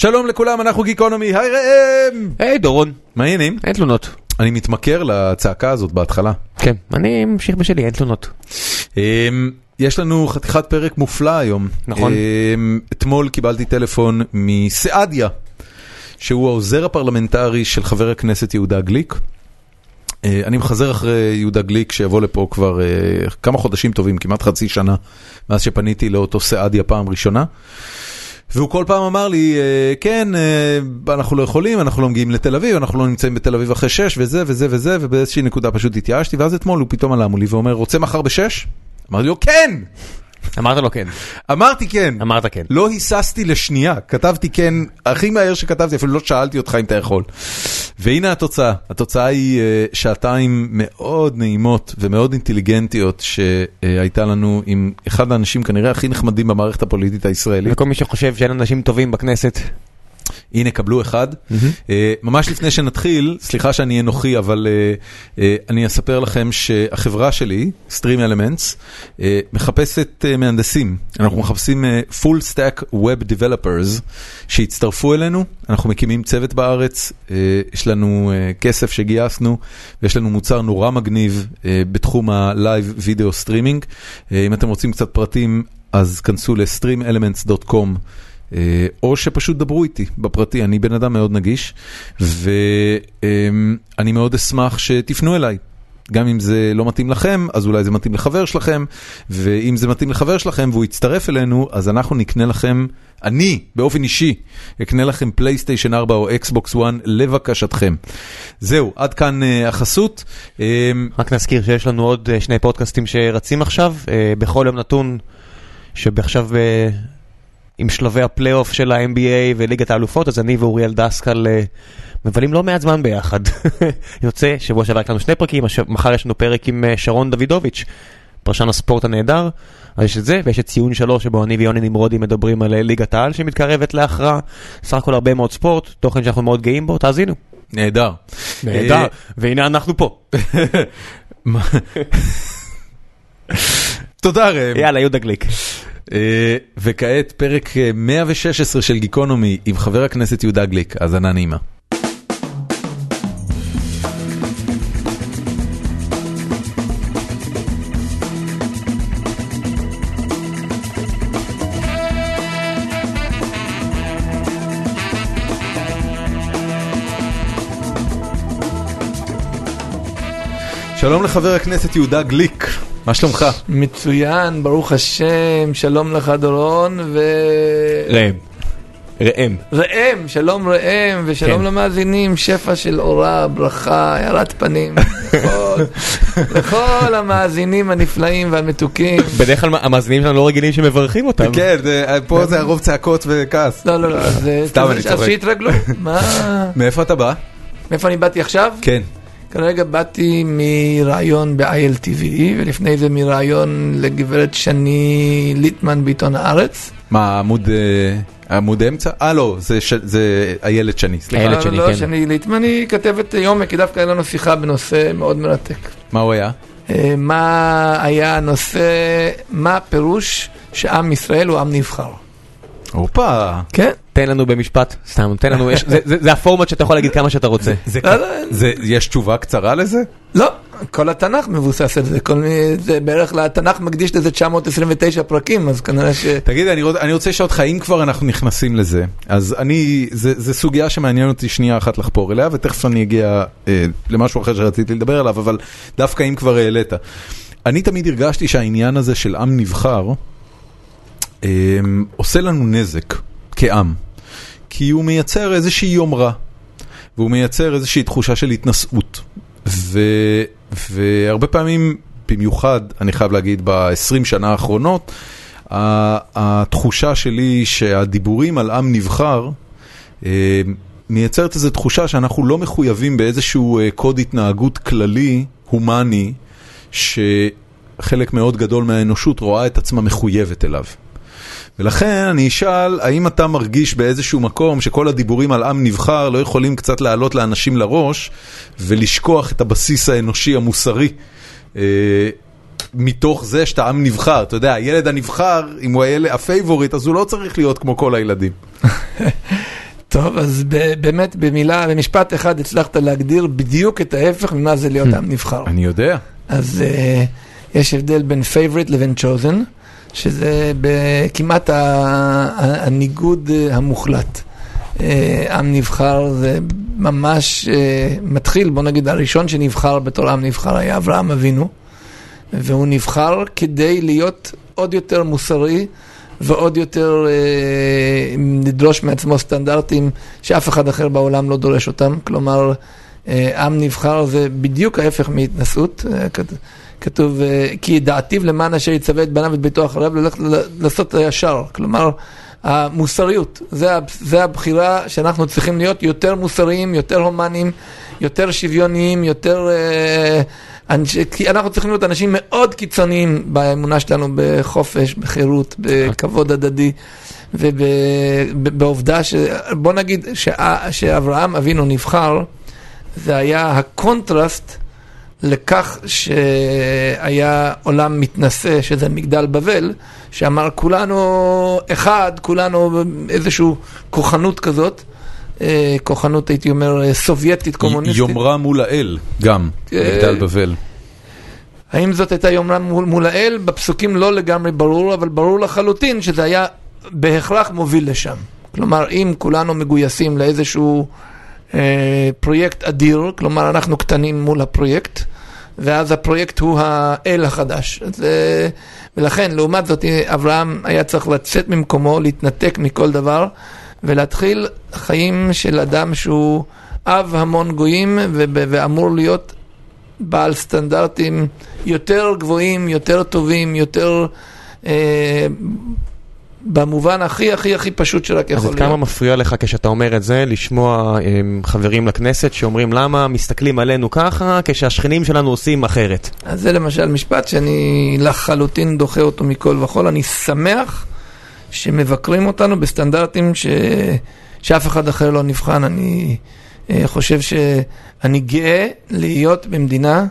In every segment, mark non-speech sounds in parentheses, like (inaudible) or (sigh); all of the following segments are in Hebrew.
שלום לכולם, אנחנו גיקונומי, היי ראם! היי דורון, מה העניינים? אין תלונות. אני מתמכר לצעקה הזאת בהתחלה. כן, אני ממשיך בשלי, אין תלונות. אמ, יש לנו חתיכת פרק מופלא היום. נכון. אמ, אתמול קיבלתי טלפון מסעדיה, שהוא העוזר הפרלמנטרי של חבר הכנסת יהודה גליק. אה, אני מחזר אחרי יהודה גליק שיבוא לפה כבר אה, כמה חודשים טובים, כמעט חצי שנה, מאז שפניתי לאותו סעדיה פעם ראשונה. והוא כל פעם אמר לי, אה, כן, אה, אנחנו לא יכולים, אנחנו לא מגיעים לתל אביב, אנחנו לא נמצאים בתל אביב אחרי שש, וזה וזה וזה, ובאיזושהי נקודה פשוט התייאשתי, ואז אתמול הוא פתאום עלה מולי ואומר, רוצה מחר בשש? אמרתי לו, כן! אמרת לו כן. אמרתי כן. אמרת כן. לא היססתי לשנייה, כתבתי כן, הכי מהר שכתבתי, אפילו לא שאלתי אותך אם אתה יכול. והנה התוצאה, התוצאה היא אה, שעתיים מאוד נעימות ומאוד אינטליגנטיות שהייתה לנו עם אחד האנשים כנראה הכי נחמדים במערכת הפוליטית הישראלית. וכל מי שחושב שאין אנשים טובים בכנסת. הנה קבלו אחד. אה, ממש לפני שנתחיל, סליחה שאני אנוכי, אבל אה, אה, אני אספר לכם שהחברה שלי, Stream Elements, מחפשת מהנדסים. אנחנו מחפשים full stack web developers שהצטרפו אלינו, אנחנו מקימים צוות בארץ, יש לנו כסף שגייסנו, ויש לנו מוצר נורא מגניב בתחום ה-live video streaming. אם אתם רוצים קצת פרטים, אז כנסו ל-streamelements.com. אה, או שפשוט דברו איתי בפרטי, אני בן אדם מאוד נגיש, ואני מאוד אשמח שתפנו אליי. גם אם זה לא מתאים לכם, אז אולי זה מתאים לחבר שלכם, ואם זה מתאים לחבר שלכם והוא יצטרף אלינו, אז אנחנו נקנה לכם, אני באופן אישי, אקנה לכם פלייסטיישן 4 או אקסבוקס 1 לבקשתכם. זהו, עד כאן uh, החסות. Um, רק נזכיר שיש לנו עוד אה, שני פודקאסטים שרצים עכשיו, אה, בכל יום נתון, שעכשיו אה, עם שלבי הפלייאוף של ה-NBA וליגת האלופות, אז אני ואוריאל דסקל אה, מבלים לא מעט זמן ביחד. (laughs) יוצא, שבוע שעבר הקלטנו שני פרקים, מחר יש לנו פרק עם אה, שרון דוידוביץ', פרשן הספורט הנהדר, אז יש את זה, ויש את ציון שלוש, שבו אני ויוני נמרודי מדברים על אה, ליגת העל שמתקרבת להכרעה, סך הכל הרבה מאוד ספורט, תוכן שאנחנו מאוד גאים בו, תאזינו. נהדר. נהדר, והנה אנחנו פה. (laughs) תודה ראם. יאללה, יהודה גליק. אה, וכעת פרק אה, 116 של גיקונומי עם חבר הכנסת יהודה גליק, האזנה נעימה. שלום לחבר הכנסת יהודה גליק, מה שלומך? מצוין, ברוך השם, שלום לך דורון ו... ראם. ראם. ראם, שלום ראם, ושלום כן. למאזינים, שפע של אורה, ברכה, הארת פנים, לכל, (laughs) לכל המאזינים הנפלאים והמתוקים. בדרך כלל המאזינים שלנו לא רגילים שמברכים אותם. כן, זה- פה זה הרוב צעקות וכעס. לא, לא, לא, אז, סתם, אז אני צוחק. שיתרגלו. מה? מאיפה אתה בא? מאיפה אני באתי עכשיו? כן. כרגע באתי מראיון ב-ILTV, ולפני זה מראיון לגברת שני ליטמן בעיתון הארץ. מה, עמוד, אה, עמוד אמצע? אה, לא, זה ש- זה איילת שני, סליחה. איילת שני, לא, כן. שני ליטמן היא כתבת יומק, כי דווקא היה לנו שיחה בנושא מאוד מרתק. מה הוא היה? אה, מה היה הנושא, מה הפירוש שעם ישראל הוא עם נבחר. הופה. כן? תן לנו במשפט, סתם, תן לנו, יש- זה- זה זה הפורמט שאתה יכול להגיד כמה שאתה רוצה. זה, לא, לא, זה, יש תשובה קצרה לזה? לא, כל התנ"ך מבוסס על זה, זה בערך לתנ"ך מקדיש לזה 929 פרקים, אז כנראה ש... תגיד, אני, רוצ- אני רוצה לשאול אותך, אם כבר אנחנו נכנסים לזה, אז אני, זה, זה סוגיה שמעניין אותי שנייה אחת לחפור אליה, ותכף אני אגיע אה, למשהו אחר שרציתי לדבר עליו, אבל דווקא אם כבר העלית. אני תמיד הרגשתי שהעניין הזה של עם נבחר, עושה לנו נזק כעם, כי הוא מייצר איזושהי יומרה, והוא מייצר איזושהי תחושה של התנשאות. ו, והרבה פעמים, במיוחד, אני חייב להגיד, ב-20 שנה האחרונות, התחושה שלי שהדיבורים על עם נבחר אה, מייצרת איזו תחושה שאנחנו לא מחויבים באיזשהו אה, קוד התנהגות כללי, הומני, שחלק מאוד גדול מהאנושות רואה את עצמה מחויבת אליו. ולכן אני אשאל, האם אתה מרגיש באיזשהו מקום שכל הדיבורים על עם נבחר לא יכולים קצת לעלות לאנשים לראש ולשכוח את הבסיס האנושי המוסרי אה, מתוך זה שאתה עם נבחר, אתה יודע, הילד הנבחר, אם הוא הילד ה favorite, אז הוא לא צריך להיות כמו כל הילדים. (laughs) טוב, אז באמת במילה, במשפט אחד הצלחת להגדיר בדיוק את ההפך ממה זה להיות עם נבחר. אני יודע. אז uh, יש הבדל בין favorite לבין chosen, שזה כמעט הניגוד אה, המוחלט. Uh, עם נבחר זה ממש uh, מתחיל, בוא נגיד, הראשון שנבחר בתור עם נבחר היה אברהם אבינו, והוא נבחר כדי להיות עוד יותר מוסרי ועוד יותר לדרוש מעצמו סטנדרטים שאף אחד אחר בעולם לא דורש אותם. כלומר, אה, עם נבחר זה בדיוק ההפך מהתנשאות. אה, כתוב, אה, כי ידעתיו למען אשר יצווה את בניו ואת ביתו אחריו, ללכת לעשות הישר. כלומר, המוסריות, זה, זה הבחירה שאנחנו צריכים להיות יותר מוסריים, יותר הומניים, יותר שוויוניים, יותר... אה, אנשי, כי אנחנו צריכים להיות אנשים מאוד קיצוניים באמונה שלנו בחופש, בחירות, בכבוד הדדי ובעובדה ש... בוא נגיד שא- שאברהם אבינו נבחר, זה היה הקונטרסט לכך שהיה עולם מתנשא, שזה מגדל בבל, שאמר כולנו אחד, כולנו איזושהי כוחנות כזאת, אה, כוחנות הייתי אומר סובייטית קומוניסטית. יומרה מול האל, גם, אה, מגדל בבל. האם זאת הייתה יומרה מול, מול האל? בפסוקים לא לגמרי ברור, אבל ברור לחלוטין שזה היה בהכרח מוביל לשם. כלומר, אם כולנו מגויסים לאיזשהו אה, פרויקט אדיר, כלומר אנחנו קטנים מול הפרויקט, ואז הפרויקט הוא האל החדש. אז, אה, ולכן, לעומת זאת, אברהם היה צריך לצאת ממקומו, להתנתק מכל דבר, ולהתחיל חיים של אדם שהוא אב המון גויים, ואמור להיות בעל סטנדרטים יותר גבוהים, יותר טובים, יותר... אה, במובן הכי הכי הכי פשוט שרק אז יכול עד כמה להיות. מפריע לך כשאתה אומר את זה, לשמוע אמ, חברים לכנסת שאומרים למה מסתכלים עלינו ככה כשהשכנים שלנו עושים אחרת? אז זה למשל משפט שאני לחלוטין דוחה אותו מכל וכול. אני שמח שמבקרים אותנו בסטנדרטים ש... שאף אחד אחר לא נבחן. אני אה, חושב שאני גאה להיות במדינה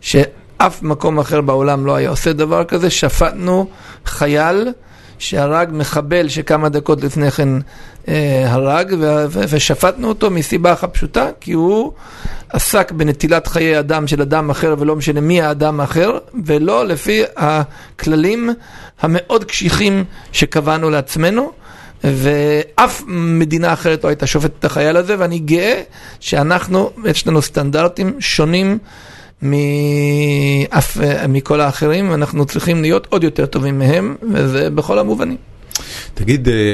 שאף מקום אחר בעולם לא היה עושה דבר כזה. שפטנו חייל שהרג מחבל שכמה דקות לפני כן אה, הרג, ו- ו- ושפטנו אותו מסיבה אחת פשוטה, כי הוא עסק בנטילת חיי אדם של אדם אחר, ולא משנה מי האדם האחר, ולא לפי הכללים המאוד קשיחים שקבענו לעצמנו. ואף מדינה אחרת לא הייתה שופטת את החייל הזה, ואני גאה שאנחנו, יש לנו סטנדרטים שונים מאף, מכל האחרים, ואנחנו צריכים להיות עוד יותר טובים מהם, וזה בכל המובנים. תגיד, אה,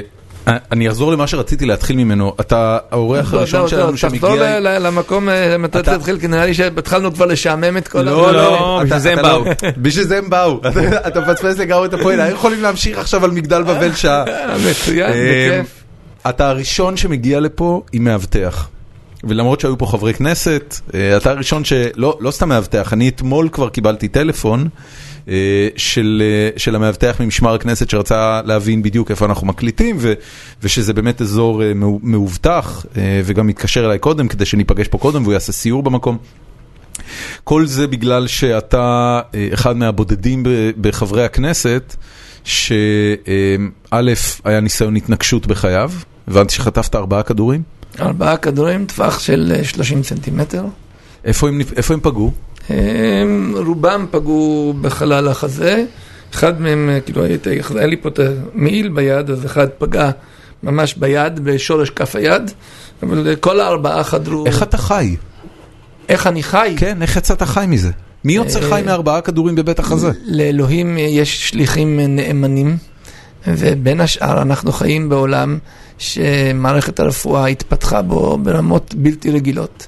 אני אחזור למה שרציתי להתחיל ממנו. אתה האורח זהו, הראשון זהו, שלנו תחזור שמגיע... ל- למקום אה, מתי אתה- תתחיל, כי נראה לי שהתחלנו כבר לשעמם את כל לא, ה- לא, בשביל אתה- זה הם אתה לא- באו. (laughs) בשביל זה הם באו. (laughs) אתה- מפספס לגמרי את הפועל, היו יכולים להמשיך עכשיו על מגדל בבל שעה. (laughs) אה, מצוין, אה, בכיף. אתה הראשון שמגיע לפה עם מאבטח. ולמרות שהיו פה חברי כנסת, אה, אתה הראשון שלא לא סתם מאבטח, אני אתמול כבר קיבלתי טלפון אה, של, אה, של המאבטח ממשמר הכנסת שרצה להבין בדיוק איפה אנחנו מקליטים ו, ושזה באמת אזור מאו- מאובטח וגם התקשר אליי קודם כדי שניפגש פה קודם והוא יעשה סיור במקום. כל זה בגלל שאתה אחד מהבודדים בחברי הכנסת שא' היה ניסיון התנגשות בחייו, הבנתי שחטפת ארבעה כדורים. ארבעה כדורים, טווח של אה, 30 סנטימטר. איפה הם, איפה הם פגעו? הם, רובם פגעו בחלל החזה, אחד מהם, אה, כאילו הייתי, היה לי פה את המעיל ביד, אז אחד פגע ממש ביד, בשורש כף היד, אבל אה, כל הארבעה חדרו. איך אתה חי? איך אני חי? כן, איך יצאת חי מזה? מי יוצא אה, חי מארבעה כדורים בבית החזה? לאלוהים יש שליחים נאמנים, ובין השאר אנחנו חיים בעולם שמערכת הרפואה התפתחה בו ברמות בלתי רגילות.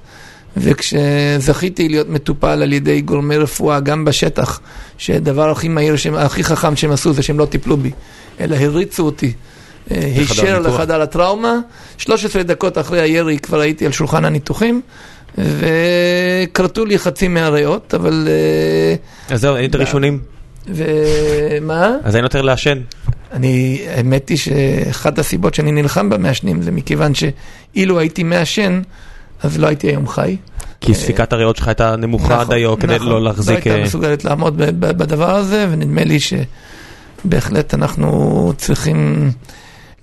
וכשזכיתי להיות מטופל על ידי גורמי רפואה, גם בשטח, שהדבר הכי מהיר, שהם, הכי חכם שהם עשו זה שהם לא טיפלו בי, אלא הריצו אותי. אה, הישר. לחדר הטראומה, 13 דקות אחרי הירי כבר הייתי על שולחן הניתוחים, וכרתו לי חצי מהריאות, אבל... אה, אז זהו, היית ראשונים, ומה? אז אין יותר לעשן. אני, האמת היא שאחת הסיבות שאני נלחם במעשנים זה מכיוון שאילו הייתי מעשן, אז לא הייתי היום חי. כי ספיקת הריאות שלך הייתה נמוכה עד היום כדי נכון, לא להחזיק... לא אה, הייתה מסוגלת לעמוד בדבר הזה, ונדמה לי שבהחלט אנחנו צריכים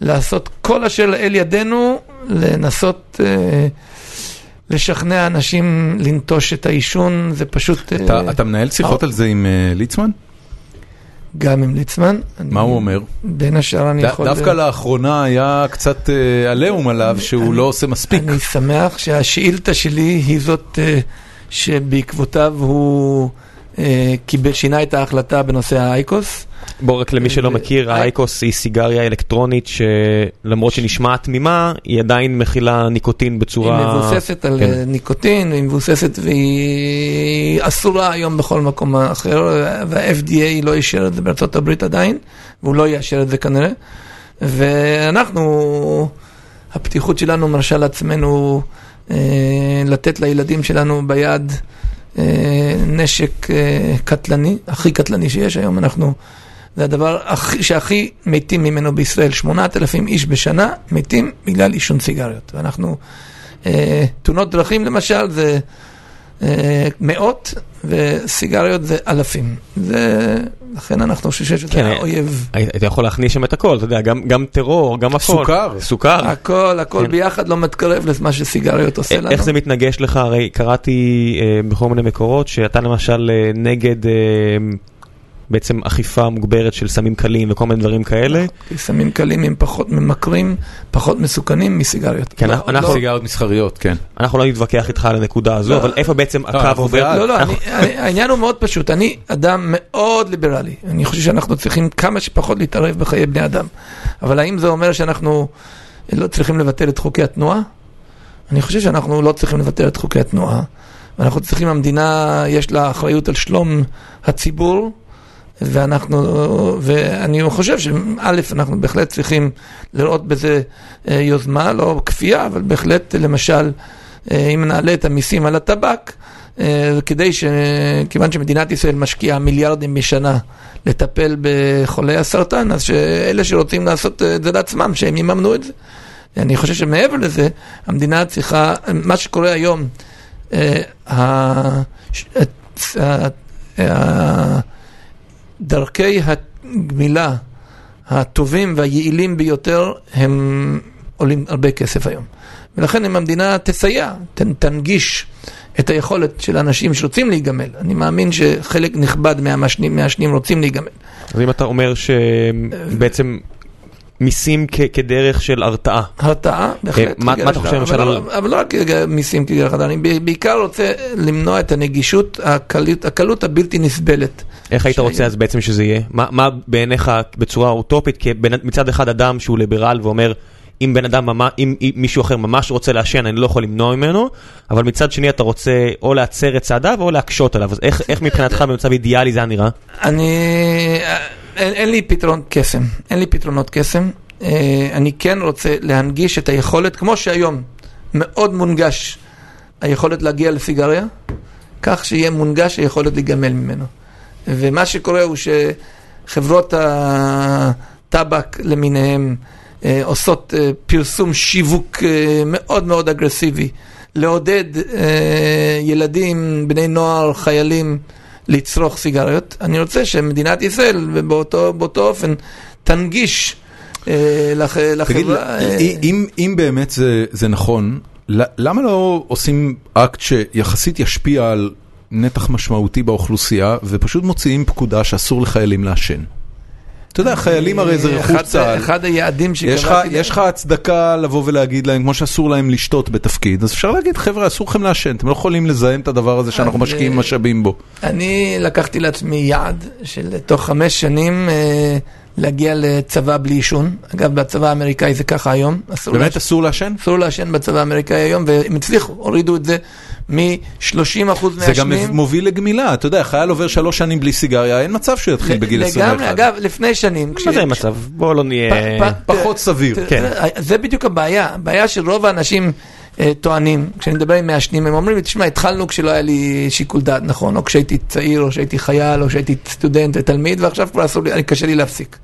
לעשות כל אשר לאל ידינו, לנסות אה, לשכנע אנשים לנטוש את העישון, זה פשוט... אתה, אה, אתה מנהל שיחות אה, על זה עם אה, ליצמן? גם עם ליצמן. מה הוא אומר? בין השאר אני יכול... דווקא לאחרונה היה קצת אה, עליהום עליו שהוא לא עושה מספיק. אני שמח שהשאילתה שלי היא זאת אה, שבעקבותיו הוא אה, שינה את ההחלטה בנושא האייקוס. בוא רק למי שלא ו- מכיר, אה. האייקוס היא סיגריה אלקטרונית שלמרות שנשמעת תמימה, היא עדיין מכילה ניקוטין בצורה... היא מבוססת על כן. אה, ניקוטין, היא מבוססת והיא אסורה היום בכל מקום אחר, וה-FDA לא אישר את זה בארצות הברית עדיין, והוא לא יאשר את זה כנראה. ואנחנו, הפתיחות שלנו מרשה לעצמנו אה, לתת לילדים שלנו ביד אה, נשק אה, קטלני, הכי קטלני שיש היום, אנחנו... זה הדבר הכי, שהכי מתים ממנו בישראל, 8,000 איש בשנה מתים בגלל עישון סיגריות. ואנחנו, אה, תאונות דרכים למשל זה אה, מאות, וסיגריות זה אלפים. זה, לכן אנחנו חושבים שזה כן, האויב. היית יכול להכניס שם את הכל, אתה יודע, גם, גם טרור, גם הכל. סוכר. סוכר. הכל, הכל כן. ביחד לא מתקרב למה שסיגריות עושה לנו. איך זה מתנגש לך? הרי קראתי אה, בכל מיני מקורות שאתה למשל אה, נגד אה, בעצם אכיפה מוגברת של סמים קלים וכל מיני דברים כאלה. כי סמים קלים הם פחות ממכרים, פחות מסוכנים מסיגריות. כן, לא, אנחנו- לא, סיגריות מסחריות, כן. אנחנו לא נתווכח איתך על הנקודה הזו, לא. אבל איפה בעצם אנחנו הקו עובר? לא, לא, אנחנו- אני, אני, העניין הוא מאוד פשוט, אני אדם מאוד ליברלי, אני חושב שאנחנו צריכים כמה שפחות להתערב בחיי בני אדם, אבל האם זה אומר שאנחנו לא צריכים לבטל את חוקי התנועה? אני חושב שאנחנו לא צריכים לבטל את חוקי התנועה, ואנחנו צריכים, המדינה יש לה אחריות על שלום הציבור, ואנחנו, ואני חושב שא', אנחנו בהחלט צריכים לראות בזה אה, יוזמה, לא כפייה, אבל בהחלט, למשל, אה, אם נעלה את המיסים על הטבק, אה, כדי ש... כיוון שמדינת ישראל משקיעה מיליארדים בשנה לטפל בחולי הסרטן, אז שאלה שרוצים לעשות את זה לעצמם, שהם יממנו את זה. אני חושב שמעבר לזה, המדינה צריכה, מה שקורה היום, דרכי הגמילה הטובים והיעילים ביותר הם עולים הרבה כסף היום. ולכן אם המדינה תסייע, תנגיש את היכולת של אנשים שרוצים להיגמל, אני מאמין שחלק נכבד מהמעשנים מהשנים רוצים להיגמל. אז אם אתה אומר שבעצם מיסים כדרך של הרתעה. הרתעה, בהחלט. מה- מה אתה חושב של- למשל אבל על- לא- אבל לא רק מיסים כדרך הרתעה, אני בעיקר רוצה למנוע את הנגישות, הקלות- הבלתי נסבלת. איך היית. רוצה אז בעצם שזה יהיה? מה, בעיניך בצורה אוטופית, מצד אחד אדם שהוא ליברל ואומר, אם בן אדם, אם מישהו אחר ממש רוצה לעשן, אני לא יכול למנוע ממנו, אבל מצד שני אתה רוצה או להצר את צעדיו או להקשות עליו, אז איך, איך מבחינתך במצב אידיאלי זה היה נראה? אני, אין, אין לי פתרון קסם, אין לי פתרונות קסם. אה, אני כן רוצה להנגיש את היכולת, כמו שהיום מאוד מונגש היכולת להגיע לסיגריה, כך שיהיה מונגש היכולת להיגמל ממנו. ומה שקורה הוא שחברות הטבק למיניהם אה, עושות אה, פרסום שיווק אה, מאוד מאוד אגרסיבי, לעודד אה, ילדים, בני נוער, חיילים, לצרוך סיגריות. אני רוצה שמדינת ישראל, ובאותו באותו אופן, תנגיש אה, לח, תגיד, לחברה... אה, אם, אם באמת זה, זה נכון, למה לא עושים אקט שיחסית ישפיע על נתח משמעותי באוכלוסייה, ופשוט מוציאים פקודה שאסור לחיילים לעשן? אתה יודע, חיילים הרי זה רכוש אחד- צה"ל. אחד היעדים שקבעתי... יש לך הצדקה לבוא ולהגיד להם, כמו שאסור להם לשתות בתפקיד, אז אפשר להגיד, חבר'ה, אסור לכם לעשן, אתם לא יכולים לזהם את הדבר הזה שאנחנו אז, משקיעים אה, משאבים בו. אני לקחתי לעצמי יעד של תוך חמש שנים אה, להגיע לצבא בלי עישון. אגב, בצבא האמריקאי זה ככה היום. אסור באמת לעשן- אסור לעשן? אסור לעשן בצבא האמריקאי היום, והם הצליחו, הורידו את זה מ-30% זה גם. מוביל לגמילה, אתה יודע, חייל עובר שלוש שנים בלי סיגריה, אין מצב שהוא יתחיל בגיל 21. לגמרי, אגב, לפני שנים. מה זה מצב? בוא לא נהיה... פ- פ- פחות סביר. כן. זה בדיוק הבעיה, הבעיה שרוב האנשים אה, טוענים, כשאני מדבר עם מעשנים, הם אומרים לי, תשמע, התחלנו כשלא היה לי שיקול דעת נכון, או כשהייתי צעיר, או כשהייתי חייל, או כשהייתי סטודנט ותלמיד, ועכשיו כבר אסור לי, קשה לי להפסיק.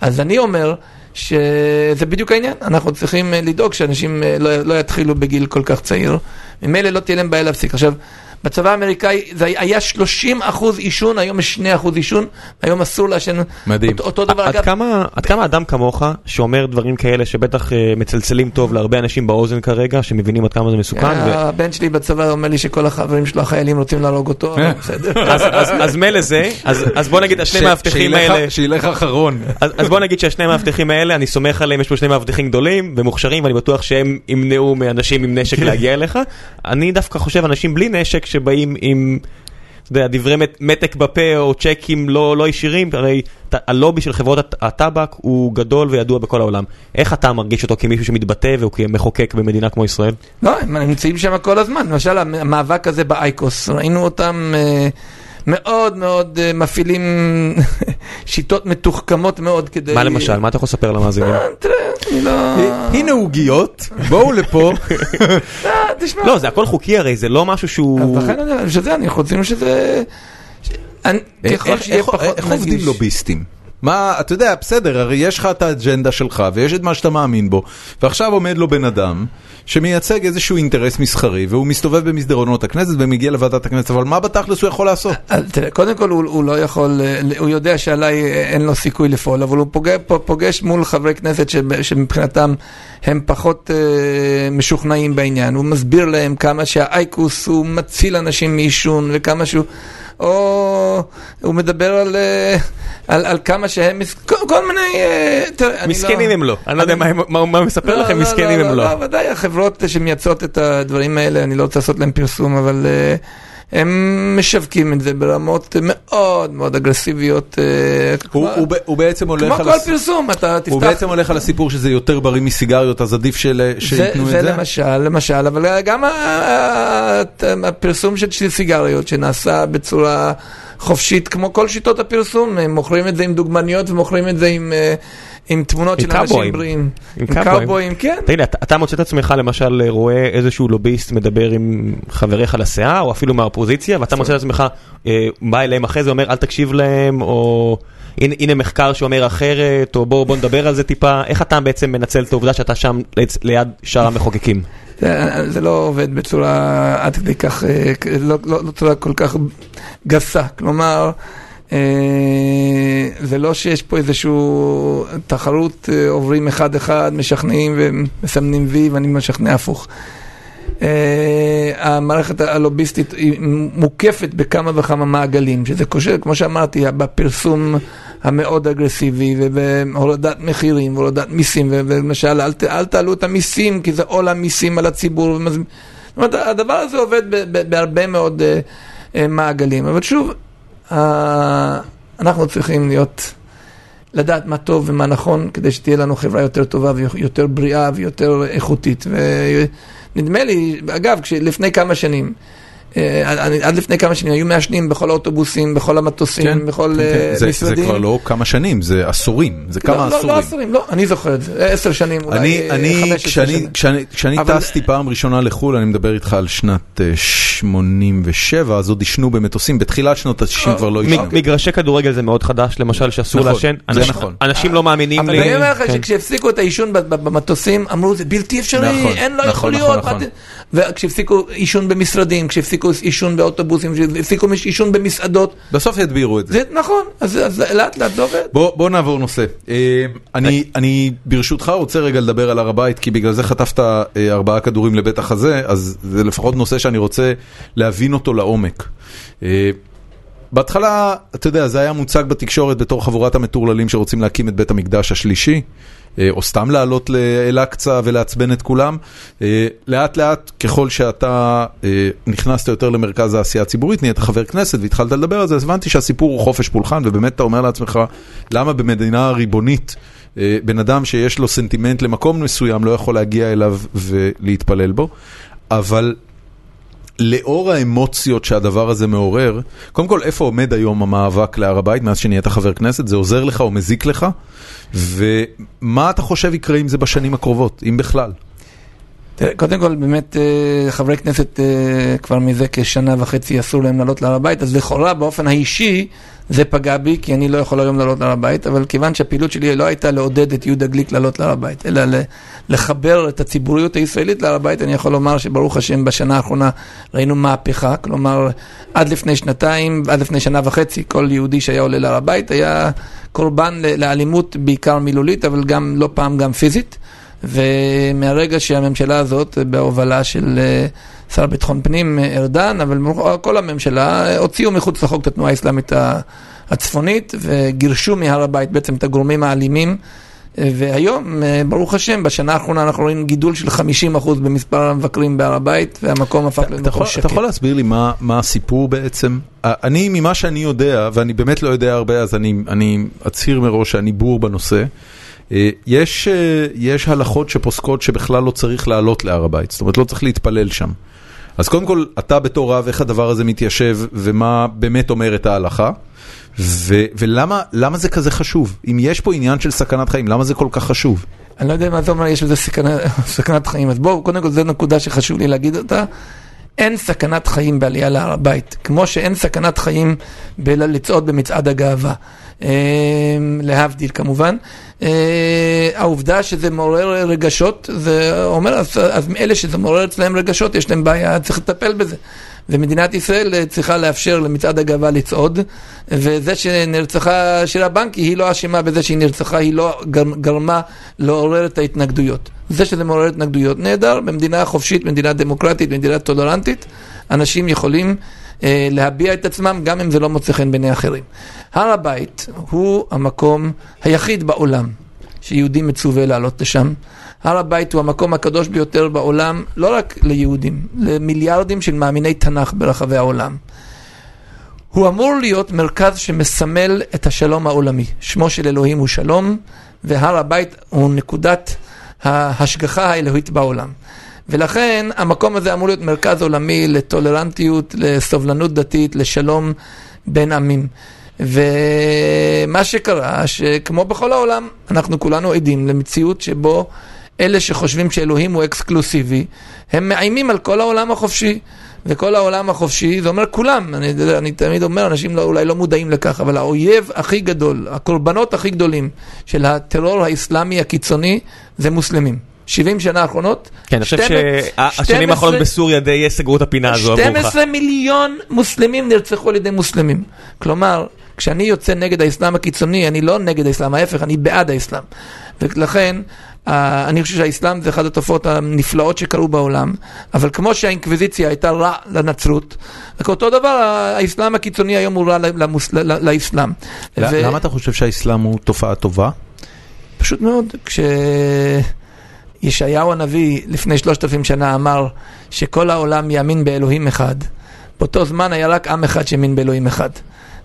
אז אני אומר שזה בדיוק העניין, אנחנו צריכים אה, לדאוג שאנשים אה, לא, לא יתחילו בגיל כל כך צעיר, ממילא לא תהיה להם בעיה להפסיק. עכשיו, בצבא האמריקאי זה היה 30 אחוז עישון, היום יש 2 אחוז עישון, היום אסור לעשן. מדהים. אותו, אותו דבר, עד אגב, כמה, עד כמה אדם כמוך, שאומר דברים כאלה שבטח אה, מצלצלים טוב להרבה אנשים באוזן כרגע, שמבינים עד כמה זה מסוכן, ו... הבן שלי בצבא אומר לי שכל החברים שלו החיילים רוצים להרוג אותו, אבל בסדר. (laughs) אז, אז, אז מילא זה, אז, אז בוא נגיד השני מאבטחים האלה, שילך אחרון. אז, אז בוא נגיד שהשני מאבטחים האלה, אני סומך עליהם, יש פה שני מאבטחים גדולים ומוכשרים, ואני בטוח שהם ימנעו מאנשים עם נשק להגיע אליך. אני דווקא חושב אנשים בלי נשק שבאים עם, אתה יודע, דברי מת- מתק בפה או צ'קים לא, לא ישירים, הרי הלובי של חברות הט- הטבק הוא גדול וידוע בכל העולם. איך אתה מרגיש אותו כמישהו שמתבטא וכמחוקק במדינה כמו ישראל? לא, הם נמצאים שם כל הזמן. למשל, המאבק הזה באייקוס, ראינו אותם אה, מאוד מאוד אה, מפעילים (laughs) שיטות מתוחכמות מאוד כדי... מה למשל? מה אתה יכול לספר למאזינים? אה, תראה, אני לא... הנה עוגיות, בואו לפה. (laughs) אה, תשמע. לא, זה הכל חוקי הרי, זה לא משהו שהוא... אז לכן אני- בשביל זה אני רוצים שזה... ככל איך- שיהיה פחות איך עובדים. לוביסטים? מה, אתה יודע, בסדר, הרי יש לך את האג'נדה שלך ויש את מה שאתה מאמין בו, ועכשיו עומד לו בן אדם שמייצג איזשהו אינטרס מסחרי, והוא מסתובב במסדרונות הכנסת ומגיע לוועדת הכנסת, אבל מה בתכלס הוא יכול לעשות? תראה, קודם כל הוא, הוא לא יכול, אה, הוא יודע שעליי אה, אין לו סיכוי לפעול, אבל הוא פוגש, פוגש מול חברי כנסת שמבחינתם הם פחות אה, משוכנעים בעניין. הוא מסביר להם כמה שהאייקוס הוא מציל אנשים מעישון וכמה שהוא... או הוא מדבר על, אה, על, על כמה שהם, מס- כל, כל מיני, אה, תראה, מסכנים לא... הם לא, אני לא יודע מה מה מה מספר לכם, מסכנים הם לא. לא, ודאי, החברות שמייצרות את הדברים האלה, אני לא רוצה לעשות להם פרסום, אבל אה, הם משווקים את זה ברמות מאוד מאוד אגרסיביות. אה, הוא- כמו- בעצם כמו הולך על כל הס- פרסום, אתה תפתח... הוא בעצם הולך על הסיפור שזה יותר בריא מסיגריות, אז עדיף שייתנו את זה זה? למשל, למשל, אבל גם ה- ה- הפרסום של של סיגריות שנעשה בצורה חופשית, כמו כל שיטות הפרסום, הם מוכרים את זה עם דוגמניות ומוכרים את זה עם, אה, עם תמונות עם של אנשים. בריאים. עם קאובויים. כן. תגיד אתה- אתה מוצא את עצמך למשל רואה איזשהו לוביסט מדבר עם חבריך לסיעה, או אפילו מהאופוזיציה, ואתה מוצא את עצמך אה, בא אליהם אחרי זה, אומר אל תקשיב להם, או הנה הנה מחקר שאומר אחרת, או בוא בוא נדבר על זה טיפה, איך אתה בעצם מנצל את העובדה שאתה שם ליד- שאר המחוקקים? זה, לא עובד בצורה עד כדי כך, אה, לא, לא, לא צורה כל כך גסה. כלומר, זה לא שיש פה איזושהי תחרות, אה, עוברים אחד-אחד, משכנעים ומסמנים וי ואני משכנע הפוך. אה, המערכת הלוביסטית היא מוקפת בכמה וכמה מעגלים, שזה קושר, כמו שאמרתי, בפרסום המאוד אגרסיבי ובהורדת מחירים והורדת מיסים, ולמשל אל, אל תעלו את המיסים כי זה עול המיסים על הציבור. ומז- זאת אומרת, הדבר הזה עובד בהרבה מאוד אה, אה, מעגלים, אבל שוב, אה, אנחנו צריכים להיות, לדעת מה טוב ומה נכון כדי שתהיה לנו חברה יותר טובה ויותר בריאה ויותר איכותית. ונדמה לי, אגב, לפני כמה שנים, אה, עד לפני כמה שנים היו מעשנים בכל האוטובוסים, בכל המטוסים, כן, בכל כן, אה, כן. זה- משרדים. זה כבר לא כמה שנים, זה עשורים, זה לא, כמה לא, לא עשורים. עשורים, לא, אני זוכר את זה, עשר שנים, אולי אני, אה, אני, 15 כשאני, שנה. כשאני, כשאני אבל- טסתי פעם ראשונה לחו"ל, אני מדבר איתך על שנת אה, 87, אז עוד עישנו במטוסים, בתחילת שנות ה-90 כבר לא עישנו. מגרשי כדורגל זה מאוד חדש, למשל שאסור נכון, לעשן. זה אנשים- נכון. אנשים לא מאמינים אבל לי. אני אומר לך כן. שכשהפסיקו את העישון במטוסים, אמרו זה בלתי אפשרי, נכון, אין, לא נכון, יכול נכון, להיות. נכון. זה-" וכשהפסיקו עישון במשרדים, כשהפסיקו עישון באוטובוסים, כשהפסיקו עישון במסעדות, בסוף ידבירו את זה. זה נכון, אז אז לאט לאט זה עובד. בוא, בוא נעבור נושא. אה, אני, אני ברשותך רוצה רגע לדבר על הר הבית, כי בגלל זה חטפת אה, ארבעה כדורים לבית החזה, אז זה לפחות נושא שאני רוצה להבין אותו לעומק. אה, בהתחלה, אתה יודע, זה היה מוצג בתקשורת בתור חבורת המטורללים שרוצים להקים את בית המקדש השלישי, או סתם לעלות לאל-אקצא ולעצבן את כולם. אה, לאט לאט, ככל שאתה אה, נכנסת יותר למרכז העשייה הציבורית, נהיית חבר כנסת והתחלת לדבר על זה, אז הבנתי שהסיפור הוא חופש פולחן, ובאמת אתה אומר לעצמך, למה במדינה ריבונית, אה, בן אדם שיש לו סנטימנט למקום מסוים לא יכול להגיע אליו ולהתפלל בו, אבל... לאור האמוציות שהדבר הזה מעורר, קודם כל, איפה עומד היום המאבק להר הבית מאז שנהיית חבר כנסת? זה עוזר לך או מזיק לך? ומה אתה חושב יקרה עם זה בשנים הקרובות, אם בכלל? קודם כל, באמת, אה, חברי כנסת אה, כבר מזה כשנה וחצי אסור להם לעלות להר הבית, אז לכאורה, באופן האישי, זה פגע בי, כי אני לא יכול היום לעלות להר הבית, אבל כיוון שהפעילות שלי לא הייתה לעודד את יהודה גליק לעלות להר הבית, אלא לחבר את הציבוריות הישראלית להר הבית, אני יכול לומר שברוך השם בשנה האחרונה ראינו מהפכה, כלומר עד לפני שנתיים, עד לפני שנה וחצי, כל יהודי שהיה עולה להר הבית היה קורבן לאלימות בעיקר מילולית, אבל גם לא פעם גם פיזית. ומהרגע שהממשלה הזאת, בהובלה של אה, שר ביטחון פנים אה, ארדן, אבל כל הממשלה, הוציאו מחוץ לחוק את התנועה האסלאמית הצפונית וגירשו מהר הבית בעצם את הגורמים האלימים. והיום, אה, ברוך השם, בשנה האחרונה אנחנו רואים גידול של 50% במספר המבקרים בהר הבית, והמקום הפך למקום שקט. אתה יכול להסביר לי מה, מה הסיפור בעצם? אני, ממה שאני יודע, ואני באמת לא יודע הרבה, אז אני, אני אצהיר מראש שאני בור בנושא. אה, יש, אה, יש הלכות שפוסקות שבכלל לא צריך לעלות להר הבית, זאת אומרת לא צריך להתפלל שם. אז קודם כל, אתה בתור רב, איך הדבר הזה מתיישב ומה באמת אומרת ההלכה? ו- ולמה זה כזה חשוב? אם יש פה עניין של סכנת חיים, למה זה כל כך חשוב? אני לא יודע מה זה אומר, יש בזה סכנה, (laughs) סכנת חיים. אז בואו, קודם כל זו נקודה שחשוב לי להגיד אותה. אין סכנת חיים בעלייה להר הבית, כמו שאין סכנת חיים בלצעוד במצעד הגאווה. אמ, להבדיל כמובן. אה, העובדה שזה מעורר רגשות, זה אומר, אז, אז אלה שזה מעורר אצלם רגשות, יש להם בעיה, צריך לטפל בזה. ומדינת ישראל אה, צריכה לאפשר למצעד הגאווה לצעוד, וזה שנרצחה שירה בנקי, היא לא אשמה בזה שהיא נרצחה, היא לא גרמה לעורר את ההתנגדויות. זה שזה מעורר התנגדויות, נהדר, במדינה חופשית, במדינה דמוקרטית, במדינה טולרנטית, אנשים יכולים להביע את עצמם גם אם זה לא מוצא חן בעיני אחרים. הר הבית הוא המקום היחיד בעולם שיהודי מצווה לעלות לשם. הר הבית הוא המקום הקדוש ביותר בעולם, לא רק ליהודים, למיליארדים של מאמיני תנ"ך ברחבי העולם. הוא אמור להיות מרכז שמסמל את השלום העולמי. שמו של אלוהים הוא שלום, והר הבית הוא נקודת ההשגחה האלוהית בעולם. ולכן המקום הזה אמור להיות מרכז עולמי לטולרנטיות, לסובלנות דתית, לשלום בין עמים. ומה שקרה, שכמו בכל העולם, אנחנו כולנו עדים למציאות שבו אלה שחושבים שאלוהים הוא אקסקלוסיבי, הם מאיימים על כל העולם החופשי. וכל העולם החופשי, זה אומר כולם, אני, אני תמיד אומר, אנשים לא, אולי לא מודעים לכך, אבל האויב הכי גדול, הקורבנות הכי גדולים של הטרור האסלאמי הקיצוני זה מוסלמים. 70 שנה האחרונות. כן, אני חושב שהשנים האחרונות בסוריה די סגרו את הפינה הזו עבורך. 12 מיליון מוסלמים נרצחו על ידי מוסלמים. כלומר, כשאני יוצא נגד האסלאם הקיצוני, אני לא נגד האסלאם, ההפך, אני בעד האסלאם. ולכן, אני חושב שהאסלאם זה אחת התופעות הנפלאות שקרו בעולם, אבל כמו שהאינקוויזיציה הייתה רע לנצרות, אותו דבר האסלאם הקיצוני היום הוא רע לאסלאם. למה אתה חושב שהאסלאם הוא תופעה טובה? פשוט מאוד, כש... ישעיהו הנביא לפני שלושת אלפים שנה אמר שכל העולם יאמין באלוהים אחד. באותו זמן היה רק עם אחד שהאמין באלוהים אחד.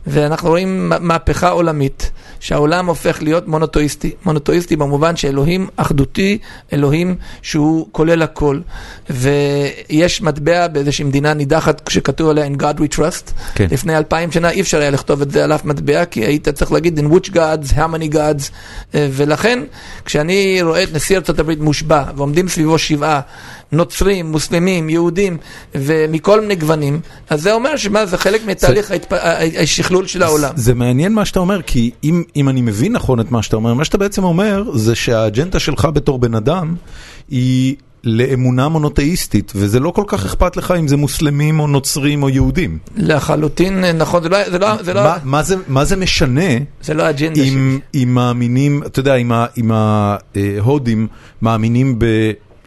ואנחנו רואים מהפכה עולמית, שהעולם הופך להיות מונותואיסטי. מונותואיסטי במובן שאלוהים אחדותי, אלוהים שהוא כולל הכל. ויש מטבע באיזושהי מדינה נידחת שכתוב עליה In God we trust. כן. לפני אלפיים שנה אי אפשר היה לכתוב את זה על אף מטבע, כי היית צריך להגיד In which gods, how many gods. ולכן, כשאני רואה את נשיא ארצות הברית מושבע, ועומדים סביבו שבעה, נוצרים, מוסלמים, יהודים, ומכל מיני גוונים, אז זה אומר שמה, זה חלק מתהליך השכלול של העולם. זה מעניין מה שאתה אומר, כי אם, אם אני מבין נכון את מה שאתה אומר, מה שאתה בעצם אומר זה שהאג'נדה שלך בתור בן אדם היא... לאמונה מונותאיסטית, וזה לא כל כך אכפת לך אם זה מוסלמים או נוצרים או יהודים. לחלוטין נכון, זה לא... זה לא, זה לא... מה, מה, זה, מה זה משנה? זה לא שלי. אם מאמינים, אתה יודע, אם ההודים מאמינים ב...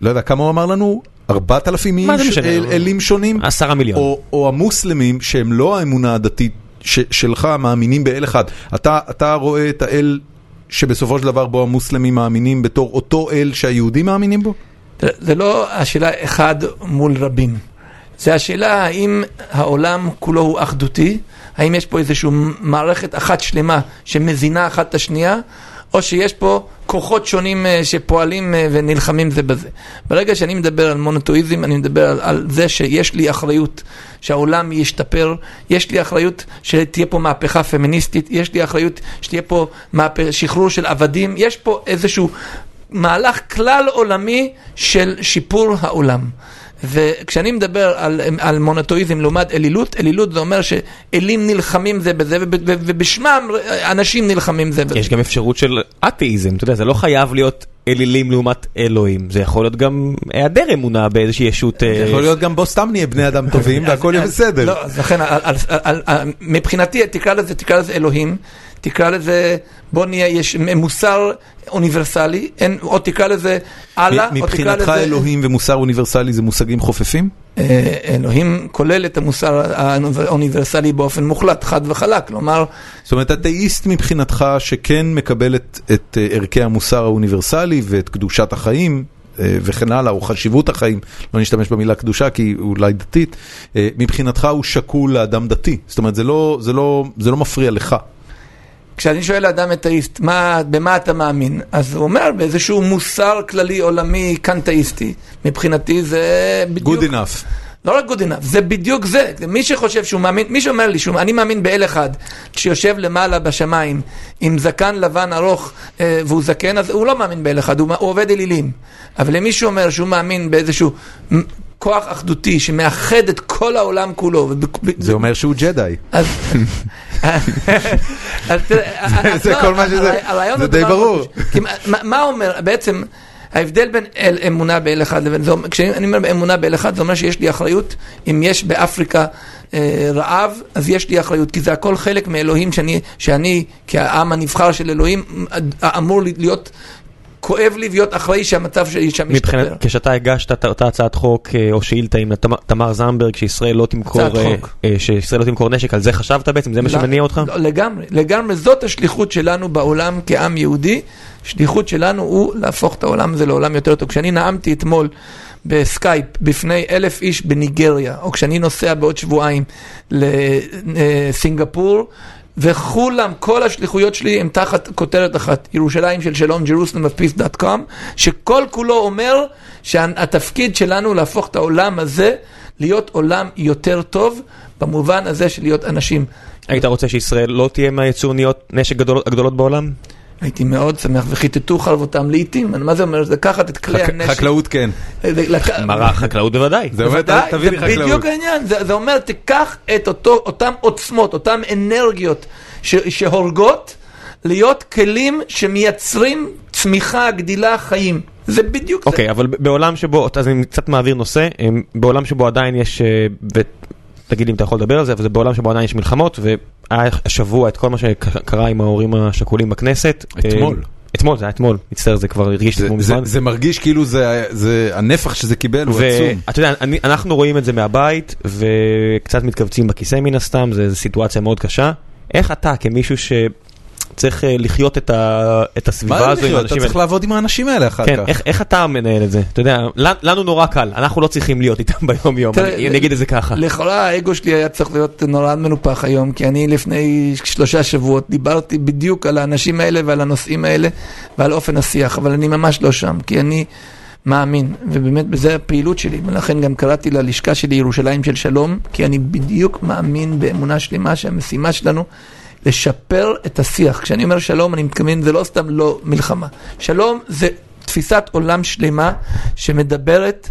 לא יודע, כמה הוא אמר לנו? ארבעת אלפים איש אלים שונים? עשרה מיליון. או, או המוסלמים שהם לא האמונה הדתית ש, שלך מאמינים באל אחד. אתה, אתה רואה את האל שבסופו של דבר בו המוסלמים מאמינים בתור אותו אל שהיהודים מאמינים בו? זה לא השאלה אחד מול רבים. זה השאלה האם העולם כולו הוא אחדותי, האם יש פה איזושהי מערכת אחת שלמה שמזינה אחת את השנייה, או שיש פה כוחות שונים אה, שפועלים אה, ונלחמים זה בזה. ברגע שאני מדבר על מונותואיזם, אני מדבר על, על זה שיש לי אחריות שהעולם ישתפר, יש לי אחריות שתהיה פה מהפכה פמיניסטית, יש לי אחריות שתהיה פה מהפ... שחרור של עבדים, יש פה איזשהו מהלך כלל עולמי של שיפור העולם. וכשאני מדבר על, על מונותואיזם לעומת אלילות, אלילות זה אומר שאלים נלחמים זה בזה, וב- וב- ובשמם אנשים נלחמים זה בזה. יש גם אפשרות של אתאיזם, אתה יודע, זה לא חייב להיות אלילים לעומת אלוהים, זה יכול להיות גם היעדר אמונה באיזושהי ישות... אה, יכול להיות גם בוא סתם נהיה בני אדם טובים והכל יהיה בסדר. לא, אז לכן, על- על- על- על- מבחינתי, תקרא לזה, תקרא לזה אלוהים, תקרא לזה, בוא נהיה, יש מוסר אוניברסלי, אין, או תקרא לזה אללה, או תקרא מבחינתך לזה... אלוהים ומוסר אוניברסלי זה מושגים חופפים? אה, אלוהים כולל את המוסר האוניברסלי באופן מוחלט, חד וחלק, כלומר, זאת אומרת, אתאיסט מבחינתך שכן מקבל את, את אה, ערכי המוסר האוניברסלי ואת קדושת החיים אה, וכן הלאה, או חשיבות החיים, לא נשתמש במילה קדושה כי היא אולי דתית, מבחינתך הוא שקול לאדם דתי. זאת אומרת, זה לא, זה לא, זה לא מפריע לך. כשאני שואל אדם אתאיסט, מה, במה אתה מאמין? אז הוא אומר, באיזשהו מוסר כללי עולמי קנטאיסטי. מבחינתי זה בדיוק... Good enough. לא רק good enough, זה בדיוק זה. מי שחושב שהוא מאמין, מי שאומר לי שהוא, אני מאמין באל אחד, שיושב למעלה בשמיים, עם זקן לבן ארוך, אה, והוא זקן, אז הוא לא מאמין באל אחד, הוא, הוא עובד אלילים. אבל למי שאומר שהוא מאמין באיזשהו כוח אחדותי שמאחד את כל העולם כולו, זה אומר שהוא ג'די. אז (laughs) תראה, זה לא, כל מה שזה- זה די דבר ברור. מה- אומר, בעצם, ההבדל בין אל- אמונה באל אחד לבין, זה כשאני אומר אמונה באל אחד, זה אומר שיש לי אחריות, אם יש באפריקה אה, רעב, אז יש לי אחריות, כי זה הכל חלק מאלוהים שאני, שאני כעם הנבחר של אלוהים, אמור להיות, כואב לי להיות אחראי שהמצב שלי שם מבחינת, ישתפר. כשאתה הגשת את אותה הצעת חוק אה, או שאילתה עם תמר- זנדברג שישראל לא תמכור, אה. אה, שישראל לא תמכור נשק, על זה חשבת בעצם? זה מה לא, שמניע אותך? לא, לגמרי, לגמרי, זאת השליחות שלנו בעולם כעם יהודי. שליחות שלנו הוא להפוך את העולם הזה לעולם יותר טוב. כשאני נאמתי אתמול בסקייפ בפני אלף איש בניגריה, או כשאני נוסע בעוד שבועיים לסינגפור, וכולם, כל השליחויות שלי הם תחת כותרת אחת, ירושלים של שלום, jerusalem of peace.com, שכל כולו אומר שהתפקיד שלנו להפוך את העולם הזה להיות עולם יותר טוב, במובן הזה של להיות אנשים. היית רוצה שישראל לא תהיה מהיצואניות נשק גדול- הגדולות בעולם? הייתי מאוד שמח, וכיתתו חרבותם לעיתים, מה זה אומר? זה לקחת את כלי הנשק. חקלאות כן. לק- מרח חקלאות בוודאי. זה אומר, תביא לי זה בדיוק חקלאות. העניין, זה, אומר, תיקח את אותם עוצמות, אותם אנרגיות שהורגות, להיות כלים שמייצרים צמיחה, גדילה, חיים. זה בדיוק זה. אוקיי, אבל בעולם שבו, אז אני קצת מעביר נושא, אמ, בעולם שבו עדיין יש, לי אם אתה יכול לדבר על זה, אבל זה בעולם שבו עדיין יש מלחמות, והיה השבוע את כל מה שקרה עם ההורים השכולים בכנסת. אתמול. אה, אתמול, זה היה אתמול, מצטער, זה כבר הרגיש זה, כמו מזמן. זה מרגיש כאילו זה, זה הנפח שזה קיבל הוא עצום. ואתה יודע, אני, אנחנו רואים את זה מהבית, וקצת מתכווצים בכיסא מן הסתם, זו סיטואציה מאוד קשה. איך אתה, כמישהו שצריך אה, לחיות את, ה, את מה הסביבה הזו עם לחיות? אתה האנשים צריך האלה? לעבוד עם האנשים האלה אחר כן, כך. איך, איך אתה מנהל את זה? אתה יודע, לנו, נורא קל, אנחנו לא צריכים להיות איתם (laughs) ביום יום, תראה, אני, אני אגיד את זה ככה. לכאורה האגו שלי היה צריך להיות נורא מנופח היום, כי אני לפני שלושה שבועות דיברתי בדיוק על האנשים האלה ועל הנושאים האלה ועל אופן השיח, אבל אני ממש לא שם, כי אני מאמין, ובאמת בזה הפעילות שלי, ולכן גם קראתי ללשכה שלי ירושלים של שלום, כי אני בדיוק מאמין באמונה שלמה שהמשימה שלנו לשפר את השיח. כשאני אומר שלום, אני מתכוון, זה לא סתם לא מלחמה. שלום זה תפיסת עולם שלמה שמדברת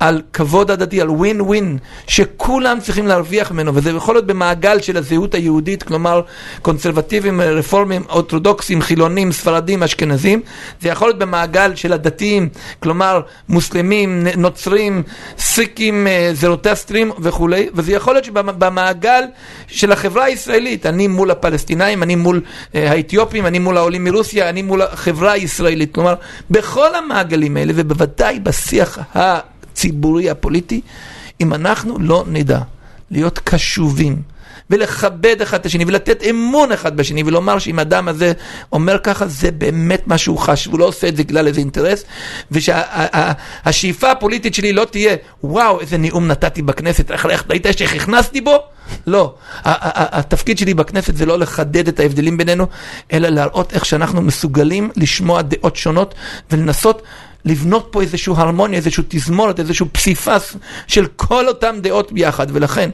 על כבוד הדדי, על ווין ווין, שכולם צריכים להרוויח ממנו, וזה יכול להיות במעגל של הזהות היהודית, כלומר קונסרבטיבים, רפורמים, אורתודוקסים, חילונים, ספרדים, אשכנזים, זה יכול להיות במעגל של הדתיים, כלומר מוסלמים, נוצרים, סיקים, אה, זרוטסטרים וכולי, וזה יכול להיות שבמעגל של החברה הישראלית, אני מול הפלסטינאים, אני מול אה, האתיופים, אני מול העולים מרוסיה, אני מול החברה הישראלית, כלומר בכל המעגלים האלה, ובוודאי בשיח הציבורי הפוליטי, אם אנחנו לא נדע להיות קשובים ולכבד אחד את השני ולתת אמון אחד בשני ולומר שאם האדם הזה אומר ככה זה באמת מה שהוא חש והוא לא עושה את זה בגלל איזה אינטרס ושהשאיפה הפוליטית שלי לא תהיה וואו איזה נאום נתתי בכנסת איך ראית איך הכנסתי בו? לא, התפקיד שלי בכנסת זה לא לחדד את ההבדלים בינינו אלא להראות איך שאנחנו מסוגלים לשמוע דעות שונות ולנסות לבנות פה איזושהי הרמוניה, איזושהי תזמורת, איזשהו פסיפס של כל אותם דעות ביחד. ולכן,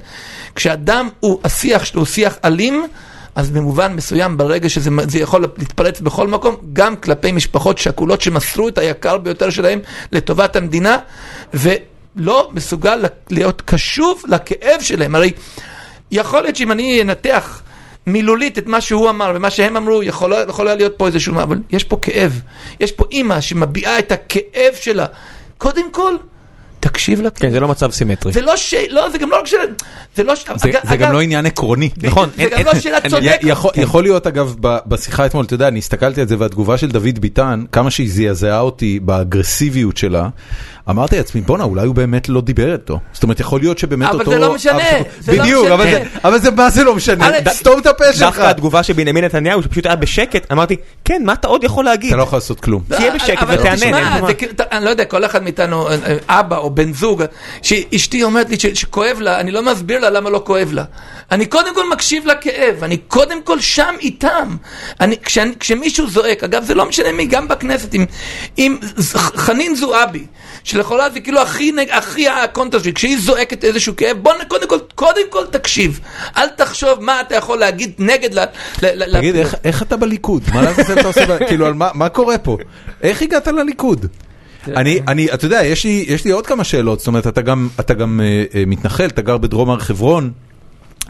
כשאדם הוא, השיח שלו הוא שיח אלים, אז במובן מסוים, ברגע שזה זה יכול להתפרץ בכל מקום, גם כלפי משפחות שכולות שמסרו את היקר ביותר שלהם לטובת המדינה, לא מסוגל להיות קשוב לכאב שלהם. הרי יכול להיות שאם אני אנתח מילולית את מה שהוא אמר ומה שהם אמרו, יכול, יכול להיות פה איזשהו... אבל יש פה כאב. יש פה אימא שמביעה את הכאב שלה. קודם כל, תקשיב לכאב. כן, זה לא מצב סימטרי. זה לא ש... לא, זה גם לא רק ש... זה לא ש... זה, אגב, זה גם לא עניין עקרוני. נכון. זה גם לא שאלה צודקת. יכול, יכול להיות אגב ב- בשיחה אתמול, אתה יודע, אני הסתכלתי על זה והתגובה של דוד ביטן, כמה שהיא זעזעה אותי באגרסיביות שלה, אמרתי לעצמי, בואנה, אולי הוא באמת לא דיבר איתו. זאת אומרת, יכול להיות שבאמת אבל אותו... זה לא משנה, זה לא בדיוק, משנה. אבל זה- אבל זה מה זה לא משנה? אבל- סתום את הפה שלך. דווקא התגובה של בנימין נתניהו, שפשוט היה בשקט, אמרתי, כן, מה אתה עוד יכול להגיד? אתה לא יכול לעשות כלום. תהיה בשקט אבל ותענה, תשמע. זה כאילו, אתה- אני לא יודע, כל אחד מאיתנו, אה, אה, אבא או בן זוג, שאשתי אומרת לי ש- שכואב לה, אני לא מסביר לה למה לא כואב לה. אני קודם כל מקשיב לכאב, אני קודם כל שם איתם. אני, כשאני, כשמישהו זועק, אגב זה לא משנה מי, גם בכנסת, ז- חנין זועבי, שלכאורה זה כאילו הכי, הכי הקונטרה שלי, כשהיא זועקת איזשהו כאב, בוא קודם כל, קודם כל תקשיב. אל תחשוב מה אתה יכול להגיד נגד ל... ל- תגיד, איך- איך אתה בליכוד? מה לעזאזל אתה עושה? (laughs) כאילו, מה מה קורה פה? איך הגעת לליכוד? אני, אני, אתה יודע, יש לי, יש לי עוד כמה שאלות, זאת אומרת, אתה גם, אתה גם אה, אה, מתנחל, אתה גר בדרום הר חברון,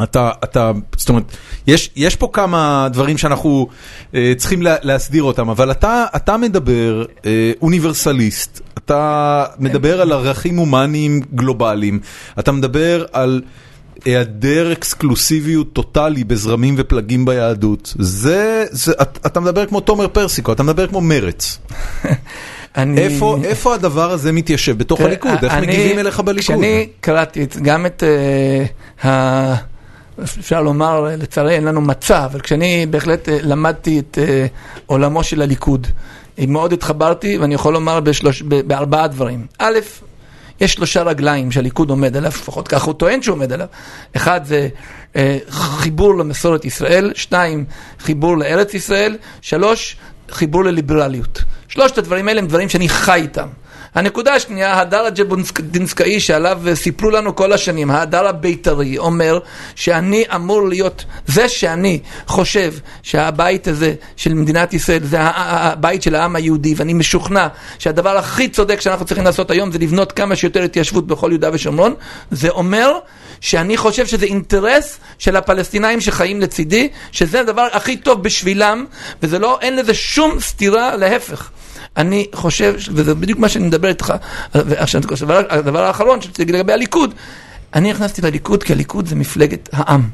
אתה, אתה, זאת אומרת, יש, יש פה כמה דברים שאנחנו אה, צריכים לה, להסדיר אותם, אבל אתה, אתה מדבר אה, אוניברסליסט, אתה מדבר על ערכים הומניים גלובליים, אתה מדבר על היעדר אקסקלוסיביות טוטאלי בזרמים ופלגים ביהדות. זה, זה, אתה, אתה מדבר כמו תומר פרסיקו, אתה מדבר כמו מרץ. (laughs) אני- איפה, איפה הדבר הזה מתיישב בתוך הליכוד? איך אני- מגיבים אליך בליכוד? כשאני קראתי את, גם את אה, ה... אפשר לומר, לצערי אין לנו מצע, אבל כשאני בהחלט אה, למדתי את אה, עולמו של הליכוד, מאוד התחברתי, ואני יכול לומר בשלוש, בארבעה דברים. א', יש שלושה רגליים שהליכוד עומד עליו, לפחות ככה הוא טוען שהוא עומד עליו. אחד זה אה, חיבור למסורת ישראל, שתיים, חיבור לארץ ישראל, שלוש, חיבור לליברליות. שלושת הדברים האלה הם דברים שאני חי איתם. הנקודה השנייה, ההדר הג'בונסקאי שעליו סיפרו לנו כל השנים, ההדר הבית"רי, אומר שאני אמור להיות, זה שאני חושב שהבית הזה של מדינת ישראל זה הבית של העם היהודי, ואני משוכנע שהדבר הכי צודק שאנחנו צריכים לעשות היום זה לבנות כמה שיותר התיישבות בכל יהודה ושומרון, זה אומר שאני חושב שזה אינטרס של הפלסטינאים שחיים לצידי, שזה הדבר הכי טוב בשבילם, וזה לא, אין לזה שום סתירה, להפך. אני חושב, וזה בדיוק מה שאני מדבר איתך, הדבר, האחרון לגבי הליכוד, אני נכנסתי לליכוד כי הליכוד זה מפלגת העם.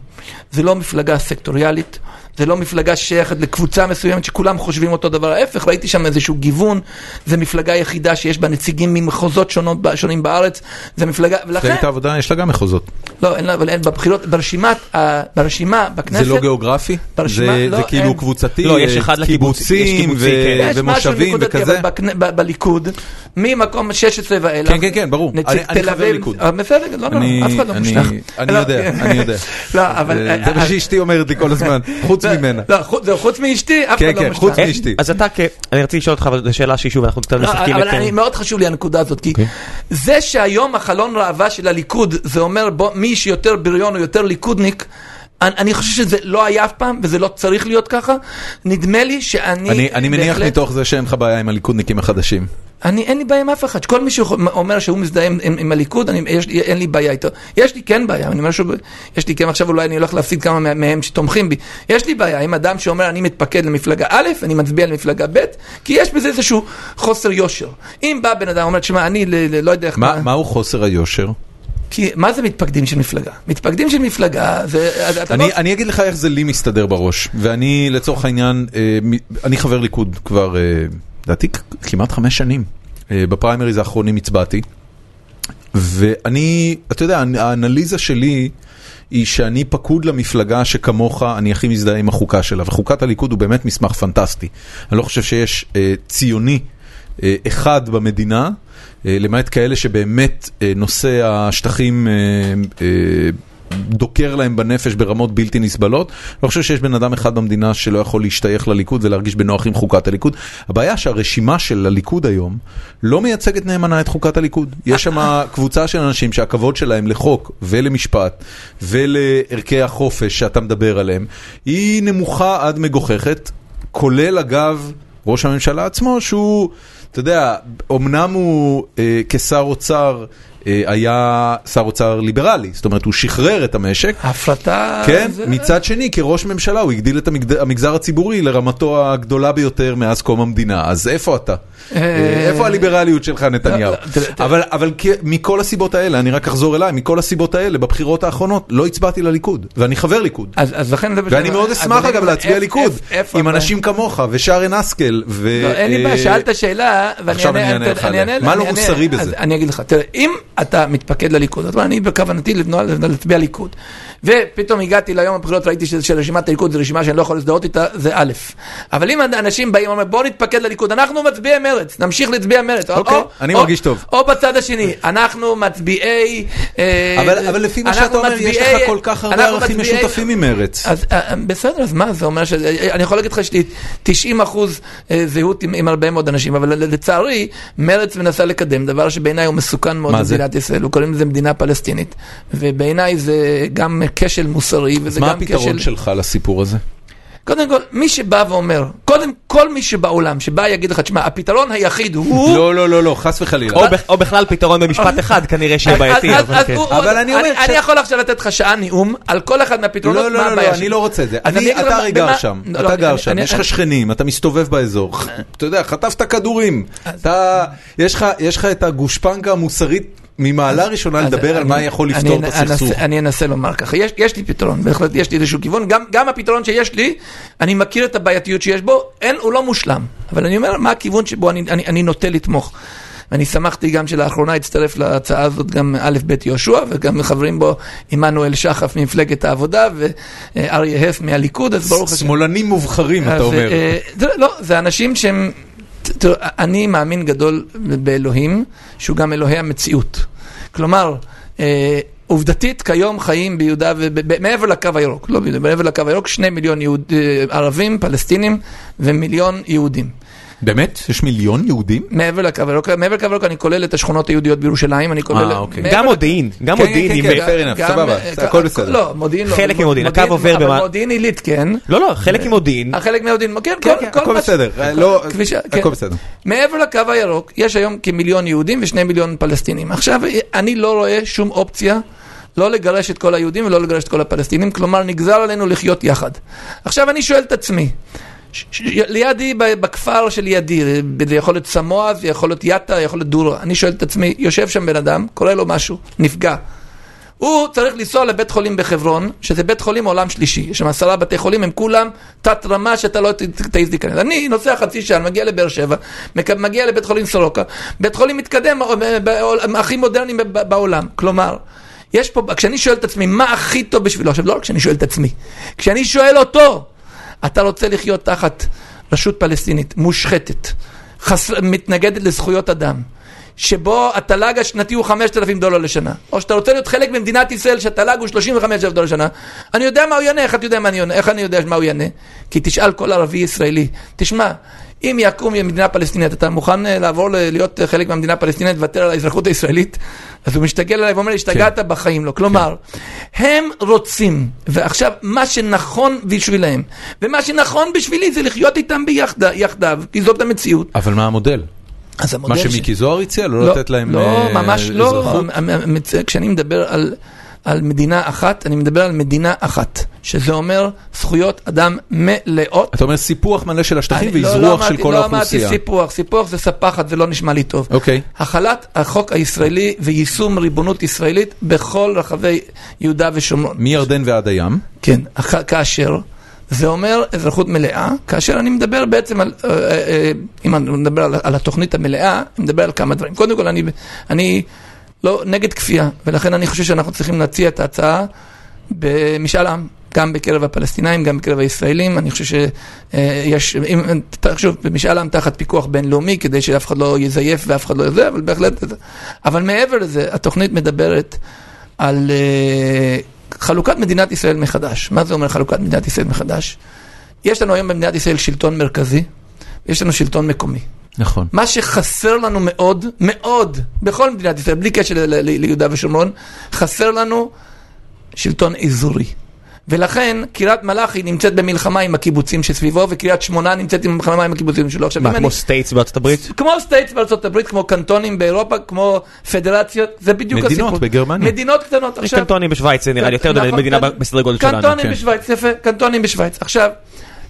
זה לא מפלגה סקטוריאלית, זה לא מפלגה שייכת לקבוצה מסוימת שכולם חושבים אותו דבר, ההפך, ראיתי שם איזשהו גיוון, זה מפלגה יחידה שיש בה נציגים ממחוזות שונות, שונים בארץ, זה מפלגה, ולכן, מפלגת העבודה יש לה גם מחוזות. לא, אין לה, אבל אין, בבחירות, ברשימת, ברשימה, בכנסת, זה לא גיאוגרפי? ברשימה, זה לא, זה כאילו אין. קבוצתי? לא, יש אה, אחד קיבוצים קיבוצי, ו- כן. יש משהו ומושבים נקודתי, וכזה? בליכוד, ממקום 16 ואילך. כן, כן, כן, ברור. אני- חבר אביב- ליכוד. אה, בסדר, לא, לא, אני- אף אחד לא אני- מושלם. אני לא, יודע, כן. אני יודע. לא, אבל... אה, זה מה שאשתי אומרת לי כל הזמן, חוץ לא, ממנה. לא, חוץ- זהו, חוץ מאשתי, אף כן, אחד לא כן, מושלם. חוץ אה, מאשתי. אז אתה כ... אני רציתי לשאול אותך, אבל זו שאלה שהיא שוב, אנחנו קצת לא, משחקים אבל את... אני, מאוד חשוב לי הנקודה הזאת, כי אוקיי. זה שהיום החלון ראווה של הליכוד, זה אומר מי שיותר בריון הוא יותר ליכודניק, אני, אני חושב שזה לא היה אף פעם, וזה לא צריך להיות ככה. נדמה לי שאני... אני אני מניח בהחלט- מתוך זה שאין לך בעיה עם הליכודניקים החדשים. אני, אין לי בעיה עם אף אחד, כל מי שאומר שהוא מזדהה עם, עם, עם הליכוד, אני, יש, אין לי בעיה איתו. יש לי כן בעיה, אני אומר שוב, יש לי כן, עכשיו אולי אני הולך להפסיד כמה מה- מהם שתומכים בי. יש לי בעיה עם אדם שאומר אני מתפקד למפלגה א', אני מצביע למפלגה ב', כי יש בזה איזשהו חוסר יושר. אם בא בן אדם ואומר, תשמע, אני ל, ל, לא יודע איך... מה- מהו חוסר היושר? כי מה זה מתפקדים של מפלגה? מתפקדים של מפלגה, זה... לא... אני, אני אגיד לך איך זה לי מסתדר בראש, ואני לצורך העניין, אה, אני חבר ליכוד כבר, אה, לדעתי כמעט חמש שנים. אה, בפריימריז האחרונים הצבעתי, ואני, אתה יודע, האנליזה שלי היא שאני פקוד למפלגה שכמוך, אני הכי מזדהה עם החוקה שלה, וחוקת הליכוד הוא באמת מסמך פנטסטי. אני לא חושב שיש ציוני אחד במדינה, למעט כאלה שבאמת אה, נושא השטחים אה, אה, דוקר להם בנפש ברמות בלתי נסבלות. אני חושב שיש בן אדם אחד במדינה שלא יכול להשתייך לליכוד ולהרגיש בנוח עם חוקת הליכוד. הבעיה שהרשימה של הליכוד היום לא מייצגת נאמנה את חוקת הליכוד. יש שם (laughs) קבוצה של אנשים שהכבוד שלהם לחוק ולמשפט ולערכי החופש שאתה מדבר עליהם, היא נמוכה עד מגוחכת, כולל אגב ראש הממשלה עצמו שהוא... אתה יודע, אמנם הוא אה, כשר אוצר אה, היה שר אוצר ליברלי, זאת אומרת הוא שחרר את המשק. הפרטה... כן, זה- מצד שני כראש ממשלה הוא הגדיל את המגזר הציבורי לרמתו הגדולה ביותר מאז קום המדינה, אז איפה אתה? אה, איפה הליברליות שלך נתניהו? לא, תראה. אבל מכל הסיבות האלה, אני רק אחזור אליי, מכל הסיבות האלה בבחירות האחרונות לא הצבעתי לליכוד, ואני חבר ליכוד. ואני מאוד אשמח אגב להצביע ליכוד, עם? אנשים כמוך ושרן השכל. לא, אין לי בעיה, אה, שאלת שאלה, ואני עכשיו אני אענה לך. מה לא מוסרי בזה? אני אגיד לך, תראה, אם אתה מתפקד לליכוד, אז אני בכוונתי להצביע ליכוד, ופתאום הגעתי ליום הבחירות, ראיתי שזה- שרשימת הליכוד זו רשימה שאני לא יכול להזדהות איתה, זה א', אבל אם אנשים באים ואומרים, בואו נתפקד לליכוד, אנחנו מצביעי מרץ, נמשיך להצביע מרץ, או- אוקיי, או- אני מרגיש טוב. או בצד השני, אנחנו מצביעי... אה, אבל לפי מה שאתה אומר, יש לך כל כך הרבה ערכים משותפים ממרץ. אז אה, בסדר, אז מה זה אומר ש... אני יכול להגיד לך שיש לי 90 אחוז אה, זהות עם, הרבה מאוד אנשים, אבל לצערי, מרצ מנסה לקדם דבר שבעיניי הוא מסוכן מאוד מה זה? במדינת ישראל, הוא קוראים לזה מדינה פלסטינית, ובעיניי זה גם כשל מוסרי, אז וזה מה גם הפתרון כשל... שלך לסיפור הזה? קודם כל, מי שבא ואומר, קודם כל מי שבעולם, שבא יגיד לך, תשמע, הפתרון היחיד הוא... לא, לא, לא, לא, חס וחלילה. או בכ- או בכלל פתרון במשפט אחד, כנראה שיהיה בעייתי. אבל כן. אבל אני אומר, אני יכול עכשיו לתת לך שעה נאום על כל אחד מהפתרונות, לא, מה לא, לא, הבעיה לא, שלי. אני לא רוצה את זה. אתה הרי גר שם, לא, אתה גר שם, יש לך שכנים, אתה מסתובב באזור, אתה יודע, חטפת כדורים, יש לך את הגושפנקה המוסרית ממעלה ראשונה אז לדבר על אני- מה יכול אני לפתור את אנ- הסכסוך. אני אנסה לומר ככה, יש, יש לי פתרון, בהחלט יש לי איזשהו כיוון, גם, גם הפתרון שיש לי, אני מכיר את הבעייתיות שיש בו, אין, הוא לא מושלם, אבל אני אומר מה הכיוון שבו אני, אני, אני נוטה לתמוך. ואני שמחתי גם שלאחרונה הצטרף להצעה הזאת גם א' ב' יהושע, וגם חברים בו עמנואל שחף ממפלגת העבודה, ואריה הס מהליכוד, אז ברוך השם. שמאלנים מובחרים, אתה אומר. אה, לא, זה אנשים שהם... תראו, אני מאמין גדול באלוהים, שהוא גם אלוהי המציאות. כלומר, אה, עובדתית, כיום חיים ביהודה, מעבר לקו הירוק, לא ביהודה, מעבר לקו הירוק, שני מיליון יהוד, אה, ערבים, פלסטינים, ומיליון יהודים. באמת? יש מיליון יהודים? מעבר לקו הירוק, מעבר לקו הירוק אני כולל את השכונות היהודיות בירושלים, אני כולל... אה, אוקיי. גם מודיעין, גם כן, מודיעין. גם- fair enough, סבבה, אה, הכל בסדר. לא, מודיעין לא. חלק ממודיעין, הקו עובר אבל במה- מודיעין עילית כן. לא, לא, חלק ממודיעין. החלק מהיהודים, כן, כן, כל- כן, כל הכל בסדר, לא, כביש- כן. הכל בסדר. מעבר לקו הירוק, יש היום כמיליון יהודים ושני מיליון פלסטינים. עכשיו, אני לא רואה שום אופציה לא לגרש את כל היהודים ולא לגרש את כל הפלסטינים, כלומר, נגזר עלינו לחיות יחד. עכשיו, אני שואל את עצמי, לידי, בכפר שלידי, זה יכול להיות סמואה, זה יכול להיות יטא, יכול להיות דורה. אני שואל את עצמי, יושב שם בן אדם, קורה לו משהו, נפגע. הוא צריך לנסוע לבית חולים בחברון, שזה בית חולים עולם שלישי. יש שם עשרה בתי חולים, הם כולם תת רמה שאתה לא ת- ת- תעז להיכנס. אני נוסע חצי שעה, מגיע לבאר שבע, מגיע לבית חולים סורוקה, בית חולים מתקדם, אה, בעול- הכי מודרני בעולם. כלומר, יש פה, כשאני שואל את עצמי, מה הכי טוב בשבילו? עכשיו, לא רק כשאני שואל את עצמי, כשאני שואל אותו, אתה רוצה לחיות תחת רשות פלסטינית מושחתת, חס... מתנגדת לזכויות אדם, שבו התל"ג השנתי הוא 5,000 דולר לשנה, או שאתה רוצה להיות חלק ממדינת ישראל שהתל"ג הוא 35,000 דולר לשנה, אני יודע מה הוא יענה, איך אתה יודע מה אני עונה, איך אני יודע מה הוא יענה? כי תשאל כל ערבי ישראלי, תשמע, אם יקום מדינה פלסטינית, אתה מוכן אה, לעבור להיות חלק מהמדינה הפלסטינית, לוותר על האזרחות הישראלית? אז הוא מסתכל עליי ואומר לי, השתגעת בחיים לא. כלומר, הם רוצים, ועכשיו, מה שנכון בשבילם, ומה שנכון בשבילי זה לחיות איתם ביחד- יחדיו, כי זאת המציאות. אבל מה המודל? אז מה המודל ש- שמיקי זוהר הציע? לא לתת להם לא, אה, ממש לא. אזרחות? המ- המ- המ- כשאני מדבר על, על מדינה אחת, אני מדבר על מדינה אחת, שזה אומר זכויות אדם מלאות. אתה אומר סיפוח מלא של השטחים אני לא- ואזרוח לא של אמרתי- כל לא אמרתי האוכלוסייה. סיפוח, סיפוח זה ספחת, זה לא נשמע לי טוב. אוקיי. החלת החוק הישראלי ויישום ריבונות ישראלית בכל רחבי יהודה ושומרון. מירדן ועד הים. כן, כאשר, זה אומר אזרחות מלאה, כאשר אני מדבר בעצם על, אה, אה, אה, אם אני מדבר על, על התוכנית המלאה, אני מדבר על כמה דברים. קודם כל, אני, אני לא נגד כפייה, ולכן אני חושב שאנחנו צריכים להציע את ההצעה במשאל עם. גם בקרב הפלסטינאים, גם בקרב הישראלים, אני חושב שיש, אם, שוב, במשאל עם תחת פיקוח בינלאומי, כדי שאף אחד לא יזייף ואף אחד לא יזה, אבל בהחלט, אבל מעבר לזה, התוכנית מדברת על אה, חלוקת מדינת ישראל מחדש. מה זה אומר חלוקת מדינת ישראל מחדש? יש לנו היום במדינת ישראל שלטון מרכזי, יש לנו שלטון מקומי. נכון. מה שחסר לנו מאוד, מאוד, בכל מדינת ישראל, בלי קשר ליהודה ושומרון, חסר לנו שלטון אזורי. ולכן קריית מלאכי נמצאת במלחמה עם הקיבוצים שסביבו, וקריית שמונה נמצאת במלחמה עם הקיבוצים שלו. עכשיו, מה, כמו אני- states בארצות הברית? כמו states בארצות הברית, כמו קנטונים באירופה, כמו פדרציות, זה בדיוק מדינות הסיפור. בגרמניה. מדינות קטנות. יש עכשיו, קנטונים בשוויץ, זה נראה לי יותר נכון, מדינה קנ- בסדר גודל שלנו. קנטונים כן. בשוויץ, יפה, קנטונים בשוויץ. עכשיו,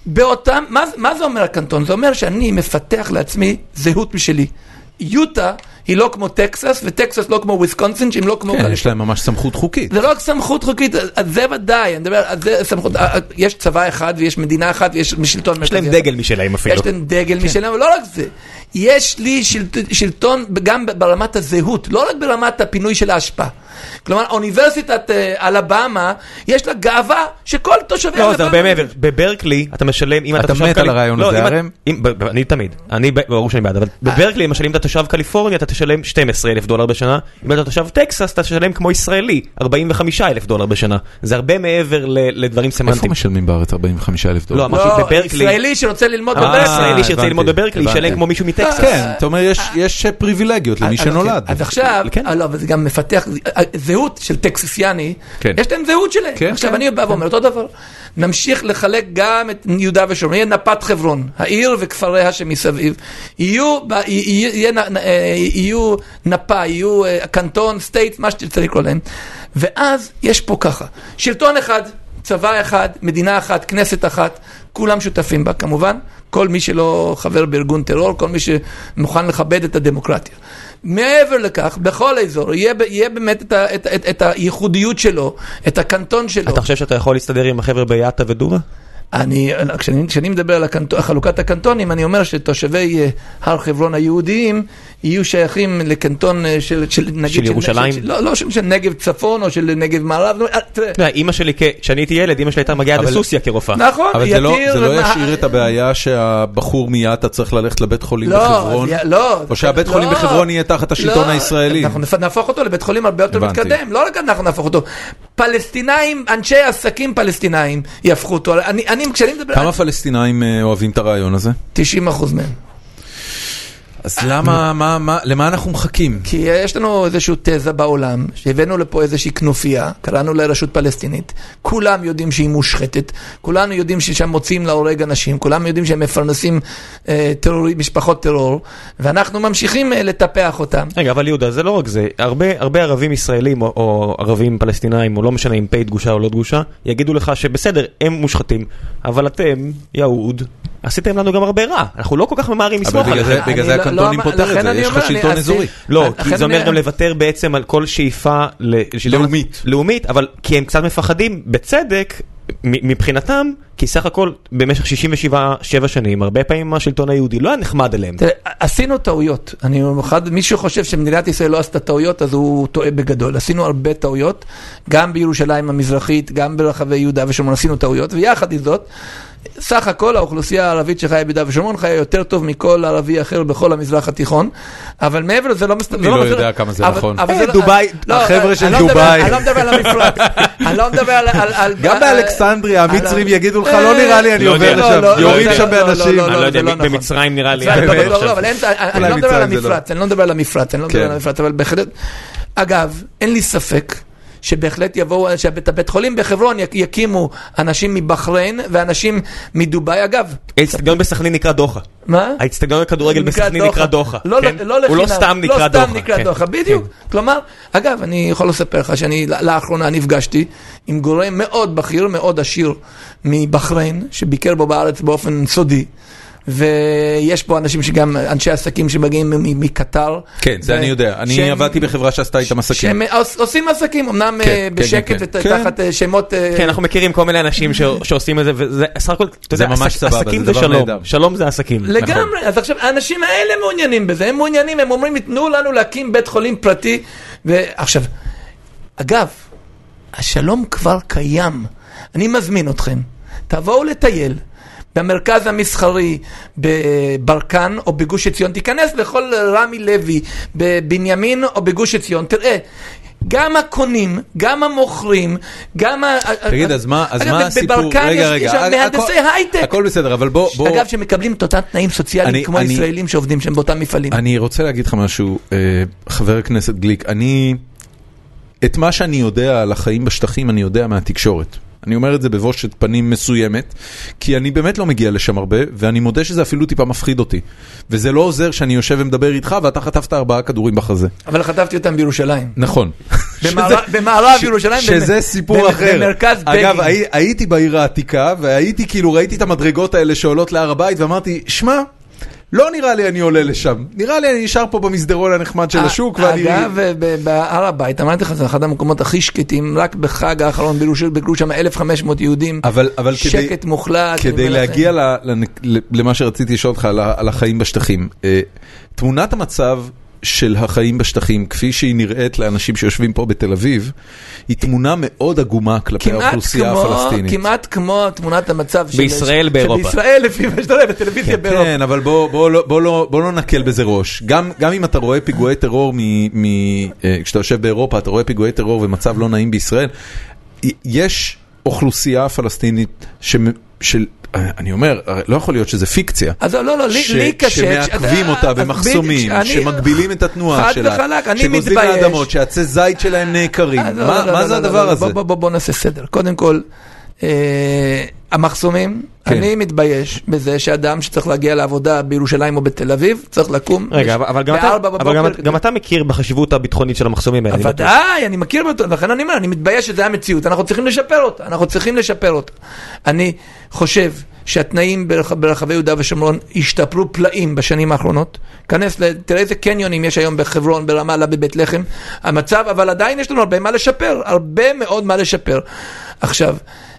באותם, מה, מה זה אומר הקנטון? זה אומר שאני מפתח לעצמי זהות משלי. יוטה היא לא כמו טקסס, וטקסס לא כמו וויסקונסין, שהם לא כמו... כן. יש להם ממש סמכות חוקית. זה לא רק סמכות חוקית, זה ודאי, אני מדבר, זה סמכות, אה, יש צבא אחד ויש מדינה אחת ויש שלטון יש להם. דגל משלהם אפילו. יש להם דגל משלהם, אבל לא רק זה. יש לי שלט, שלטון גם ברמת הזהות, לא רק ברמת הפינוי של האשפה. כלומר, אוניברסיטת אה, אלבמה, יש לה גאווה שכל תושבי לא, זה הרבה מעבר. בברקלי אתה משלם, אם אתה אתה תושב... מת על הרעיון לא, הזה, ב- אני תמיד. אני, ברור שאני בעד, אבל בברקלי למשל אם אתה תושב קליפורניה אתה תשלם 12 אלף דולר בשנה, אם אתה תושב טקסס אתה תשלם כמו ישראלי 45 אלף דולר בשנה. זה הרבה מעבר ל- לדברים איפה סמנטיים. משלמים בארץ 45 אלף דולר? לא, אמרתי לא, בברקלי. ישראלי שרוצה ללמוד אה, בברקלי. ישראלי הבנתי, ללמוד בברקלי הבנתי. ישלם כמו מישהו מטקסס. כן, אתה אומר יש- פריבילגיות למי שנולד. אז עכשיו, כן. אה, לא, אבל זה גם מפתח, אה, זהות של טקסיסיאני, כן. יש להם זהות שלהם. כן, עכשיו כן, אני בא ואומר אותו דבר, נמשיך לחלק גם את יהודה ושומרון, יהיה נפת חברון, העיר וכפריה שמסביב, יהיו, יהיה- אה, יהיו נפה, יהיו אה, קנטון, סטייט, מה שתרצה לקרוא להם, ואז יש פה ככה, שלטון אחד, צבא אחד, מדינה אחת, כנסת אחת, כולם שותפים בה כמובן, כל מי שלא חבר בארגון טרור, כל מי שמוכן לכבד את הדמוקרטיה. מעבר לכך, בכל אזור יהיה, יהיה באמת את, ה, את, את, את הייחודיות שלו, את הקנטון שלו. אתה חושב שאתה יכול להסתדר עם החבר'ה ביאטה ודורה? אני, כשאני, כשאני מדבר על הקנט, חלוקת הקנטונים, אני אומר שתושבי אה, הר חברון היהודיים יהיו שייכים לקנטון אה, של, של, נגיד, של ירושלים? של, לא, לא של, של נגב צפון או של נגב מערב, לא, אה, תראה, אימא שלי, כשאני הייתי ילד, אימא שלי הייתה מגיעה אבל- לסוסיה כרופאה. נכון, אבל זה לא- יתיר, זה לא ומה- ישאיר את הבעיה שהבחור מיאטה צריך ללכת לבית חולים לא, בחברון? י- לא, או שהבית לא, חולים בחברון יהיה תחת השלטון לא, הישראלי? אנחנו נהפוך אותו לבית חולים הרבה יותר הבנתי. מתקדם, לא רק אנחנו נהפוך אותו. פלסטינאים, אנשי עסקים פלסטינאים יהפכו אותו. אני, אני כשאני מדבר, כמה פלסטינאים אה, אוהבים את הרעיון הזה? 90 אחוז מהם. אז למה, מה, מה, למה אנחנו מחכים? כי יש לנו איזושהי תזה בעולם, שהבאנו לפה איזושהי כנופיה, קראנו לה רשות פלסטינית, כולם יודעים שהיא מושחתת, כולנו יודעים ששם מוציאים להורג אנשים, כולם יודעים שהם מפרנסים אה, טרור, משפחות טרור, ואנחנו ממשיכים אה, לטפח אותם. רגע, אבל יהודה, זה לא רק זה. הרבה, הרבה ערבים ישראלים או, או ערבים פלסטינאים, או לא משנה אם פ' דגושה או לא דגושה, יגידו לך שבסדר, הם מושחתים, אבל אתם, יהוד, עשיתם לנו גם הרבה רע. אנחנו לא כל כך ממהרים לסמוך עליכם. בגלל זה לא- הקנטונים לא- פותר את לכן זה, יש לך שלטון אז- אזורי. לא, כי זה אומר גם לוותר בעצם על כל שאיפה לאומית. לאומית, אבל כי הם קצת מפחדים, בצדק, מבחינתם, כי סך הכל במשך 67 שנים, הרבה פעמים השלטון היהודי לא היה נחמד אליהם. תראה, עשינו טעויות. אני אחד, מי שחושב שמדינת ישראל לא עשתה טעויות, אז הוא טועה בגדול. עשינו הרבה טעויות, גם בירושלים המזרחית, גם ברחבי יהודה ושומרון עשינו טעויות, ויחד עם זאת, סך הכל האוכלוסייה הערבית שחיה ביהודה ושומרון חיה יותר טוב מכל ערבי אחר בכל המזרח התיכון, אבל מעבר לזה לא מסתכל... אני לא יודע כמה זה נכון. אה, דובאי, החבר'ה של לא דובאי. אני לא מדבר על המפרץ. (laughs) אני לא מדבר על... גם באלכסנדריה המצרים יגידו לך, לא נראה לי, אני לא עובר. לשם, לא, לא, יורים לא, שם לא, לא, באנשים. לא, אני לא יודע, לא נכון. במצרים נראה לי... לא. לא, אבל אני לא מדבר על לא. המפרץ, אני לא מדבר לא. על המפרץ, אבל בהחלט, אגב, אין לי ספק שבהחלט יבואו, שאת הבית חולים בחברון יק- יקימו אנשים מבחריין ואנשים מדובאי, אגב, האצטדיון בסכנין נקרא דוחה. מה? האצטדיון הכדורגל בסכנין נקרא דוחה. לא, כן? לא הוא לא לחינם, סתם נקרא לא דוחה. סתם נקרא כן. דוחה, בדיוק. כלומר, אגב, אני יכול לספר לך שאני ל- לאחרונה נפגשתי עם גורם מאוד בכיר, מאוד עשיר מבחריין, שביקר בו בארץ באופן סודי. ויש פה אנשים שגם, אנשי עסקים שמגיעים מ- מ- מקטר. כן, זה ו- אני יודע. אני שהם- עבדתי בחברה שעשתה איתם עסקים. שהם עוש- עושים עסקים, אמנם כן, אה, כן, בשקט כן, כן. ותחת אה, שמות... אה, כן, אנחנו מכירים כל מיני אנשים ש- שעושים את זה, וזה סך הכל, אתה זה יודע, ממש עסק- סבבה, עסקים זה שלום. שלום זה עסקים. לגמרי, אז עכשיו האנשים האלה מעוניינים בזה, הם מעוניינים, הם אומרים, תנו לנו להקים בית חולים פרטי. ועכשיו, אגב, השלום כבר קיים. אני מזמין אתכם, תבואו לטייל. במרכז המסחרי בברקן או בגוש עציון, תיכנס לכל רמי לוי בבנימין או בגוש עציון, תראה, גם הקונים, גם המוכרים, גם ה... תגיד, אז מה אז אגב, מה הסיפור? בברקן יש- שם מהנדסי הייטק. הכל בסדר, אבל בוא... בוא- אגב, שמקבלים את אותם תנאים סוציאליים כמו אני- הישראלים שעובדים שם באותם מפעלים. אני רוצה להגיד לך משהו, אה, חבר הכנסת גליק, אני, את מה שאני יודע על החיים בשטחים אני יודע מהתקשורת. אני אומר את זה בבושת פנים מסוימת, כי אני באמת לא מגיע לשם הרבה, ואני מודה שזה אפילו טיפה מפחיד אותי. וזה לא עוזר שאני יושב ומדבר איתך ואתה חטפת ארבעה כדורים בחזה. אבל חטפתי אותם בירושלים. נכון. (laughs) במערב- ירושלים, שזה סיפור אחר. במרכז אגב, בגין. הי- הייתי בעיר העתיקה, והייתי כאילו, ראיתי את המדרגות האלה שעולות להר הבית, ואמרתי, שמע, לא נראה לי אני עולה לשם. נראה לי אני נשאר פה במסדרון הנחמד של השוק, ואני... אגב, ב- בהר הבית, אמרתי לך, זה אחד המקומות הכי שקטים, רק בחג האחרון ביקרו שם 1,500 יהודים. שקט מוחלט. כדי. להגיע למה שרציתי לשאול אותך על החיים בשטחים, אה, תמונת המצב של החיים בשטחים, כפי שהיא נראית לאנשים שיושבים פה בתל אביב, היא תמונה מאוד עגומה כלפי האוכלוסייה כמו, הפלסטינית. כמעט כמו תמונת המצב של... בישראל, של- באירופה. בישראל, לפי מה שאתה רואה בטלוויזיה באירופה. כן, אבל בוא, בוא, לא- בוא, לא, בוא לא נקל בזה ראש. גם, גם אם אתה רואה פיגועי טרור, מ, מ, אה, כשאתה יושב באירופה, אתה רואה פיגועי טרור ומצב לא נעים בישראל, יש אוכלוסייה פלסטינית ש... של... אה, אני אומר, לא יכול להיות שזה פיקציה. אז לא, לא, לי, קשה. שמעכבים אז- אותה אז במחסומים, שמגבילים את התנועה חד שלה, וחלק, אני שגוזלים מתבייש. לאדמות, שעצי זית שלהם נעקרים. אה, מה זה הדבר הזה? בוא, נעשה סדר. קודם כל, אה, המחסומים, כן. אני מתבייש בזה שאדם שצריך להגיע לעבודה בירושלים או בתל אביב, צריך לקום רגע, בש- אבל- אבל גם אתה- בבוקר מכיר בחשיבות הביטחונית של המחסומים האלה. ודאי, אני מכיר לכן אני אומר, אני מתבייש שזה המציאות, אנחנו צריכים לשפר אותה, אנחנו צריכים לשפר אותה. אני חושב שהתנאים ברח- ברחבי יהודה ושומרון השתפרו פלאים בשנים האחרונות. כנס, תראה איזה קניונים יש היום בחברון, ברמאללה, בבית לחם. המצב, אבל עדיין יש לנו הרבה מה לשפר, הרבה מאוד מה לשפר. עכשיו, אה,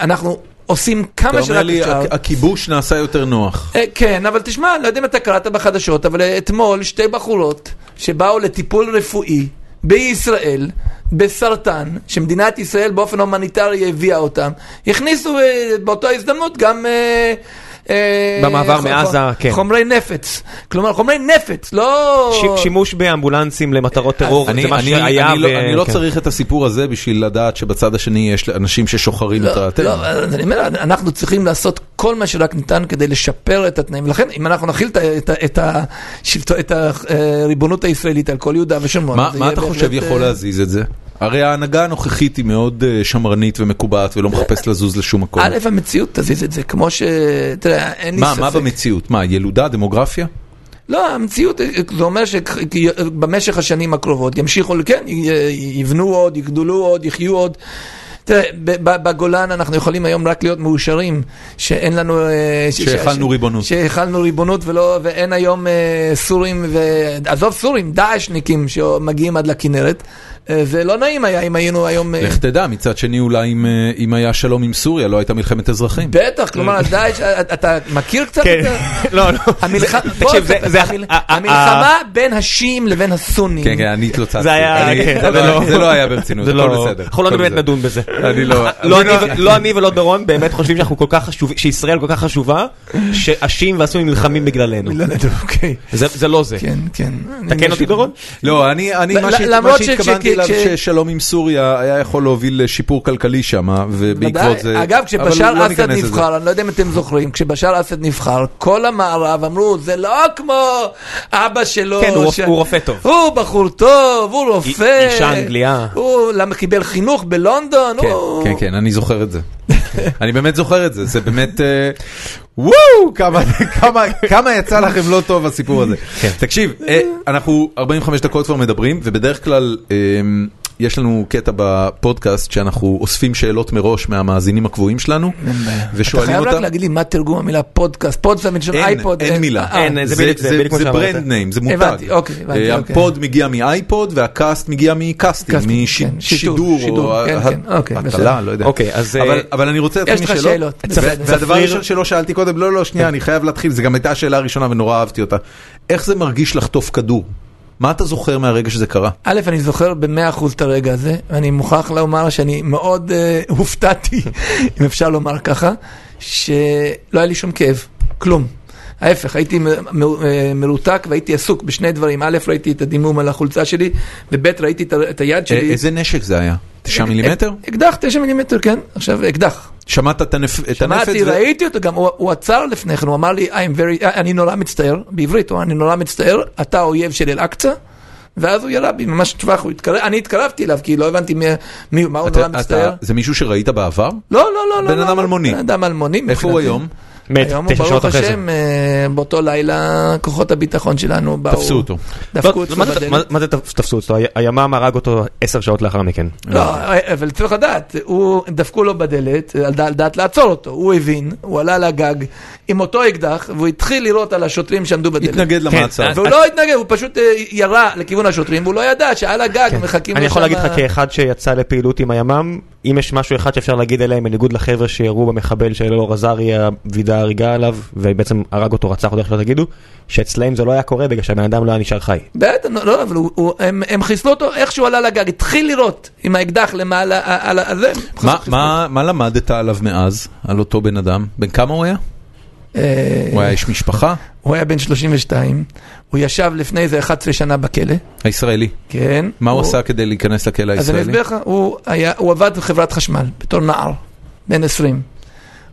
אנחנו עושים אתה כמה אומר שרק לי, אפשר. הכ- הכיבוש נעשה יותר נוח. אה, כן, אבל תשמע, לא יודע אם אתה קראת בחדשות, אבל אתמול שתי בחורות שבאו לטיפול רפואי בישראל, בסרטן, שמדינת ישראל באופן הומניטרי הביאה אותם, הכניסו אה, באותה הזדמנות גם... אה, אה, במעבר מעזה, כן. חומרי נפץ. כלומר, חומרי נפץ, לא... ש- שימוש באמבולנסים למטרות טרור, אני, זה מה אני, שהיה. אני, לא, לא כן. צריך את הסיפור הזה בשביל לדעת שבצד השני יש אנשים ששוחרים את לא, רעתנו. לא, אז אני אומר, אנחנו צריכים לעשות כל מה שרק ניתן כדי לשפר את התנאים. לכן, אם אנחנו נכיל את את את את הריבונות הישראלית על כל יהודה ושומרון, מה, אתה חושב יכול אה, להזיז את זה? הרי ההנהגה הנוכחית היא מאוד אה, שמרנית ומקובעת ולא מחפשת לזוז לשום מקום. א', המציאות תזיז את זה, כמו ש... תראה, אין לי מה, ספק. מה במציאות? מה, ילודה, דמוגרפיה? לא, המציאות, אה, זה אומר שבמשך השנים הקרובות ימשיכו, כן, יבנו עוד, יגדלו עוד, יחיו עוד. תראה, בגולן אנחנו יכולים היום רק להיות מאושרים שאין לנו... אה, שהחלנו ריבונות. שהחלנו ריבונות ולא, ואין היום סורים, ו... עזוב סורים, דאעשניקים שמגיעים עד לכנרת. אה, זה לא נעים היה אם היינו היום... אה, לך תדע, מצד שני אולי אם, אה, אם היה שלום עם סוריה לא הייתה מלחמת אזרחים. בטח, כלומר, דאעש, אה, אתה מכיר קצת כן, את ה... (laughs) לא, לא. זה- זה- זה- המלחמה בין השיעים לבין הסונים. כן, כן, אני התלוצצתי. זה כן, זה זה לא- לא- זה לא היה ברצינות, זה הכל לא, בסדר. אנחנו לא באמת. נדון בזה. אני לא... לא אני לא ולא דורון באמת חושבים שאנחנו כל כך חשובים, שישראל כל כך חשובה, שהשיעים והסונים נלחמים בגללנו. אוקיי. זה זה לא זה. כן, כן. אני תקן אותי דורון? לא, אני, מה שהתכוונתי אליו ש- ששלום עם סוריה היה יכול להוביל לשיפור כלכלי שם, ובעקבות ודאי. זה... אגב, כשבשאר לא אסד לזה. נבחר, אני לא יודע אם אתם זוכרים, כשבשאר אסד נבחר, כל המערב אמרו, זה לא כמו אבא שלו. כן, הוא ש- הוא רופא טוב. הוא בחור טוב, הוא רופא. אישה אנגליה. הוא קיבל חינוך בלונדון. כן, הוא- כן, כן, אני זוכר את זה. אני באמת זוכר את זה, זה באמת... אה, וואו, כמה, כמה, כמה יצא לכם לא טוב הסיפור הזה. כן. תקשיב, אה, אנחנו 45 דקות כבר מדברים, ובדרך כלל אה, יש לנו קטע בפודקאסט שאנחנו אוספים שאלות מראש מהמאזינים הקבועים שלנו, אתה ושואלים חייב רק אותם... להגיד לי מה תרגום המילה פודקאסט, פודקאסט מלשון אין, אייפוד. אין מילה. אה, אין, זה זה זה. brand name, זה מותג. הבנתי, אוקיי, הבנתי, אה, אוקיי. ה pod מגיע מאייפוד וה cast מגיע מקאסטים, קאסטים, כן, שידור, משידור, שידור, או כן, ה- כן, אוקיי, הטלה. לא יודע. אוקיי, אז, אבל- אה, אבל אני רוצה להתחיל יש לך משאלות. והדבר. הראשון שלא שאלתי קודם, לא, לא, שנייה, אני חייב להתחיל, זו גם הייתה השאלה הראשונה ונורא אהבתי אותה. איך זה מרגיש לחטוף כדור? מה אתה זוכר מהרגע שזה קרה? א', אני זוכר במאה אחוז את הרגע הזה, ואני מוכרח לומר שאני מאוד אה, (laughs) הופתעתי, אם אפשר לומר ככה, שלא היה לי שום כאב, כלום. ההפך, הייתי אה, מרותק והייתי עסוק בשני דברים. א', ראיתי את הדימום על החולצה שלי, וב', ראיתי את היד שלי. איזה נשק זה היה? תשעה מילימטר? אקדח, תשע מילימטר, כן. עכשיו, אקדח. שמעת את הנפ- את הנפץ? שמעתי, ראיתי אותו, גם הוא הוא עצר לפני כן, הוא אמר לי, very, אני נורא מצטער, בעברית, הוא אמר, אני נורא מצטער, אתה האויב של אל-אקצא, ואז הוא ירה בי ממש טווח, התקרב, אני התקרבתי אליו, כי לא הבנתי מי, מי, מה הוא אתה- נורא אתה- מצטער. זה מישהו שראית בעבר? לא, לא, לא, לא. בן לא, אדם לא. אלמוני. בן אדם אלמוני. איפה הוא. היום? מת, היום תשע ברוך שעות אחרי זה. השם, אה, באותו לילה כוחות הביטחון שלנו באו. תפסו אותו. דפקו אותו מה זה- בדלת. מה- זה תפ- תפסו אותו? הימ"מ הרג אותו עשר שעות לאחר מכן. לא, אבל צריך לדעת, הוא, דפקו לו בדלת, על דעת- לעצור אותו, הוא הבין, הוא עלה לגג עם אותו אקדח, והוא התחיל לירות על השוטרים שעמדו בדלת. התנגד למעצר. כן, והוא לא התנגד, הוא פשוט אה, ירה לכיוון השוטרים, והוא לא ידע שעל הגג מחכים לו אני יכול להגיד לך כאחד שיצא לפעילות עם הימ"מ, אם יש משהו אחד שאפשר להגיד עליהם, בניגוד לחבר'ה שירו במחבל של אלאור עזרי, וידא הריגה עליו, ובעצם הרג אותו, רצח אותו, איך שלא תגידו, שאצלהם זה לא היה קורה בגלל שהבן אדם לא היה נשאר חי. בטח, לא, לא, אבל הוא- הוא- הם- הם חיסלו אותו איך שהוא עלה לגג, התחיל לירות עם האקדח למעלה, על. זה, מה- מה- מה למדת עליו מאז, על אותו בן אדם? בן כמה הוא היה? אה, הוא היה איש משפחה? הוא היה בן 32, הוא ישב לפני איזה 11 שנה בכלא, הישראלי. כן. מה הוא עשה כדי להיכנס לכלא אז אני הישראלי? אסביר לך, הוא היה- הוא עבד בחברת חשמל בתור נער, בן 20.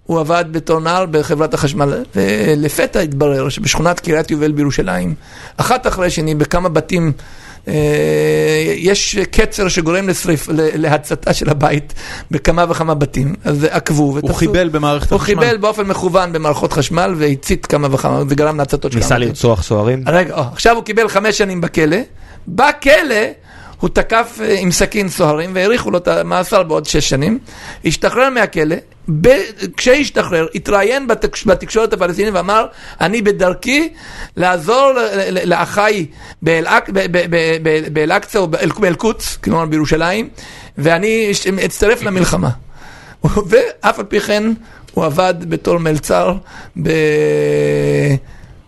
הוא עבד בתור נער בחברת החשמל, ולפתע התברר שבשכונת קריית יובל בירושלים, אחת אחרי שני בכמה בתים, יש קצר שגורם לשריף, להצתה של הבית בכמה וכמה בתים, אז עקבו הוא ותפסו. חיבל במערכת הוא החשמל. חיבל באופן מכוון במערכות חשמל והצית כמה וכמה, וגרם להצתות של ניסה כמה בתים. לרצוח סוהרים. רגע, או, עכשיו הוא קיבל חמש שנים בכלא, בכלא הוא תקף אה, עם סכין סוהרים והאריכו לו את המאסר בעוד שש שנים, השתחרר מהכלא, ב... כשהשתחרר התראיין בתקש... בתקשורת הפלסטינית ואמר, אני בדרכי לעזור לאחיי באל-אקצא או באל- באל-קודס, כלומר בירושלים, ואני אצטרף למלחמה. (laughs) ואף על פי כן הוא עבד בתור מלצר ב...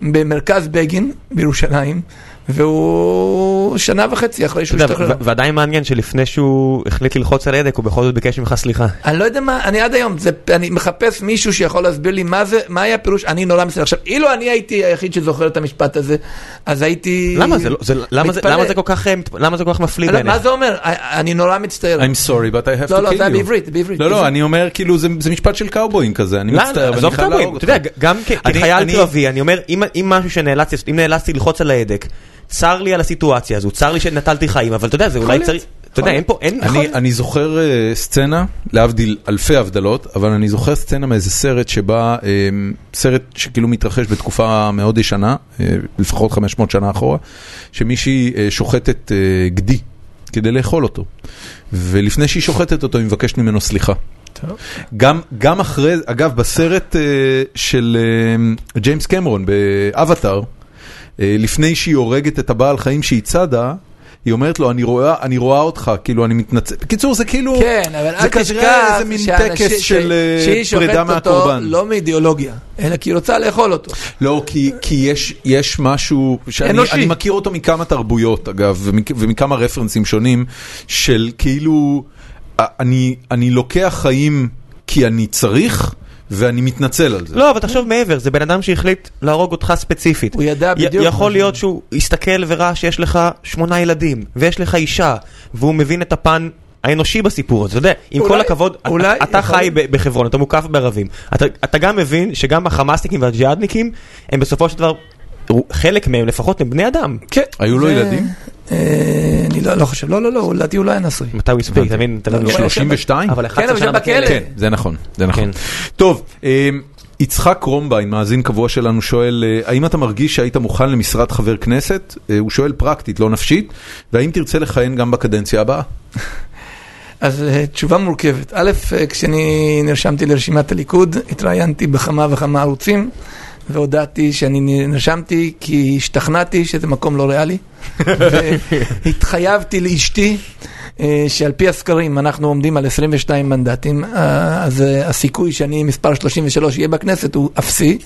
במרכז בגין בירושלים, והוא שנה וחצי אחרי שהוא השתחרר. ועדיין מעניין שלפני שהוא החליט ללחוץ על ההדק, הוא בכל זאת ביקש ממך סליחה. אני לא יודע מה, אני עד היום, זה, אני מחפש מישהו שיכול להסביר לי מה זה, מה היה הפירוש, אני נורא מצטער. עכשיו, אילו אני הייתי היחיד שזוכר את המשפט הזה, אז הייתי... למה זה לא- זה- למה זה- מתפלא. למה זה כל כך אה, זה מפליא לא, בעיניך? מה זה אומר? אני נורא מצטער. I'm sorry, but I have לא, to לא, kill זה היה you. בעברית, בעברית. לא, לא. אני אומר, כאילו, זה זה משפט של קאובויים כזה, אני לא, מצטער, ואני עזוב חייב קאובויים, להרוג אתה יודע, אותך. גם כחייל אני- קרבי, אני אומר, אם- אם משהו שנאלצתי, אם נאלצתי ללחוץ על ההדק, צר לי על הסיטואציה הזו, צר לי שנטלתי חיים, אבל אתה יודע, זה אולי. צריך, אתה יודע, אין פה, אין, אני, אני זוכר אה, סצנה, להבדיל אלפי הבדלות, אבל אני זוכר סצנה מאיזה סרט שבה, אה, סרט שכאילו מתרחש בתקופה מאוד ישנה, אה, לפחות 500 שנה אחורה, שמישהי אה, שוחטת גדי כדי לאכול אותו, ולפני שהיא שוחטת אותו היא מבקשת ממנו סליחה. גם, גם אחרי, אגב, בסרט של ג'יימס קמרון באבטאר, לפני שהיא הורגת את הבעל חיים שהיא צדה, היא אומרת לו, אני רואה, אני רואה אותך, כאילו, אני מתנצל. בקיצור, זה כאילו... כן, אבל זה כנראה איזה מין טקס של, אה, פרידה מהקורבן. לא מאידיאולוגיה, אלא כי היא רוצה לאכול אותו. לא, כי, כי יש, יש משהו, שאני אנושי. אני מכיר אותו מכמה תרבויות, אגב, ומכ, ומכמה רפרנסים שונים, של כאילו, אני, אני לוקח חיים כי אני צריך, ואני מתנצל על זה. לא, אבל תחשוב מעבר, זה בן אדם שהחליט להרוג אותך ספציפית. הוא ידע י- בדיוק. יכול להיות. שהוא הסתכל וראה שיש לך שמונה ילדים, ויש לך אישה, והוא מבין את הפן האנושי בסיפור הזה, אתה יודע, עם אולי- כל הכבוד, אולי אתה יכול חי בחברון, אתה מוקף בערבים, אתה- אתה גם מבין שגם החמאסניקים והג'יהאדניקים, הם בסופו של דבר, חלק מהם לפחות הם בני אדם. כן. היו לו ילדים? אה, אני לא לא חושב, לא, לא, לא, לדעתי הוא לא היה נשוי. מתי הוא הספיק, אתה מבין? אתה לא- לא, 32? אבל כן, 11 אבל שנה בכלא. כן, זה נכון, זה נכון. כן. טוב, אה, יצחק קרומביין, מאזין קבוע שלנו, שואל, אה, האם אתה מרגיש שהיית מוכן למשרת חבר כנסת? הוא שואל פרקטית, לא נפשית, והאם תרצה לכהן גם בקדנציה הבאה? (laughs) אז תשובה מורכבת. א', כשאני נרשמתי לרשימת הליכוד, התראיינתי בכמה וכמה ערוצים, והודעתי שאני נרשמתי כי השתכנעתי שזה מקום לא ריאלי. (laughs) והתחייבתי לאשתי אה, שעל פי הסקרים אנחנו עומדים על 22 מנדטים, אה, אז אה, הסיכוי שאני מספר 33 יהיה בכנסת הוא אפסי.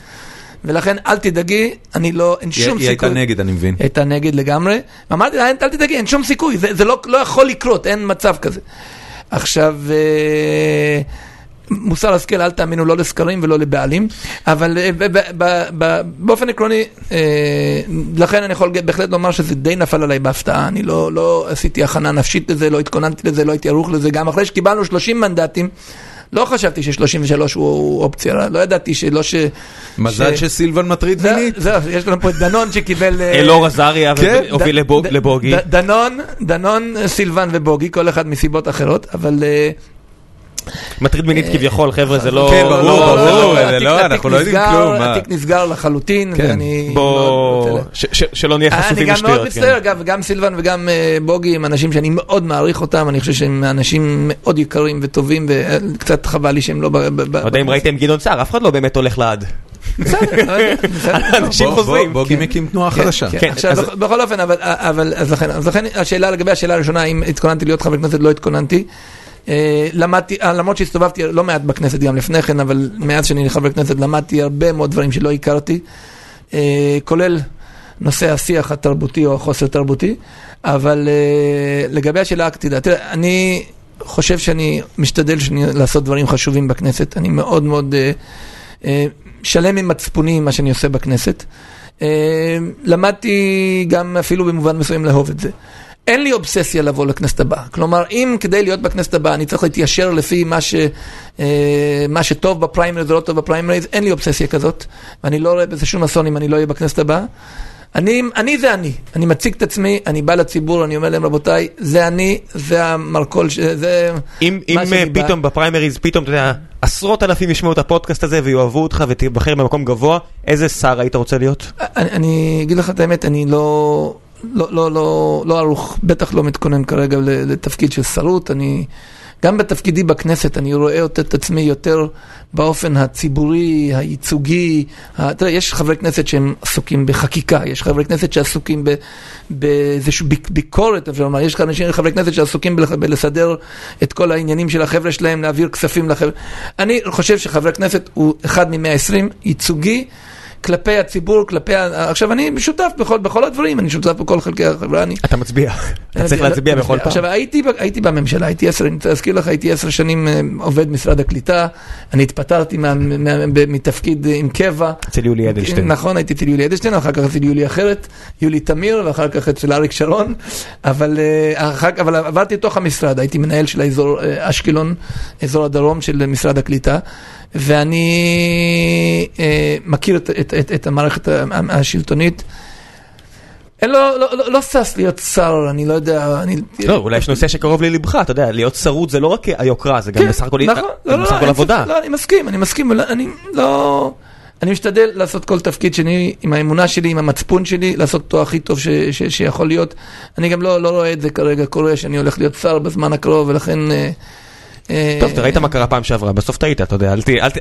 ולכן אל תדאגי, אני לא, אין היא שום היא הייתה סיכוי. נגד, אני מבין. הייתה נגד לגמרי. אמרתי לה, אל תדאגי, אין שום סיכוי, זה, זה לא, לא יכול לקרות, אין מצב כזה. עכשיו, אה, מוסר השכל, אל תאמינו לא לסקרים ולא לבעלים, אבל אה, ב, ב, ב, ב, באופן עקרוני, אה, לכן אני יכול בהחלט לומר שזה די נפל עליי בהפתעה, אני לא, לא עשיתי הכנה נפשית לזה, לא התכוננתי לזה, לא הייתי ערוך לזה, גם אחרי שקיבלנו 30 מנדטים. לא חשבתי ש-33 הוא אופציה, לא ידעתי שלא ש... מזל ש- שסילבן מטריד זה- מינית. זהו, יש לנו פה את דנון שקיבל... אה, אלאור עזריה כן, ד- לבוגי. דנון, דנון, סילבן ובוגי, כל אחד מסיבות אחרות, אבל... אה, מטריד מינית כביכול, חבר'ה, זה לא... כן, ברור, לא- ברור, זה לא- זה לא, אנחנו לא יודעים כלום? התיק נסגר לחלוטין, כן. ואני... בוא... מאוד- ש- ש- שלא נהיה אני חשופים גם מאוד לשטויות. מצטער, כן. אגב, גם סילבן וגם אה, בוגי הם אנשים שאני מאוד מעריך אותם, אני חושב שהם אנשים מאוד יקרים וטובים, וקצת חבל לי שהם לא... לא יודע אם ראיתם גדעון סער, אף אחד לא באמת הולך לעד. לא. (laughs) אנשים חוזרים. בוגי כן. מקים תנועה כן, חדשה. כן. כן, בכל אופן, אבל, אז לכן השאלה לגבי השאלה הראשונה, אם התכוננתי להיות חבר כנסת, לא התכוננתי. אה, למדתי, אה, למרות שהסתובבתי לא מעט בכנסת גם לפני כן, אבל מאז שאני חבר כנסת למדתי הרבה מאוד דברים שלא הכרתי, אה, כולל נושא השיח התרבותי או החוסר תרבותי, אבל לגבי השאלה העתידה, תראה, אני חושב שאני משתדל שאני לעשות דברים חשובים בכנסת, אני מאוד מאוד שלם עם מצפוני עם מה שאני עושה בכנסת. למדתי גם אפילו במובן מסוים לאהוב את זה. אין לי אובססיה לבוא לכנסת הבאה. כלומר, אם כדי להיות בכנסת הבאה אני צריך להתיישר לפי מה, ש, אה, מה שטוב בפריימריז או לא טוב בפריימריז, אין לי אובססיה כזאת, ואני לא רואה בזה שום אסון אם אני לא אהיה בכנסת הבאה. אני, אני זה אני, אני מציג את עצמי, אני בא לציבור, אני אומר להם, רבותיי, זה אני, זה המרכול, ש- זה אם מה אם, שאני אה, בא- פתאום בפריימריז, פתאום, אתה יודע, עשרות אלפים ישמעו את הפודקאסט הזה ויאהבו אותך ותיבחר במקום גבוה, איזה שר היית רוצה להיות? אני, אני אגיד לך את האמת, אני לא, לא, לא, לא, לא ערוך, בטח לא מתכונן כרגע לתפקיד של שרות. אני, גם בתפקידי בכנסת, אני רואה את עצמי יותר באופן הציבורי, הייצוגי. ה- תראה, יש חברי כנסת שהם עסוקים בחקיקה, יש חברי כנסת שעסוקים באיזושהי ביק- ביקורת, אפשר לומר, יש אנשים, חברי כנסת שעסוקים בלח- בלסדר את כל העניינים של החבר'ה שלהם, להעביר כספים לחבר'ה. אני חושב שחבר כנסת הוא אחד מ-120, ייצוגי. כלפי הציבור, כלפי... ה- עכשיו, אני שותף בכל, בכל הדברים, אני שותף בכל חלקי החברה. אני, אתה מצביע. אתה צריך להצביע בכל פעם. עכשיו, הייתי, הייתי בממשלה, הייתי עשר, אני רוצה להזכיר לך, הייתי עשר שנים אה, עובד משרד הקליטה, אני התפטרתי מה, מה, ב- מתפקיד אה, עם קבע. אצל יולי אדלשטיין. נכון, הייתי אצל יולי אדלשטיין, אחר כך אצל יולי אחרת, יולי תמיר, ואחר כך אצל אריק שרון, אבל, אה, אחר, אבל עברתי לתוך המשרד, הייתי מנהל של האזור אה, אשקלון, אזור הדרום של משרד הקליטה, ואני אה, מכיר את, את, את, את המערכת השלטונית. אין, לא, לא, לא, לא שש להיות שר, אני לא יודע, אני... לא, אולי יש נושא שקרוב ללבך, אתה יודע, להיות שרוט זה לא רק היוקרה, זה גם כן, בסך הכל נכון, לא, לא, עבודה. לא, אני מסכים, אני מסכים, אני לא... אני משתדל לעשות כל תפקיד שאני, עם האמונה שלי, עם המצפון שלי, לעשות אותו הכי טוב ש, ש, שיכול להיות. אני גם לא, לא רואה את זה כרגע קורה, שאני הולך להיות שר בזמן הקרוב, ולכן... אה, טוב, אתה ראית מה קרה פעם שעברה, בסוף טעית, אתה יודע,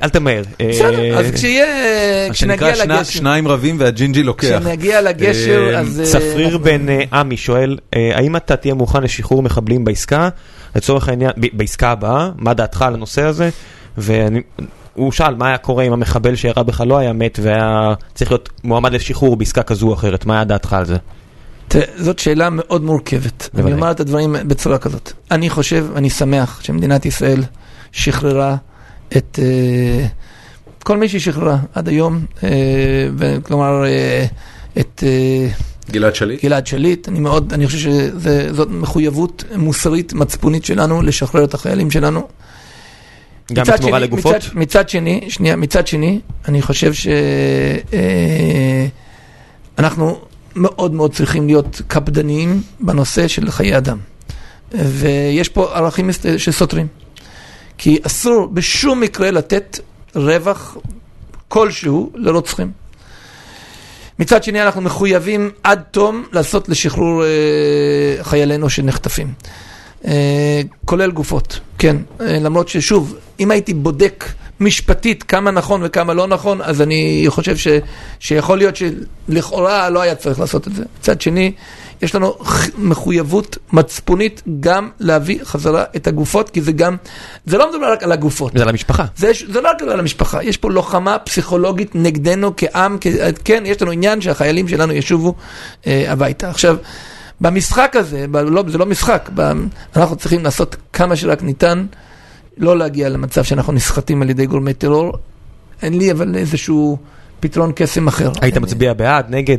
אל תמהר. בסדר, אה, אז כשיהיה, מה כשנגיע שנקרא, שני- לגשר, שניים רבים והג'ינג'י לוקח. כשנגיע לגשר, אה, אז... אה, צפריר בן אה, עמי שואל, אה, האם אתה תהיה מוכן לשחרור מחבלים בעסקה? לצורך העניין, בעסקה הבאה, מה דעתך על הנושא הזה? והוא שאל מה היה קורה אם המחבל שירה בך לא היה מת והיה צריך להיות מועמד לשחרור בעסקה כזו או אחרת, מה היה דעתך על זה? זאת שאלה מאוד מורכבת. אני אומר את הדברים בצורה כזאת. אני חושב, אני שמח שמדינת ישראל שחררה את אה, כל מי שהיא שחררה עד היום, אה, כלומר, אה, את אה, גלעד שליט? גלעד שליט. אני מאוד, אני חושב שזאת מחויבות מוסרית, מצפונית שלנו, לשחרר את החיילים שלנו. גם בתמורה לגופות? מצד, מצד שני, שנייה, מצד שני, אני חושב שאנחנו מאוד מאוד צריכים להיות קפדניים בנושא של חיי אדם. ויש פה ערכים שסותרים. כי אסור בשום מקרה לתת רווח כלשהו לרוצחים. מצד שני, אנחנו מחויבים עד תום לעשות לשחרור אה, חיילינו שנחטפים. אה, כולל גופות, כן. אה, למרות ששוב, אם הייתי בודק משפטית כמה נכון וכמה לא נכון, אז אני חושב ש, שיכול להיות שלכאורה לא היה צריך לעשות את זה. מצד שני, יש לנו מחויבות מצפונית גם להביא חזרה את הגופות, כי זה גם, זה לא מדבר רק על הגופות. זה על המשפחה. זה, זה לא רק על המשפחה, יש פה לוחמה פסיכולוגית נגדנו כעם, כ, כן, יש לנו עניין שהחיילים שלנו ישובו אה, הביתה. עכשיו, במשחק הזה, ב, לא, זה לא משחק, ב, אנחנו צריכים לעשות כמה שרק ניתן, לא להגיע למצב שאנחנו נסחטים על ידי גורמי טרור. אין לי אבל איזשהו פתרון קסם אחר. היית אין- מצביע בעד, נגד?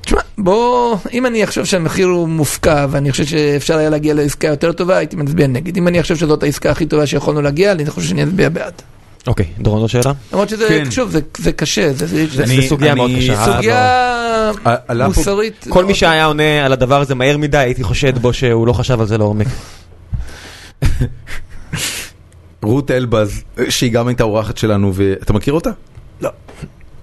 תשמע, בוא, אם אני אחשוב שהמחיר הוא מופקע ואני חושב שאפשר היה להגיע לעסקה יותר טובה, הייתי מצביע נגד. אם אני חושב שזאת העסקה הכי טובה שיכולנו להגיע, אני חושב שאני אצביע בעד. אוקיי, דורון זו שאלה? למרות שזה, כן. שוב, זה- קשה, זה- סוגיה מאוד קשה. סוגיה מוסרית. כל מי שהיה עונה על הדבר הזה מהר מדי, הייתי חושד בו שהוא לא חשב על זה לעומק. (laughs) רות אלבז, שהיא גם הייתה אורחת שלנו, ואתה מכיר אותה? לא.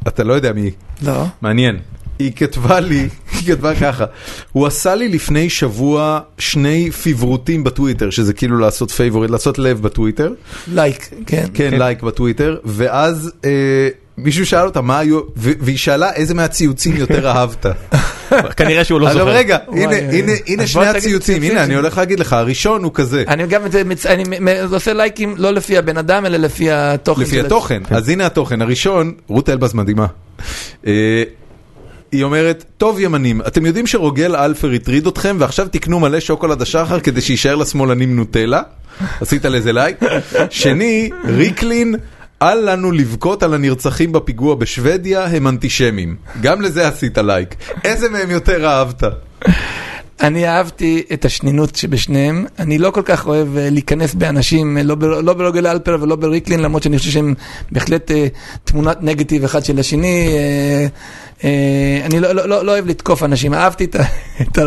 אתה לא יודע מי. לא. מעניין. היא כתבה לי, היא כתבה ככה, הוא עשה לי לפני שבוע שני פייבוריטים בטוויטר, שזה כאילו לעשות favorite, לעשות לב בטוויטר, לייק, כן. כן, לייק בטוויטר, ואז אה, מישהו שאל אותה מה היו, והיא שאלה איזה מהציוצים יותר אהבת. (laughs) כנראה שהוא לא זוכר. רגע, וואי, הנה, הנה אז שני הציוצים, ציוצים הנה אני הולך להגיד לך, הראשון הוא כזה, אני גם את זה מצ- אני עושה לייקים לא לפי הבן אדם, אלא לפי התוכן. לפי התוכן, אז הנה התוכן, הראשון, רות אלבז מדהימה. היא אומרת, טוב ימנים, אתם יודעים שרוגל אלפר הטריד אתכם ועכשיו תקנו מלא שוקולד השחר כדי שיישאר לשמאלנים נוטלה? (laughs) עשית לזה לייק? שני, ריקלין, אל לנו לבכות על הנרצחים בפיגוע בשוודיה, הם אנטישמים. גם לזה עשית לייק. איזה מהם יותר אהבת? אני אהבתי את השנינות שבשניהם. אני לא כל כך אוהב אה, להיכנס באנשים, אה, לא ב- לא ברוגל אלפר ולא בריקלין, למרות שאני חושב שהם בהחלט אה, תמונת נגטיב אחד של השני. אה, אני לא- לא לא- לא אוהב לתקוף אנשים, אהבתי את ה... (laughs)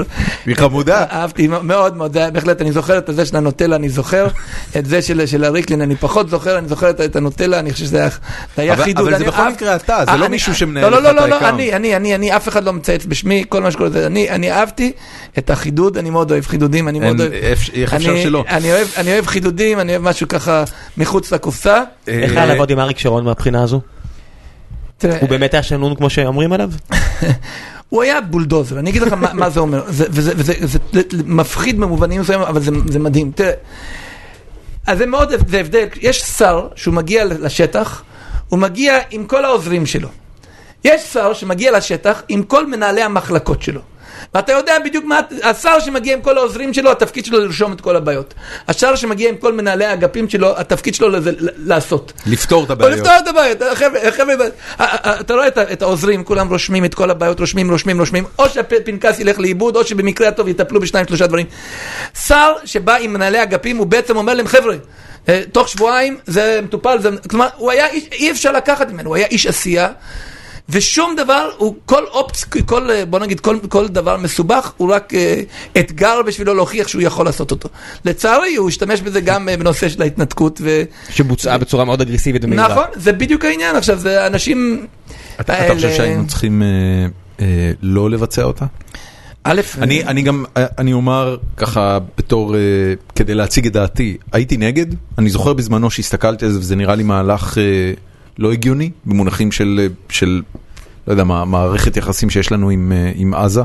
היא חמודה. אהבתי מאוד מאוד, בהחלט, אני זוכר את זה של הנוטלה, אני זוכר, (laughs) את זה של של הריקלין אני פחות זוכר, אני זוכר את- את הנוטלה, אני חושב שזה היה זה היה אבל- חידוד. אבל זה בכל מקרה אתה, זה אה, לא מישהו שמנהל לא, לא, לך לא, את לא, לא, ה account. אני, אני, אני, אני, אף אחד לא מצייץ בשמי, כל מה שקורה זה, אני, אני אהבתי את החידוד, אני מאוד אוהב חידודים, אני מאוד אוהב, איך אפשר אני- שלא? אני אוהב, אני אוהב חידודים, אני אוהב משהו ככה מחוץ לקופסה. איך אה, היה לעבוד עם אריק שרון מהבחינה הזו? תראה, הוא באמת היה שנון כמו שאומרים עליו? (laughs) הוא היה בולדוזר, אני אגיד לך מה, מה זה אומר, זה, וזה, וזה, זה, זה מפחיד במובנים מסוימים, אבל זה, זה מדהים. תראה, אז זה מאוד, זה הבדל, יש שר שהוא מגיע לשטח, הוא מגיע עם כל העוזרים שלו. יש שר שמגיע לשטח עם כל מנהלי המחלקות שלו. ואתה יודע בדיוק מה, השר שמגיע עם כל העוזרים שלו, התפקיד שלו לרשום את כל הבעיות. השר שמגיע עם כל מנהלי האגפים שלו, התפקיד שלו לזה, לעשות. לפתור את הבעיות. לפתור את הבעיות, אתה רואה את העוזרים, כולם רושמים את כל הבעיות, רושמים, רושמים, רושמים, או שהפנקס ילך לאיבוד, או שבמקרה הטוב יטפלו בשניים שלושה דברים. שר שבא עם מנהלי אגפים, הוא בעצם אומר להם, חבר'ה, אה, תוך שבועיים זה מטופל, זה... כלומר, הוא היה איש, אי אפשר לקחת ממנו, הוא היה איש עשייה. ושום דבר, הוא כל אופצ... כל, אה, בוא נגיד, כל, כל דבר מסובך, הוא רק אה, אתגר בשבילו להוכיח שהוא יכול לעשות אותו. לצערי, הוא השתמש בזה גם אה, בנושא של ההתנתקות, ו... שבוצעה בצורה מאוד אגרסיבית ומהירה. נכון, זה בדיוק העניין. עכשיו, זה אנשים... אתה האלה- אתה חושב שהיינו צריכים אה, אה, לא לבצע אותה? א', אני, אני גם, אני אומר ככה בתור, אה, כדי להציג את דעתי, הייתי נגד, אני זוכר בזמנו שהסתכלתי על זה וזה נראה לי מהלך אה, לא הגיוני, במונחים של, של, לא יודע מה, מערכת יחסים שיש לנו עם, אה, עם עזה,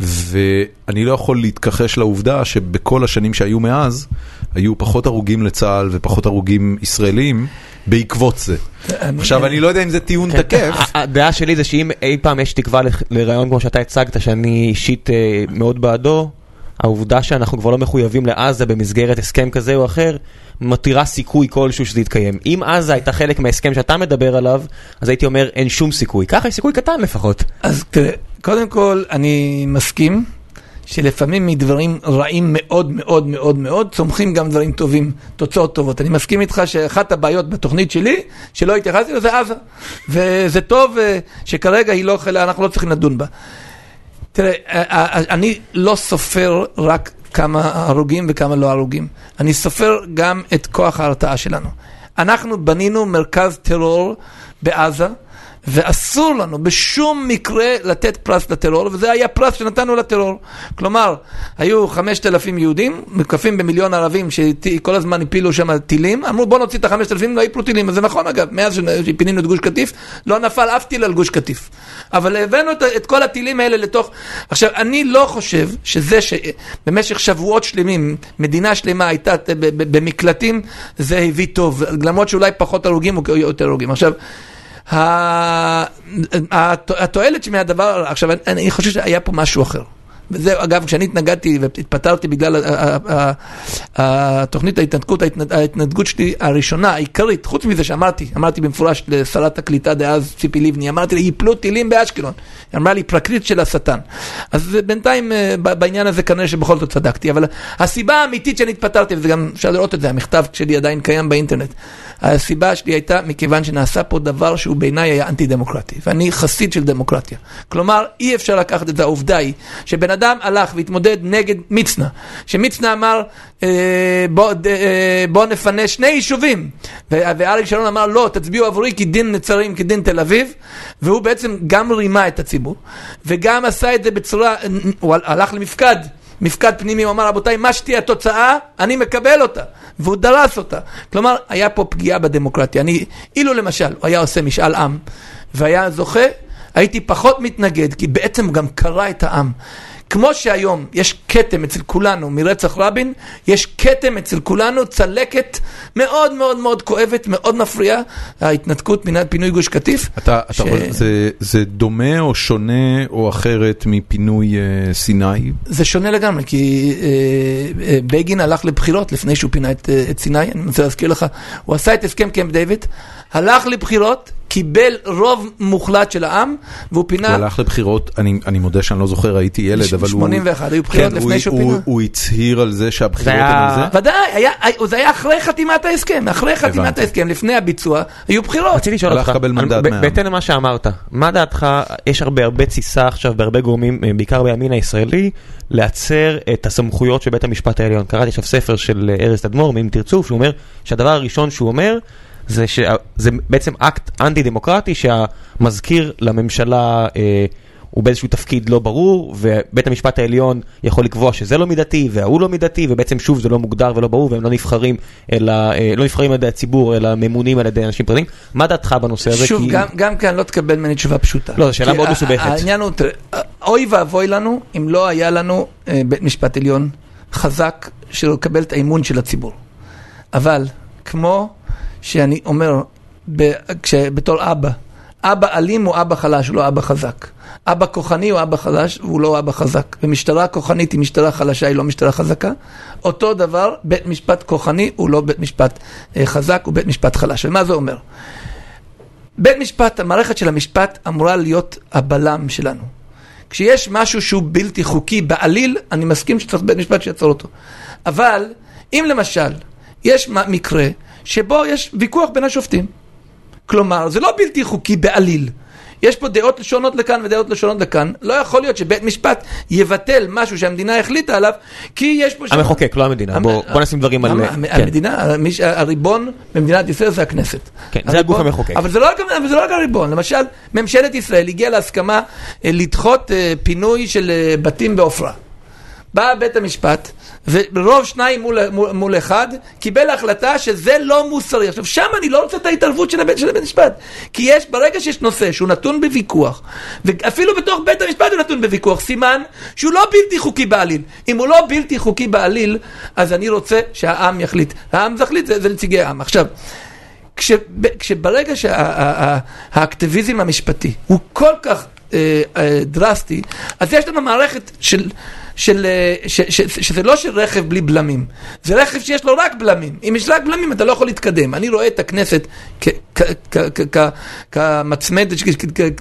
ואני לא יכול להתכחש לעובדה שבכל השנים שהיו מאז, היו פחות הרוגים לצה"ל ופחות הרוגים ישראלים בעקבות זה. עכשיו, אני לא יודע אם זה טיעון כן. תקף. הדעה שלי זה שאם אי פעם יש תקווה לרעיון כמו שאתה הצגת, שאני אישית אה, מאוד בעדו, העובדה שאנחנו כבר לא מחויבים לעזה במסגרת הסכם כזה או אחר, מתירה סיכוי כלשהו שזה יתקיים. אם עזה הייתה חלק מההסכם שאתה מדבר עליו, אז הייתי אומר אין שום סיכוי. ככה יש סיכוי קטן לפחות. אז תראה, קודם כל, אני מסכים שלפעמים מדברים רעים מאוד מאוד מאוד מאוד, צומחים גם דברים טובים, תוצאות טובות. אני מסכים איתך שאחת הבעיות בתוכנית שלי, שלא התייחסתי לזה, עזה. וזה טוב אה, שכרגע היא לא, אנחנו לא צריכים לדון בה. תראה, אה, אה, אני לא סופר רק כמה הרוגים וכמה לא הרוגים. אני סופר גם את כוח ההרתעה שלנו. אנחנו בנינו מרכז טרור בעזה, ואסור לנו בשום מקרה לתת פרס לטרור, וזה היה פרס שנתנו לטרור. כלומר, היו 5,000 יהודים, מוקפים במיליון ערבים שכל הזמן הפילו שם טילים, אמרו בוא נוציא את ה-5,000, לא ייפלו טילים, וזה נכון אגב, מאז שפינינו את גוש קטיף, לא נפל אף טיל על גוש קטיף. אבל הבאנו את, את כל הטילים האלה לתוך... עכשיו, אני לא חושב שזה שבמשך שבועות שלמים, מדינה שלמה הייתה במקלטים, זה הביא טוב, למרות שאולי פחות הרוגים או יותר הרוגים. עכשיו, התועלת מהדבר, עכשיו, אני- חושב שהיה פה משהו אחר. וזה, אגב, כשאני התנגדתי והתפטרתי בגלל התוכנית ההתנתקות, ההתנ- ההתנתקות שלי הראשונה, העיקרית, חוץ מזה שאמרתי, אמרתי במפורש לשרת הקליטה דאז, ציפי לבני, אמרתי לה, ייפלו טילים באשקלון. היא אמרה לי, פרקליט של השטן. אז בינתיים אה, בעניין הזה כנראה שבכל זאת צדקתי, אבל הסיבה האמיתית שאני התפטרתי, וזה גם אפשר לראות את זה, המכתב שלי עדיין קיים באינטרנט. הסיבה שלי הייתה מכיוון שנעשה פה דבר שהוא בעיניי היה אנטי דמוקרטי, ואני חסיד של דמוקרטיה. כלומר, אי אפשר לקחת את העובדה היא שבן אדם הלך והתמודד נגד מצנע, שמצנע אמר, אה, בוא, אה, בוא נפנה שני יישובים, ואריק שרון אמר, לא, תצביעו עבורי כי דין נצרים כדין תל אביב, והוא בעצם גם רימה את הציבור, וגם עשה את זה בצורה, הוא הלך למפקד. מפקד פנימי, הוא אמר, רבותיי, מה שתהיה התוצאה, אני מקבל אותה. והוא דרס אותה. כלומר, היה פה פגיעה בדמוקרטיה. אני, אילו למשל, הוא היה עושה משאל עם, והיה זוכה, הייתי פחות מתנגד, כי בעצם גם קרע את העם. כמו שהיום יש כתם אצל כולנו מרצח רבין, יש כתם אצל כולנו, צלקת מאוד מאוד מאוד כואבת, מאוד מפריעה, ההתנתקות מן פינוי גוש קטיף. אתה, אתה ש- חושב, זה, זה דומה או שונה או אחרת מפינוי אה, סיני? זה שונה לגמרי, כי אה, אה, בגין הלך לבחירות לפני שהוא פינה את, אה, את סיני, אני רוצה להזכיר לך, הוא עשה את הסכם קמפ דיוויד, הלך לבחירות, קיבל רוב מוחלט של העם, והוא פינה... הוא הלך לבחירות, אני, אני מודה שאני לא זוכר, הייתי ילד, אבל הוא... 81, היו בחירות כן, לפני הוא, שהוא הוא, פינה. הוא הצהיר על זה שהבחירות זה היה- הן על זה? ודאי, היה, היה- זה היה אחרי חתימת ההסכם, אחרי חתימת הבנתי. ההסכם, לפני הביצוע, היו בחירות. רציתי לשאול אותך. בהתאם למה שאמרת, מה דעתך, יש הרבה הרבה תסיסה עכשיו בהרבה גורמים, אה, בעיקר בימין הישראלי, לעצר את הסמכויות של בית המשפט העליון. קראתי עכשיו ספר של אה, ארז תדמור, מאם תרצו, שהוא אומר שהדבר הראשון שהוא אומר, זה שזה בעצם אקט אנטי דמוקרטי שהמזכיר לממשלה אה, הוא באיזשהו תפקיד לא ברור, ובית המשפט העליון יכול לקבוע שזה לא מידתי וההוא לא מידתי, ובעצם שוב זה לא מוגדר ולא ברור, והם לא נבחרים, אלא, אה, לא נבחרים על ידי הציבור, אלא ממונים על ידי אנשים פרטיים. מה דעתך בנושא הזה? שוב, גם, גם כאן לא תקבל ממני תשובה פשוטה. לא, זו שאלה מאוד מסובכת. העניין הוא, אוי ואבוי לנו אם לא היה לנו אה, בית משפט עליון חזק שיקבל את האמון של הציבור. אבל כמו שאני אומר, ב, כש, בתור אבא, אבא אלים הוא אבא חלש, הוא לא אבא חזק. אבא כוחני הוא אבא חלש, והוא לא אבא חזק. ומשטרה כוחנית היא משטרה חלשה, היא לא משטרה חזקה. אותו דבר, בית משפט כוחני הוא לא בית משפט אה, חזק, הוא בית משפט חלש. ומה זה אומר? בית משפט, המערכת של המשפט אמורה להיות הבלם שלנו. כשיש משהו שהוא בלתי חוקי בעליל, אני מסכים שצריך בית משפט שיעצור אותו. אבל, אם למשל, יש מקרה שבו יש ויכוח בין השופטים, כלומר, זה לא בלתי חוקי בעליל. יש פה דעות שונות לכאן ודעות שונות לכאן, לא יכול להיות שבית משפט יבטל משהו שהמדינה החליטה עליו, כי יש פה... המחוקק, לא המדינה. המ- בוא בוא נשים דברים על... כן. המדינה, הריבון במדינת ישראל זה הכנסת. כן, זה הגוף המחוקק. אבל זה לא רק- אבל זה לא רק הריבון, למשל, ממשלת ישראל הגיעה להסכמה אה, לדחות אה, פינוי של אה, בתים בעופרה. בא בית המשפט, ורוב שניים מול, מול, מול אחד, קיבל החלטה שזה לא מוסרי. עכשיו, שם אני לא רוצה את ההתערבות של הבית, של המשפט. כי יש, ברגע שיש נושא שהוא נתון בוויכוח, ואפילו בתוך בית המשפט הוא נתון בוויכוח, סימן שהוא לא בלתי חוקי בעליל. אם הוא לא בלתי חוקי בעליל, אז אני רוצה שהעם יחליט. העם יחליט, זה, זה נציגי העם. עכשיו, כש, כשברגע שהאקטיביזם המשפטי הוא כל כך אה, אה, דרסטי, אז יש לנו מערכת של, של, אה, ש, ש, ש, שזה לא של רכב בלי בלמים, זה רכב שיש לו רק בלמים. אם יש רק בלמים אתה לא יכול להתקדם. אני רואה את הכנסת כמצמדת ש-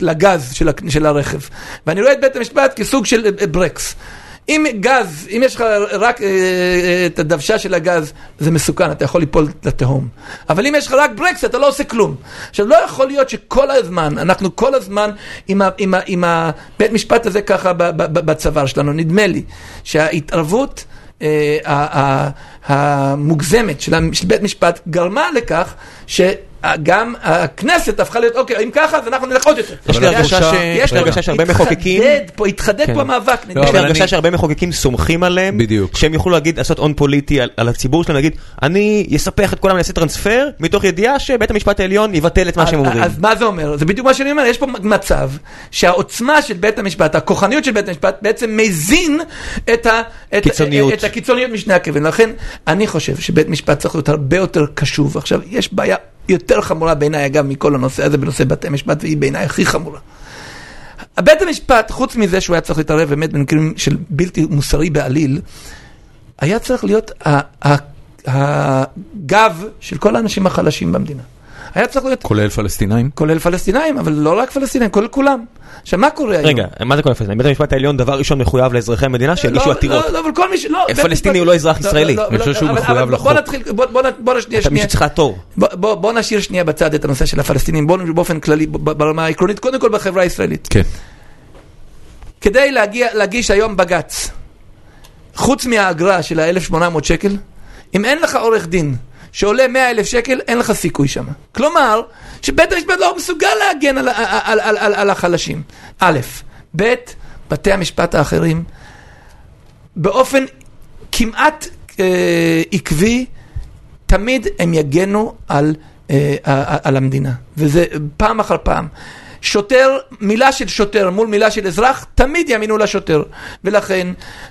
לגז של, של הרכב, ואני רואה את בית המשפט כסוג של אה, ברקס. אם גז, אם יש לך רק אה, אה, את הדוושה של הגז, זה מסוכן, אתה יכול ליפול לתהום. אבל אם יש לך רק ברקס, אתה לא עושה כלום. עכשיו, לא יכול להיות שכל הזמן, אנחנו כל הזמן עם, ה, עם, ה, עם הבית משפט הזה ככה בצוואר שלנו. נדמה לי שההתערבות אה, ה- ה- המוגזמת ה- של בית משפט גרמה לכך ש... גם הכנסת הפכה להיות, אוקיי, אם ככה, אז אנחנו נלך עוד יותר. יש לי הרגשה שהרבה מחוקקים... התחדד פה, כן. פה המאבק. לא, יש לי הרגשה שהרבה מחוקקים סומכים עליהם, בדיוק. שהם יוכלו להגיד, לעשות הון פוליטי על, הציבור שלהם, להגיד, אני אספח את כולם, אני אעשה טרנספר, מתוך ידיעה שבית המשפט העליון יבטל את מה שהם אומרים. אז מה זה אומר? זה בדיוק מה שאני אומר, יש פה מצב שהעוצמה של בית המשפט, הכוחניות של בית המשפט, בעצם מזין את, הקיצוניות משני הכיוונים. לכן, אני חושב שבית משפט צריך להיות הרבה יותר קשוב. עכשיו, יש בעיה יותר חמורה בעיניי, אגב, מכל הנושא הזה בנושא בתי משפט, והיא בעיניי הכי חמורה. בית המשפט, חוץ מזה שהוא היה צריך להתערב באמת במקרים של בלתי מוסרי בעליל, היה צריך להיות הגב של כל האנשים החלשים במדינה. היה צריך להיות, כולל פלסטינאים? כולל פלסטינאים, אבל לא רק פלסטינאים, כולל כולם. עכשיו, מה קורה היום? רגע, מה זה כל הפלסטינים? בית המשפט העליון דבר ראשון מחויב לאזרחי המדינה שיגישו לא, עתירות. לא, לא, אבל כל מי ש... לא, פלסטיני הוא לא אזרח ישראלי. לא, לא, אני חושב לא, שהוא מחויב לחוק. בוא נתחיל, בוא- בוא נ- בוא נשנייה, אתה מי שנייה. שצריך לעתור. בוא, נשאיר שנייה בצד את הנושא של הפלסטינים, בוא נ- באופן כללי, ברמה העקרונית, קודם כל בחברה הישראלית. כן. כדי להגיש היום בג"ץ, חוץ מהאגרה של ה-1,800 שקל, אם אין לך עורך דין שעולה 100,000 שקל, אין לך סיכוי שם. כלומר, שבית המשפט לא מסוגל להגן על, על, על, על, על, החלשים. א', ב', בתי המשפט האחרים, באופן כמעט אה, עקבי, תמיד הם יגנו על, אה, על המדינה, וזה פעם אחר פעם. שוטר, מילה של שוטר מול מילה של אזרח, תמיד יאמינו לשוטר. ולכן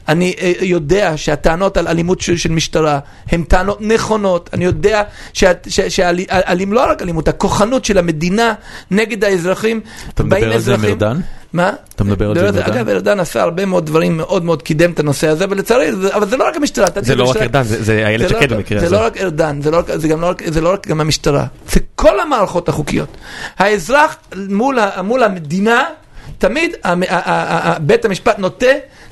אני אה, יודע שהטענות על אלימות של, של משטרה הן טענות נכונות. אני יודע שהאלימות, לא רק אלימות, הכוחנות של המדינה נגד האזרחים. אתה מדבר על זה ארדן? מה? אתה מדבר על זה עם ארדן? אגב, ארדן עשה הרבה מאוד דברים, מאוד מאוד קידם את הנושא הזה, אבל לצערי, זה- אבל זה לא רק המשטרה. זה לא רק ארדן, זה- איילת לא שקד במקרה זה הזה. לא רק ארדן, זה לא רק- לא רק- זה לא רק גם המשטרה, זה כל המערכות החוקיות. האזרח מול המדינה, תמיד בית המשפט נוטה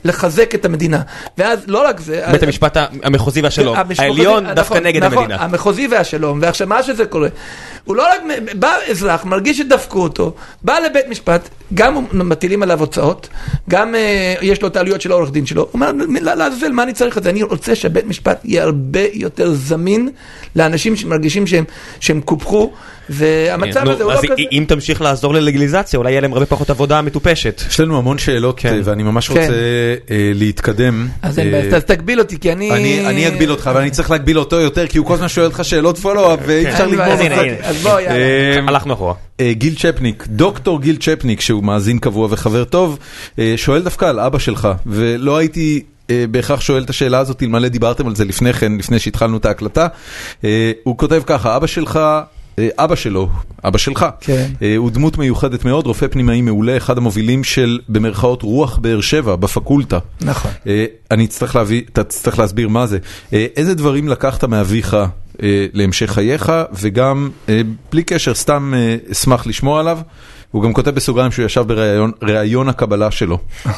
לחזק את המדינה. ואז לא רק זה... בית המשפט המחוזי והשלום. המש- העליון נכון, דווקא נגד נכון, המדינה. המחוזי והשלום, ועכשיו מה שזה קורה, הוא לא רק, בא אזרח, מרגיש שדפקו אותו, בא לבית משפט, גם מטילים עליו הוצאות, גם אה, יש לו את העלויות של העורך דין שלו, הוא אומר, "מ- לעזאזל, מה אני צריך את זה? אני רוצה שהבית משפט יהיה הרבה יותר זמין לאנשים שמרגישים שהם, שהם קופחו, והמצב נו, הזה הוא לא אז כזה. אם תמשיך לעזור ללגליזציה, אולי יהיה להם הרבה פחות עבודה מטופשת. יש לנו המון שאלות, כן. ואני ממש כן. רוצה אה, להתקדם. אז אין אה, בעיה, אז תגביל אותי, כי אני... אני אני אגביל אותך, אבל אני צריך להגביל אותו יותר, כי הוא כל הזמן שואל אותך שאלות פולו-אפ, ואי אפשר לגמור. אז-. אז הלכנו אחורה. אה, גיל צ'פניק, דוקטור גיל צ'פניק, שהוא מאזין קבוע וחבר טוב, אה, שואל דווקא על אבא שלך, ולא הייתי אה, בהכרח שואל את השאלה הזאת, אלמלא דיברתם על זה לפני כן, לפני שהתחלנו את ההקלטה. הוא כותב ככה, אבא שלך... אה, אבא שלו, אבא שלך, כן. אה, הוא דמות מיוחדת מאוד, רופא פנימאי מעולה, אחד המובילים של, במרכאות, רוח באר שבע, בפקולטה. נכון. אה, אני אצטרך להביא, אתה תצטרך להסביר מה זה. איזה דברים לקחת מאביך להמשך חייך, וגם, בלי קשר, סתם אשמח לשמוע עליו. הוא גם כותב בסוגריים שהוא ישב בראיון ראיון הקבלה שלו. (laughs)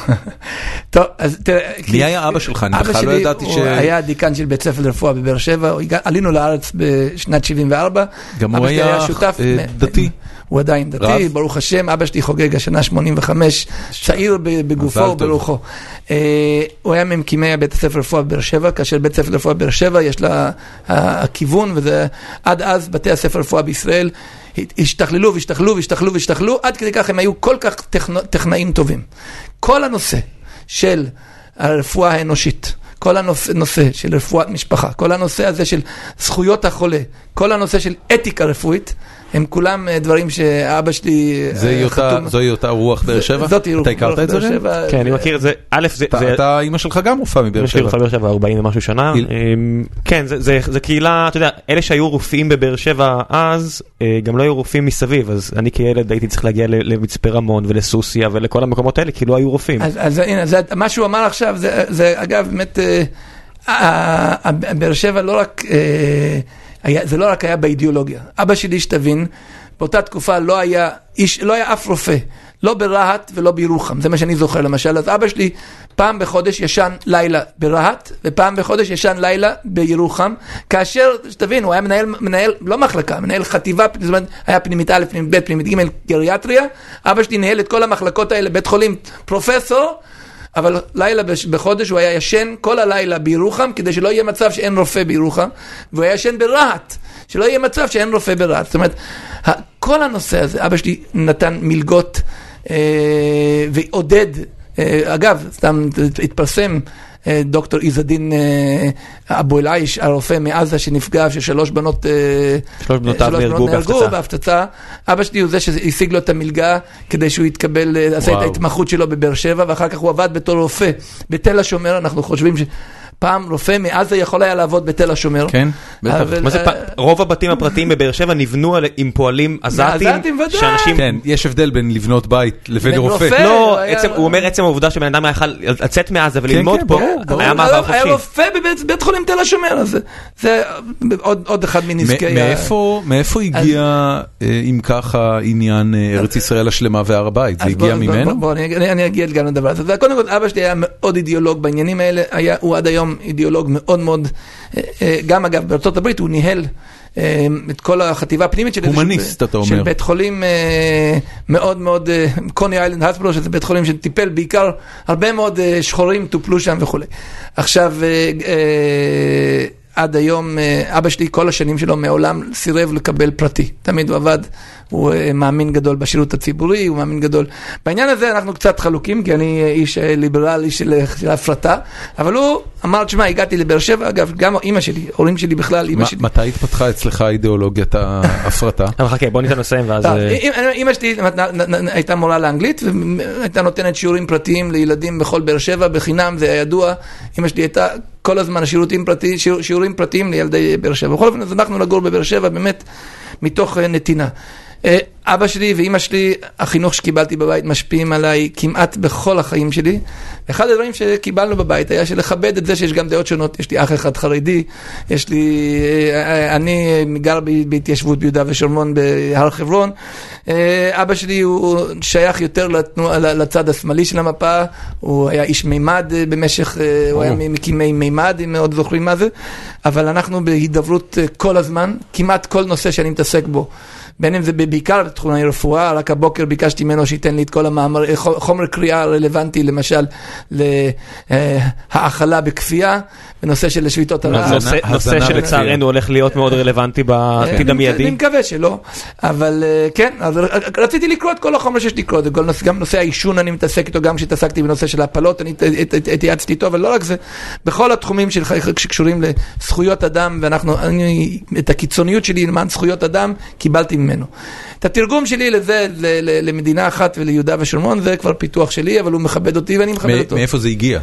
טוב, אז תראה... כי- היה אבא שלך? אני אבא בכלל לא שלי ידעתי ש- היה דיקן של בית ספר לרפואה בבאר שבע, עלינו לארץ בשנת 74. גם הוא אבא שלי היה, שותף... אה, דתי. הוא עדיין דתי, רב? ברוך השם, אבא שלי חוגג השנה 85, צעיר ב- בגופו. וברוחו. אה, הוא היה ממקימי בית הספר לרפואה בבאר שבע, כאשר בית הספר לרפואה בבאר שבע יש לה ה- הכיוון, וזה עד אז בתי הספר לרפואה בישראל השתכללו והשתכללו והשתכללו והשתכללו, עד כדי כך הם היו כל כך טכנ- טכנאים טובים. כל הנושא של הרפואה האנושית, כל הנושא נושא של רפואת משפחה, כל הנושא הזה של זכויות החולה, כל הנושא של אתיקה רפואית, הם כולם אה, דברים שאבא שלי אה, חתום. זוהי אותה רוח באר זה- שבע? זאתי רוח באר? שבע. כן, אני מכיר את זה. א', זה... אתה- אימא שלך גם רופאה מבאר אמא שלי שבע. רופאה בבאר שבע 40 ומשהו שנה. אמ, כן, זה- זה זה קהילה, אתה יודע, אלה שהיו רופאים בבאר שבע אז, אה, גם לא היו רופאים מסביב, אז אני כילד הייתי צריך להגיע ל- למצפה רמון ולסוסיא ולכל המקומות האלה, כי לא היו רופאים. אז, הנה, זה, מה שהוא אמר עכשיו, זה, זה אגב, באמת, אה, אה, אה, באר שבע לא רק, אה, היה, זה לא רק היה באידיאולוגיה. אבא שלי, שתבין, באותה תקופה לא היה, איש, לא היה אף רופא, לא ברהט ולא בירוחם, זה מה שאני זוכר למשל. אז אבא שלי פעם בחודש ישן לילה ברהט, ופעם בחודש ישן לילה בירוחם, כאשר, שתבין, הוא היה מנהל, מנהל, לא מחלקה, מנהל חטיבה, זאת אומרת, היה פנימית א', פנימית ב', פנימית ג', גריאטריה, אבא שלי ניהל את כל המחלקות האלה, בית חולים, פרופסור, אבל לילה בחודש הוא היה ישן כל הלילה בירוחם, כדי שלא יהיה מצב שאין רופא בירוחם, והוא היה ישן ברהט, שלא יהיה מצב שאין רופא ברהט. זאת אומרת, כל הנושא הזה, אבא שלי נתן מלגות אה, ועודד, אה, אגב, סתם התפרסם. אה, דוקטור עז א-דין אה, אבו אל-עיש, הרופא מעזה שנפגע, ששלוש בנות, אה, שלוש בנותיו נהרגו בהפצצה. אבא שלי הוא זה שהשיג לו את המלגה כדי שהוא יתקבל, עשה את. ההתמחות שלו בבאר שבע, ואחר כך הוא עבד בתור רופא בתל השומר, אנחנו חושבים שפעם רופא מעזה יכול היה לעבוד בתל השומר. כן? בטח. מה זה, אה, רוב הבתים הפרטיים בבאר שבע נבנו על- עם פועלים עזתים, עזתים, ודאי. שאנשים... כן, יש הבדל בין לבנות בית לבין בין רופא. לא, היה- הוא אומר עצם העובדה שבן אדם היה יכול לצאת מעזה וללמוד כן, פה. היה מעבר היה חופשי. רופא בבית בית חולים תל השומר, אז זה- עוד עוד אחד מנזקי... מאיפה הגיע, אה, אם ככה, עניין אה, ארץ ישראל השלמה והר הבית? זה הגיע ממנו? בוא- אני- אגיע גם לדבר הזה. קודם כל, אבא שלי היה מאוד אידיאולוג בעניינים האלה, היה- הוא עד היום אידיאולוג מאוד מאוד, אה, אה, גם אגב הברית הוא ניהל אה, את כל החטיבה הפנימית של הומניסט, אתה של אומר. בית חולים מאוד מאוד, קוני איילנד הסברו, שזה בית חולים שטיפל בעיקר, הרבה מאוד שחורים טופלו שם וכולי. עכשיו, עד היום, אבא שלי כל השנים שלו מעולם סירב לקבל פרטי. תמיד הוא עבד, הוא אה, מאמין גדול בשירות הציבורי, הוא מאמין גדול. בעניין הזה אנחנו קצת חלוקים, כי אני אה, איש אה, ליברלי של של הפרטה, אבל הוא אמר, תשמע, הגעתי לבאר שבע, אגב, גם אימא שלי, הורים שלי בכלל, אימא שלי. מתי התפתחה אצלך אידיאולוגיית ההפרטה? (laughs) אבל חכה, בוא ניתן לו לסיים ואז... אה, אימא- שלי הייתה מורה לאנגלית והייתה נותנת שיעורים פרטיים לילדים בכל באר שבע בחינם, זה היה ידוע. אימא שלי הייתה כל הזמן שירותים פרטיים, שיעור- שיעורים פרטיים לילדי באר שבע. בכל אופן, אז אנחנו נגור בבאר שבע באמת מתוך אה, נתינה. אה, אבא שלי ואימא שלי, החינוך שקיבלתי בבית משפיעים עליי כמעט בכל החיים שלי. אחד הדברים שקיבלנו בבית היה שלכבד את זה שיש גם דעות שונות. יש לי אח אחד חרדי, יש לי, אה, אני גר בהתיישבות ביהודה ושומרון בהר חברון. אה, אבא שלי הוא שייך יותר לתנוע, לצד השמאלי של המפה, הוא היה איש מימד אה, במשך, אה, הוא היה ממקימי מימד, אם עוד זוכרים מה זה, אבל אנחנו בהידברות אה, כל הזמן, כמעט כל נושא שאני מתעסק בו. בין אם זה בעיקר בתחומי רפואה, רק הבוקר ביקשתי ממנו שייתן לי את כל המאמר, חומר קריאה רלוונטי למשל להאכלה בכפייה, בנושא של שביתות הרעב. נושא- נושא שלצערנו הולך להיות מאוד רלוונטי בעתיד אני- אני המיידי. מקווה שלא, אבל אה, כן, אז רציתי לקרוא את כל החומר שיש לקרוא, זה כל נושא- גם נושא העישון אני מתעסק איתו, גם כשהתעסקתי בנושא של הפלות, אני הת- הת- הת- התייעצתי איתו, אבל לא רק זה, בכל התחומים של שקשורים לזכויות אדם, ואנחנו, אני, את הקיצוניות שלי למען זכויות אדם, קיבלתי ממנו. את התרגום שלי לזה, ל- ל- למדינה אחת וליהודה ושומרון, זה כבר פיתוח שלי, אבל הוא מכבד אותי ואני מכבד מ- אותו. מאיפה זה הגיע?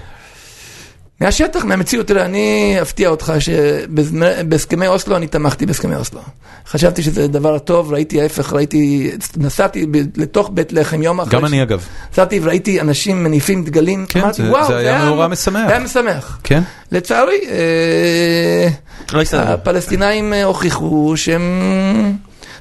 מהשטח, מהמציאות, תראה, אני אפתיע אותך שבהסכמי אוסלו אני תמכתי בהסכמי אוסלו. חשבתי שזה דבר טוב, ראיתי ההפך, ראיתי, נסעתי ב- לתוך בית לחם יום אחרי. גם אני אגב. נסעתי וראיתי אנשים מניפים דגלים, כן, אמרתי זה- וואו, זה היה נורא משמח." זה היה משמח. כן? לצערי, אה, לא. הפלסטינאים הוכיחו שהם...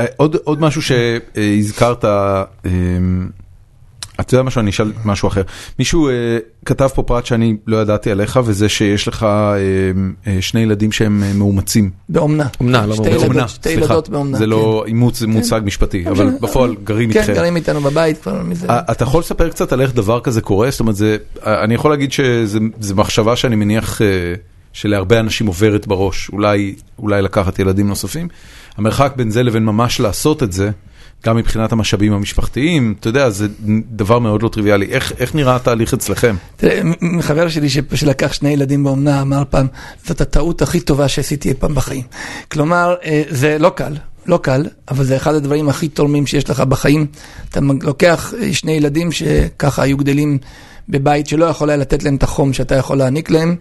אמ, עוד, עוד משהו שהזכרת, אמ, אתה יודע משהו, אני אשאל משהו אחר. מישהו אה, כתב פה פרט שאני לא ידעתי עליך, וזה שיש לך אמ, אה, שני ילדים שהם אה, מאומצים. באומנה. אומנה, לא שתי מאומצים. ילדות, אומנה, שתי סליחה. ילדות באומנה. זה כן. לא אימוץ, זה מושג משפטי, אבל משנה. בפועל גרים כן, איתכם. גרים איתנו בבית כבר מזה. אה, אתה יכול לספר קצת על איך דבר כזה קורה? זאת אומרת, זה, אה, אני יכול להגיד שזו מחשבה שאני מניח אה, שלהרבה אנשים עוברת בראש, אולי, אולי לקחת ילדים נוספים. המרחק בין זה לבין ממש לעשות את זה, גם מבחינת המשאבים המשפחתיים, אתה יודע, זה דבר מאוד לא טריוויאלי. איך, איך נראה התהליך אצלכם? תראה, חבר שלי שלקח שני ילדים באומנה אמר פעם, זאת הטעות הכי טובה שעשיתי אי פעם בחיים. כלומר, אה, זה לא קל. לא קל, אבל זה אחד הדברים הכי תורמים שיש לך בחיים. אתה לוקח אה, שני ילדים שככה היו גדלים בבית שלא יכול היה לתת להם את החום שאתה יכול להעניק להם.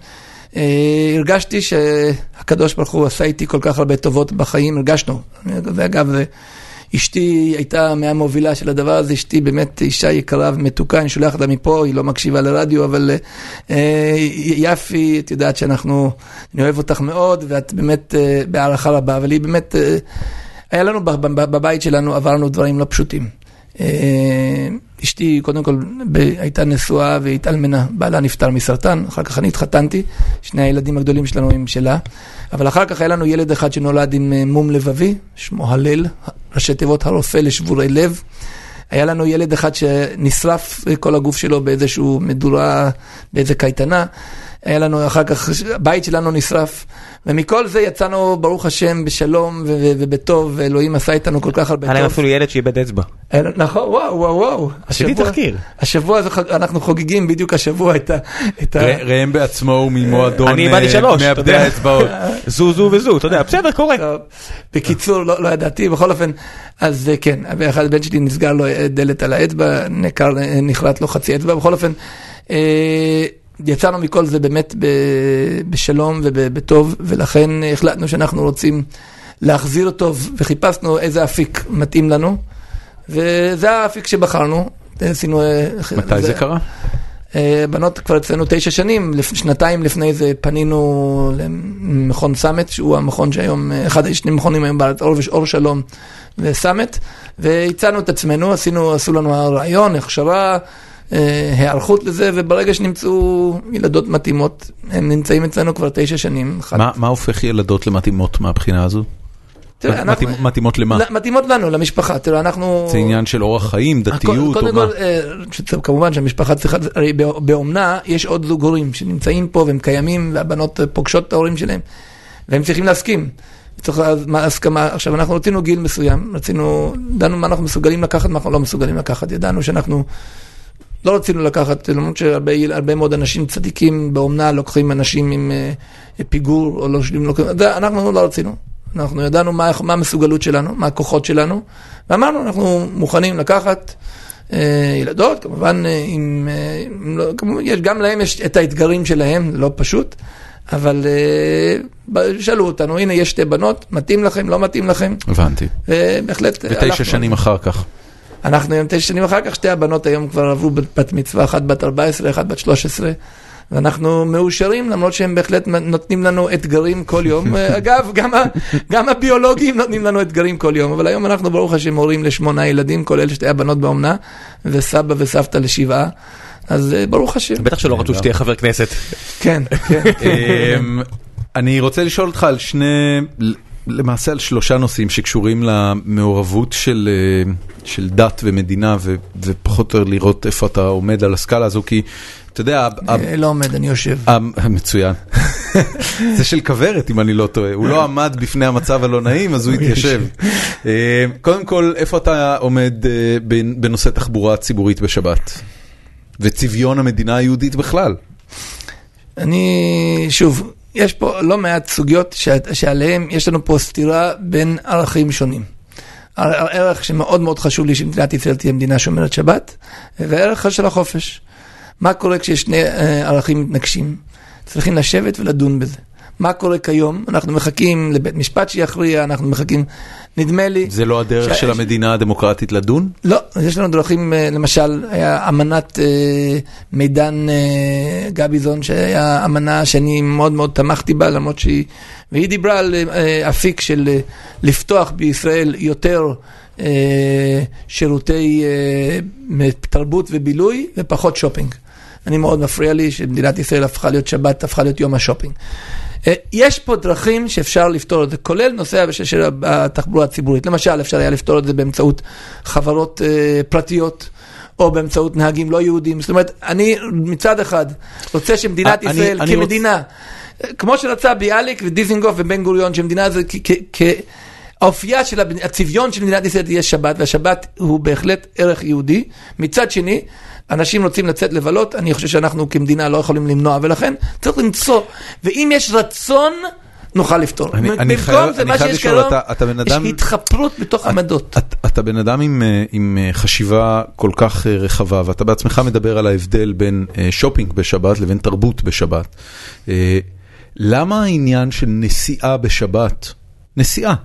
אה, הרגשתי שהקדוש ברוך הוא עשה איתי כל כך הרבה טובות בחיים, הרגשנו. ואגב, אשתי הייתה מהמובילה של הדבר הזה, אשתי באמת אישה יקרה ומתוקה, אני שולח אותה מפה, היא לא מקשיבה לרדיו, אבל אה, יפי, את יודעת שאנחנו, אני אוהב אותך מאוד, ואת באמת אה, בהערכה רבה, אבל היא באמת, אה, היה לנו ב- ב- בבית שלנו, עברנו דברים לא פשוטים. אה, אשתי קודם כל ב- הייתה נשואה והתאלמנה, בעלה נפטר מסרטן, אחר כך אני התחתנתי, שני הילדים הגדולים שלנו עם שלה, אבל אחר כך היה לנו ילד אחד שנולד עם אה, מום לבבי, שמו הלל, ראשי תיבות הרופא לשבורי לב. היה לנו ילד אחד שנשרף אה, כל הגוף שלו באיזשהו מדורה, באיזה קייטנה. היה לנו אחר כך, הבית שלנו נשרף, ומכל זה יצאנו, ברוך השם, בשלום ו- ו- ובטוב, ואלוהים עשה איתנו כל כך הרבה היה להם טוב. אפילו ילד שאיבד אצבע. נכון, וואו, וואו, וואו. עשיתי השבוע- תחקיר. השבוע אנחנו חוגגים בדיוק השבוע את ה... ראם בעצמו הוא ממועדון אני איבדתי אה, שלוש, אתה מאבדי יודע. האצבעות. (laughs) זו זו וזו, אתה יודע, בסדר, קורה. טוב. בקיצור, לא, לא ידעתי, בכל אופן, אז אה, כן, באחד הבן שלי נסגר לו אה, דלת על האצבע, נחרט לו חצי אצבע, בכל אופן, יצאנו מכל זה באמת בשלום ובטוב, ולכן החלטנו שאנחנו רוצים להחזיר אותו, וחיפשנו איזה אפיק מתאים לנו, וזה האפיק שבחרנו. עשינו... אה, מתי זה קרה? אה, בנות כבר אצלנו תשע שנים, שנתיים לפני זה פנינו למכון סאמט, שהוא המכון שהיום, אה, אחד השני מכונים היום בארץ, אור, אור שלום וסאמט, והצענו את עצמנו, עשינו, עשו לנו הרעיון, הכשרה, היערכות לזה, וברגע שנמצאו ילדות מתאימות, הם נמצאים אצלנו כבר תשע שנים. מה מה הופך ילדות למתאימות מהבחינה הזו? תראה, אנחנו- מתאימ- מתאימות למה? מתאימות לנו, למשפחה, תראה, אנחנו... זה עניין של אורח חיים, דתיות קודם או מה? כל, אה, כמובן שהמשפחה צריכה, הרי בא- באומנה יש עוד זוג הורים שנמצאים פה והם קיימים והבנות אה, פוגשות את ההורים שלהם והם צריכים להסכים. צריך הסכמה, עכשיו אנחנו רצינו גיל מסוים, רצינו, ידענו מה אנחנו מסוגלים לקחת, מה אנחנו לא מסוגלים לקחת, ידענו שאנחנו לא רצינו לקחת, למרות שהרבה מאוד אנשים צדיקים באומנה לוקחים אנשים עם אה, פיגור או לא לוקחים- זה אנחנו לא רצינו. אנחנו ידענו מה, מה המסוגלות שלנו, מה הכוחות שלנו, ואמרנו, אנחנו מוכנים לקחת אה, ילדות, כמובן, אה, עם, אה, עם לא, כמובן, יש, גם להם יש את האתגרים שלהם, זה לא פשוט, אבל אה, ב- שאלו אותנו, הנה יש שתי בנות, מתאים לכם, לא מתאים לכם, הבנתי. ובהחלט ותשע. שנים אחר כך. אנחנו היום תשע שנים אחר כך, שתי הבנות היום כבר עברו בת מצווה, אחת בת 14, אחת בת 13. ואנחנו מאושרים, למרות שהם בהחלט נותנים לנו אתגרים כל יום. (laughs) אגב, גם, ה, גם הביולוגים נותנים לנו אתגרים כל יום, אבל היום אנחנו ברוך השם הורים לשמונה ילדים, כולל שתי הבנות באומנה, וסבא וסבתא לשבעה. אז אה, ברוך השם. בטח שלא רצו שתהיה חבר כנסת. כן, כן. (laughs) אמ, אני רוצה לשאול אותך על שני, למעשה על שלושה נושאים שקשורים למעורבות של, אה, של דת ומדינה ו, ופחות או יותר לראות איפה אתה עומד על הסקאלה הזו, כי אתה יודע, ה- אה, לא עומד, אני יושב. מצוין. (laughs) זה של כוורת אם אני לא טועה, הוא לא עמד בפני המצב הלא נעים אז הוא התיישב. אה, קודם כל, איפה אתה עומד בנ- בנושא תחבורה ציבורית בשבת? וצביון המדינה היהודית בכלל. אני, שוב, יש פה לא מעט סוגיות ש- שעליהן יש לנו פה סתירה בין ערכים שונים. ער- ערך שמאוד מאוד חשוב לי שמדינת ישראל תהיה מדינה שומרת שבת, וערך של החופש. מה קורה כשיש שני אה, ערכים מתנגשים? צריכים לשבת ולדון בזה. מה קורה כיום? אנחנו מחכים לבית משפט שיכריע, אנחנו מחכים, נדמה לי... זה לא הדרך ש- של המדינה הדמוקרטית לדון? לא, יש לנו דרכים, אה, למשל, היה אמנת אה, מידן אה, גביזון, שהיה אמנה שאני מאוד מאוד תמכתי בה, למרות שהיא, והיא דיברה על אה, אפיק של אה, לפתוח בישראל יותר אה, שירותי אה, תרבות ובילוי ופחות שופינג. אני מאוד מפריע לי שמדינת ישראל הפכה להיות שבת, הפכה להיות יום השופינג. אה, יש פה דרכים שאפשר לפתור את זה, כולל נושא של- התחבורה הציבורית. למשל, אפשר היה לפתור את זה באמצעות חברות אה, פרטיות. או באמצעות נהגים לא יהודים. זאת אומרת, אני מצד אחד רוצה שמדינת אני- ישראל אני רוצ- כמדינה, כמו שרצה ביאליק ודיזינגוף ובן גוריון, שמדינה זה כ- כ-. האופייה של הצביון של מדינת ישראל תהיה שבת, והשבת הוא בהחלט ערך יהודי. מצד שני, אנשים רוצים לצאת לבלות, אני חושב שאנחנו כמדינה לא יכולים למנוע, ולכן צריך למצוא, ואם יש רצון, נוכל לפתור. אני- אני במקום חייב- זה אני מה שיש כיום, אתה- אתה בן אדם- יש התחפרות בתוך עמדות. אתה, אתה בן אדם עם, אה, עם אה, חשיבה כל כך אה, רחבה, ואתה בעצמך מדבר על ההבדל בין שופינג בשבת לבין תרבות בשבת. למה העניין של נסיעה בשבת, נסיעה,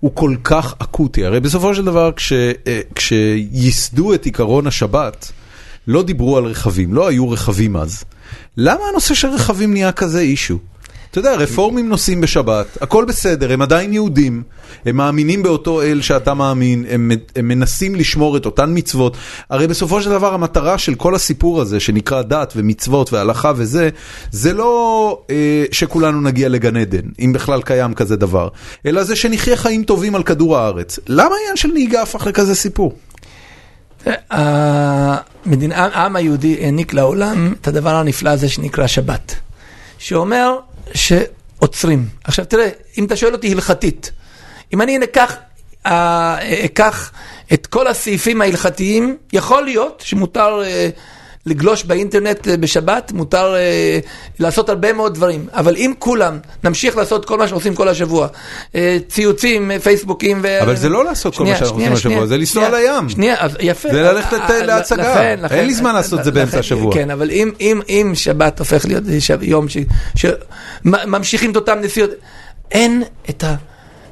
הוא כל כך אקוטי? הרי בסופו של דבר, כש, כשייסדו את עיקרון השבת, לא דיברו על רכבים, לא היו רכבים אז. למה הנושא של רכבים נהיה כזה אישו? אתה יודע, רפורמים נוסעים בשבת, הכל בסדר, הם עדיין יהודים, הם מאמינים באותו אל שאתה מאמין, הם, הם מנסים לשמור את אותן מצוות. הרי בסופו של דבר המטרה של כל הסיפור הזה, שנקרא דת ומצוות והלכה וזה, זה לא אה, שכולנו נגיע לגן עדן, אם בכלל קיים כזה דבר, אלא זה שנחיה חיים טובים על כדור הארץ. למה העניין של נהיגה הפך לכזה סיפור? המדינה, העם היהודי העניק לעולם את הדבר הנפלא הזה שנקרא שבת. שאומר שעוצרים. עכשיו תראה, אם אתה שואל אותי הלכתית, אם אני אקח, אה, אקח את כל הסעיפים ההלכתיים, יכול להיות שמותר אה, לגלוש באינטרנט אה, בשבת, מותר אה, לעשות הרבה מאוד דברים, אבל אם כולם נמשיך לעשות כל מה שעושים כל השבוע, אה, ציוצים, אה, פייסבוקים ו... אבל זה לא לעשות כל מה שאנחנו עושים השבוע, זה לנסוע לים. שנייה, אז יפה. זה ללכת אה, לת- להצגה. לכן, לכן, אין לי זמן לעשות את זה באמצע השבוע. כן, אבל אם, אם, אם שבת הופך להיות ש- יום ש- שממשיכים את אותם נסיעות, אין את ה...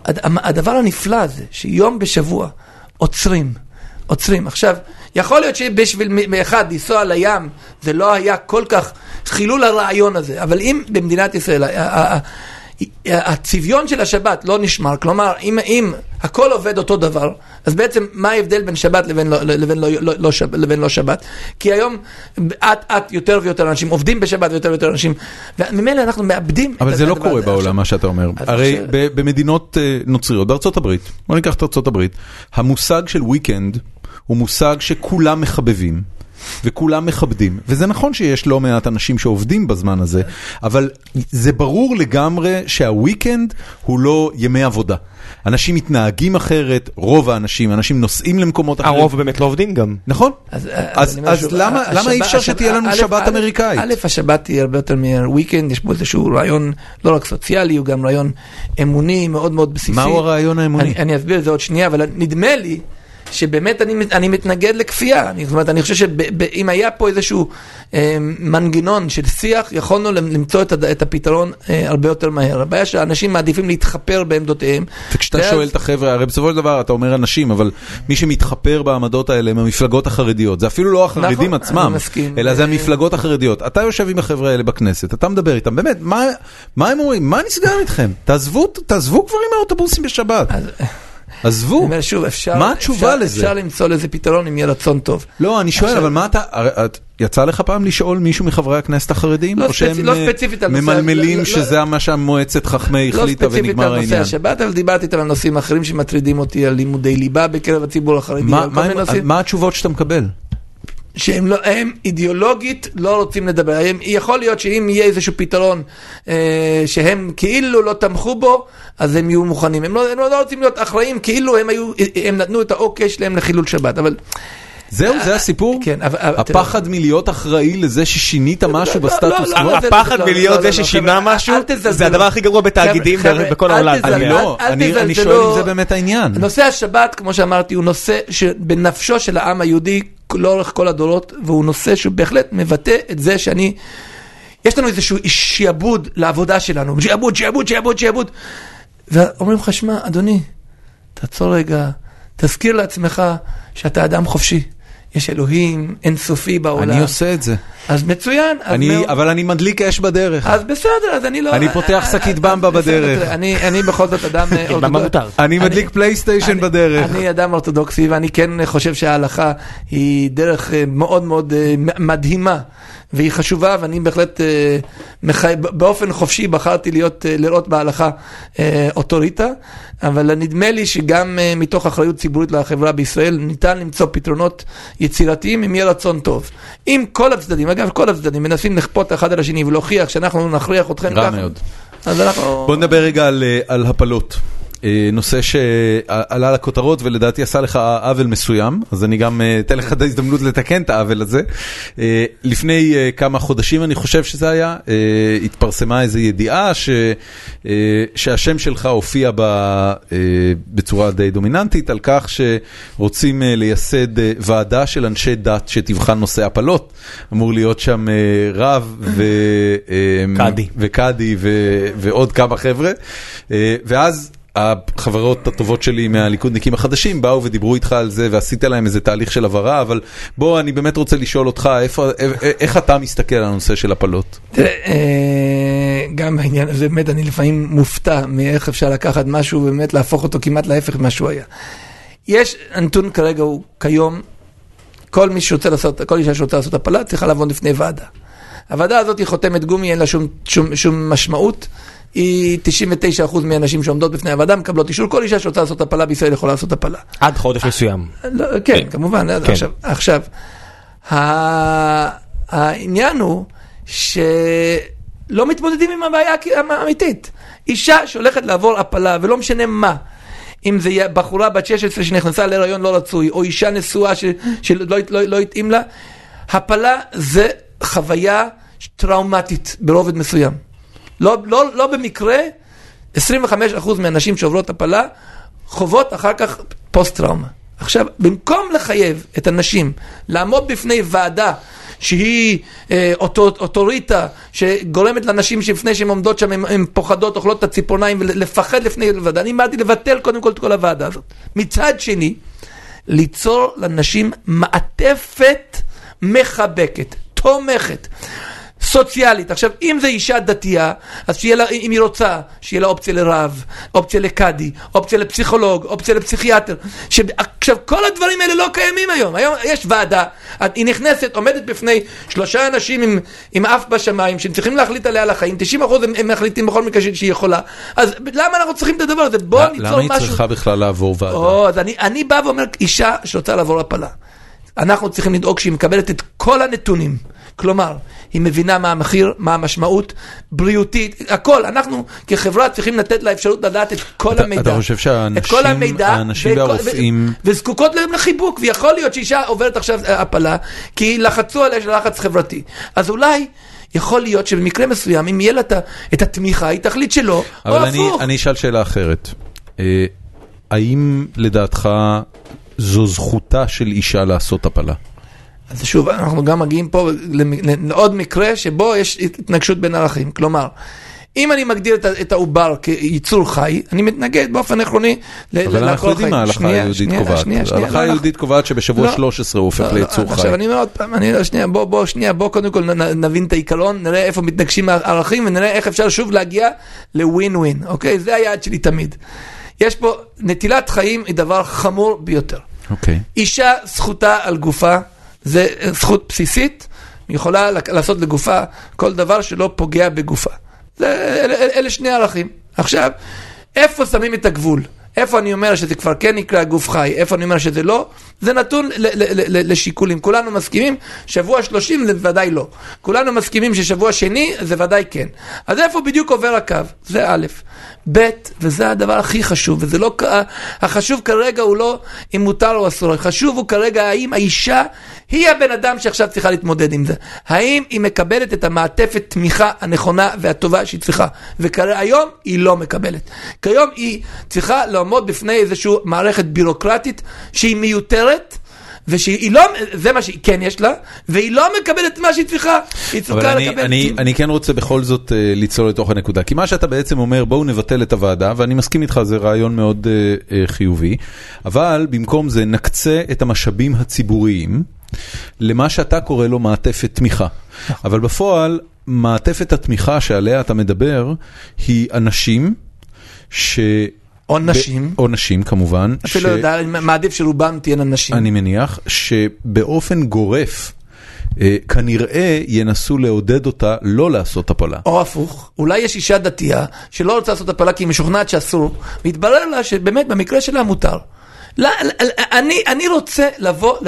הד- הדבר הנפלא הזה, שיום בשבוע עוצרים, עוצרים. עכשיו, יכול להיות שבשביל אחד לנסוע לים, זה לא היה כל כך חילול הרעיון הזה, אבל אם במדינת ישראל, הצביון של השבת לא נשמר, כלומר, אם, אם הכל עובד אותו דבר, אז בעצם מה ההבדל בין שבת לבין לא, לבין לא, לא, לא, שבת, לבין לא שבת? כי היום אט אט יותר ויותר אנשים עובדים בשבת ויותר ויותר אנשים, וממילא אנחנו מאבדים אבל זה לא קורה. בעולם, עכשיו, מה שאתה אומר. הרי ב- במדינות אה, נוצריות, בארצות הברית, בוא ניקח את ארצות הברית, המושג של weekend הוא מושג שכולם מחבבים. וכולם מכבדים, וזה נכון שיש לא מעט אנשים שעובדים בזמן הזה, אבל זה ברור לגמרי שהוויקנד הוא לא ימי עבודה. אנשים מתנהגים אחרת, רוב האנשים, אנשים נוסעים למקומות אחרים. הרוב באמת לא עובדים גם. נכון. אז, אז- אני אומר אז שוב, למה- השבת- למה אי אפשר השבת- שתהיה לנו א', שבת א', אמריקאית? א', השבת היא הרבה יותר מהוויקנד, יש פה איזשהו רעיון לא רק סוציאלי, הוא גם רעיון אמוני מאוד מאוד בסיסי. מהו הרעיון האמוני? אני, אני אסביר את זה עוד שנייה, אבל נדמה לי שבאמת אני, אני מתנגד לכפייה. אני, זאת אומרת, אני חושב שאם היה פה איזשהו אה, מנגנון של שיח, יכולנו למ- למצוא את, את הפתרון אה, הרבה יותר מהר. הבעיה שאנשים מעדיפים להתחפר בעמדותיהם. וכשאתה ואז- שואל את החבר'ה, הרי בסופו של דבר אתה אומר אנשים, אבל מי שמתחפר בעמדות האלה הם המפלגות החרדיות. זה אפילו לא החרדים נכון, עצמם, מסכים. אלא זה אה, המפלגות החרדיות. אתה יושב עם החבר'ה האלה בכנסת, אתה מדבר איתם, באמת, מה- מה הם אומרים? מה נסגר איתכם? תעזבו תעזבו כבר עם האוטובוסים בשבת. אז- עזבו. אני אומר שוב, אפשר, מה התשובה אפשר, לזה? אפשר למצוא לזה פתרון אם יהיה רצון טוב. לא, אני שואל, עכשיו- אבל מה אתה, את- יצא לך פעם לשאול מישהו מחברי הכנסת החרדים? לא או שהם לא אה, ספציפית ממלמלים לא- לא- שזה מה שהמועצת חכמי לא החליטה ספציפית ונגמר על נושא העניין? השבת, אבל דיברתי איתם על נושאים אחרים שמטרידים אותי, על לימודי ליבה בקרב הציבור החרדי, מה- מה מה התשובות שאתה מקבל? שהם לא, הם אידיאולוגית לא רוצים לדבר. הם, יכול להיות שאם יהיה איזשהו פתרון אה, שהם כאילו לא תמכו בו, אז הם יהיו מוכנים. הם לא, הם לא רוצים להיות אחראים, כאילו הם היו, הם נתנו את האוקיי שלהם לחילול שבת. אבל זהו, זה הסיפור? כן, אבל- הפחד מלהיות אחראי לזה ששינית משהו לא, בסטטוס לא, קוו? לא, זה- הפחד לא, מלהיות זה ששינה משהו. זה הדבר הכי גרוע בתאגידים בכל העולם. אני לא, אני. שואל אם זה באמת העניין. נושא השבת, כמו שאמרתי, הוא נושא שבנפשו של העם היהודי לאורך כל הדורות, והוא נושא שהוא בהחלט מבטא את זה שאני... יש לנו איזשהו שיעבוד לעבודה שלנו, שיעבוד, שיעבוד, שיעבוד, שיעבוד. ואומרים לך, שמע, אדוני, תעצור רגע, תזכיר לעצמך שאתה אדם חופשי. יש אלוהים אינסופי בעולם. אני עושה את זה. אז מצוין. אז אני- מאוד- אבל אני מדליק אש בדרך. אז בסדר, אז אני לא... אני פותח שקית במבה אז בסדר, בדרך. תראה, אני אני בכל זאת אדם אה, כן, אורתודוקסי. אני מדליק פלייסטיישן בדרך. אני אדם אורתודוקסי ואני כן חושב שההלכה היא דרך אה, מאוד מאוד אה, מדהימה והיא חשובה ואני בהחלט אה, מחי... באופן חופשי בחרתי להיות, אה, לראות בהלכה אה, אוטוריטה, אבל נדמה לי שגם אה, מתוך אחריות ציבורית לחברה בישראל ניתן למצוא פתרונות יצירתיים אם יהיה רצון טוב. אם כל הצדדים, אגב כל הצדדים מנסים לכפות אחד על השני ולהוכיח שאנחנו נכריח אתכם רע ככה, מאוד. אז אנחנו... בוא נדבר רגע על, על הפלות. אה, נושא שעלה לכותרות ולדעתי עשה לך עוול מסוים, אז אני גם אה, אתן לך את ההזדמנות לתקן את העוול הזה. אה, לפני כמה חודשים אני חושב שזה היה, התפרסמה איזו ידיעה ש, שהשם שלך הופיע ב, בצורה די דומיננטית על כך שרוצים לייסד ועדה של אנשי דת שתבחן נושא הפלות. אמור להיות שם רב ו... קאדי. וקאדי ו- ועוד כמה חבר'ה, ואז החברות הטובות שלי מהליכודניקים החדשים באו ודיברו איתך על זה ועשית להם איזה תהליך של הבהרה, אבל בוא, אני באמת רוצה לשאול אותך, איך אתה מסתכל על הנושא של הפלות? אה, גם העניין הזה, באמת, אני לפעמים מופתע מאיך אפשר לקחת משהו ובאמת להפוך אותו כמעט להפך ממה שהוא היה. יש, הנתון כרגע הוא, כיום, כל מי שרוצה לעשות, כל אישה שרוצה לעשות הפלה צריכה לעבוד לפני ועדה. הוועדה הזאת היא חותמת גומי, אין לה שום, שום, שום משמעות. היא 99% מהנשים שעומדות בפני הוועדה מקבלות אישור, כל אישה שרוצה לעשות הפלה בישראל יכולה לעשות הפלה. עד חודש מסוים. לא, כן, כמובן, כן. עכשיו, עכשיו, ה- העניין הוא שלא לא מתמודדים עם הבעיה האמיתית. אישה שהולכת לעבור הפלה, ולא משנה מה, אם זה בחורה בת 16 שנכנסה להיריון לא רצוי, או אישה נשואה ש, שלא לא, לא התאים לה, הפלה זה חוויה טראומטית ברובד מסוים. לא, לא, לא במקרה, 25% מהנשים שעוברות הפלה חוות אחר כך פוסט-טראומה. עכשיו, במקום לחייב את הנשים לעמוד בפני ועדה שהיא אה, אוטו, אוטוריטה שגורמת לנשים שלפני שהן עומדות שם הן פוחדות, אוכלות את הציפורניים ולפחד לפני ועדה, אני אמרתי לבטל קודם כל את כל הוועדה הזאת. מצד שני, ליצור לנשים מעטפת מחבקת, תומכת. סוציאלית. עכשיו, אם זו אישה דתייה, אז שיהיה לה, אם היא רוצה, שיהיה לה אופציה לרב, אופציה לקאדי, אופציה לפסיכולוג, אופציה לפסיכיאטר. ש... עכשיו, כל הדברים האלה לא קיימים היום. היום יש ועדה, היא נכנסת, עומדת בפני שלושה אנשים עם, עם אף בשמיים, שהם צריכים להחליט עליה לחיים, 90% הם, הם מחליטים בכל מקרה שהיא יכולה. אז למה אנחנו צריכים את הדבר הזה? בואו ניצור משהו. למה היא צריכה בכלל לעבור ועדה? או, אז אני, אני בא ואומר, אישה שרוצה לעבור הפלה. אנחנו צריכים לדאוג שהיא מקבלת את כל הנתונים. כלומר, היא מבינה מה המחיר, מה המשמעות, בריאותית, הכל. אנחנו כחברה צריכים לתת לה אפשרות לדעת את כל אתה, המידע. אתה חושב שהאנשים והרופאים... וזקוקות להם לחיבוק, ויכול להיות שאישה עוברת עכשיו הפלה, כי לחצו עליה של לחץ חברתי. אז אולי... יכול להיות שבמקרה מסוים, אם יהיה לה את התמיכה, היא תחליט שלא, או הפוך. אבל אני, אני אשאל שאלה אחרת. אה, האם לדעתך זו זכותה של אישה לעשות הפלה? אז שוב, אנחנו גם מגיעים פה לעוד מקרה שבו יש התנגשות בין ערכים. כלומר, אם אני מגדיר את העובר כיצור חי, אני מתנגד באופן עקרוני לעקור חי. אבל אנחנו יודעים מה ההלכה היהודית קובעת. ההלכה היהודית קובעת שבשבוע 13 הוא הופך ליצור חי. עכשיו אני אומר עוד פעם, שנייה, בוא שנייה, בוא קודם כל נבין את העיקרון, נראה איפה מתנגשים הערכים ונראה איך אפשר שוב להגיע לווין ווין, אוקיי? זה היעד שלי תמיד. יש פה, נטילת חיים היא דבר חמור ביותר. אוקיי. אישה זכותה על גופה. זה זכות בסיסית, היא יכולה לעשות לגופה כל דבר שלא פוגע בגופה. זה, אלה, אלה שני ערכים. עכשיו, איפה שמים את הגבול? איפה אני אומר שזה כבר כן נקרא גוף חי, איפה אני אומר שזה לא, זה נתון לשיקולים. כולנו מסכימים, שבוע שלושים זה ודאי לא. כולנו מסכימים ששבוע שני זה ודאי כן. אז איפה בדיוק עובר הקו? זה א', ב', וזה הדבר הכי חשוב, וזה לא, החשוב כרגע הוא לא אם מותר או אסור, החשוב הוא כרגע האם האישה היא הבן אדם שעכשיו צריכה להתמודד עם זה. האם היא מקבלת את המעטפת תמיכה הנכונה והטובה שהיא צריכה? וכיום היא לא מקבלת. כיום היא צריכה לעמוד בפני איזושהי מערכת בירוקרטית שהיא מיותרת. ושהיא לא, זה מה שכן יש לה, והיא לא מקבלת מה שהיא צריכה, היא צריכה לקבל... אני, אני כן רוצה בכל זאת uh, לצלול לתוך הנקודה, כי מה שאתה בעצם אומר, בואו נבטל את הוועדה, ואני מסכים איתך, זה רעיון מאוד uh, uh, חיובי, אבל במקום זה נקצה את המשאבים הציבוריים. למה שאתה קורא לו מעטפת תמיכה. אבל בפועל, מעטפת התמיכה שעליה אתה מדבר, היא אנשים ש... או נשים. או נשים כמובן. אפילו לא יודע, מעדיף שרובם תהיינה נשים. אני מניח שבאופן גורף, אה, כנראה ינסו לעודד אותה לא לעשות הפלה. או הפוך, אולי יש אישה דתייה שלא רוצה לעשות הפלה כי היא משוכנעת שאסור, והתברר לה שבאמת במקרה שלה מותר. לא, אני, אני רוצה לבוא...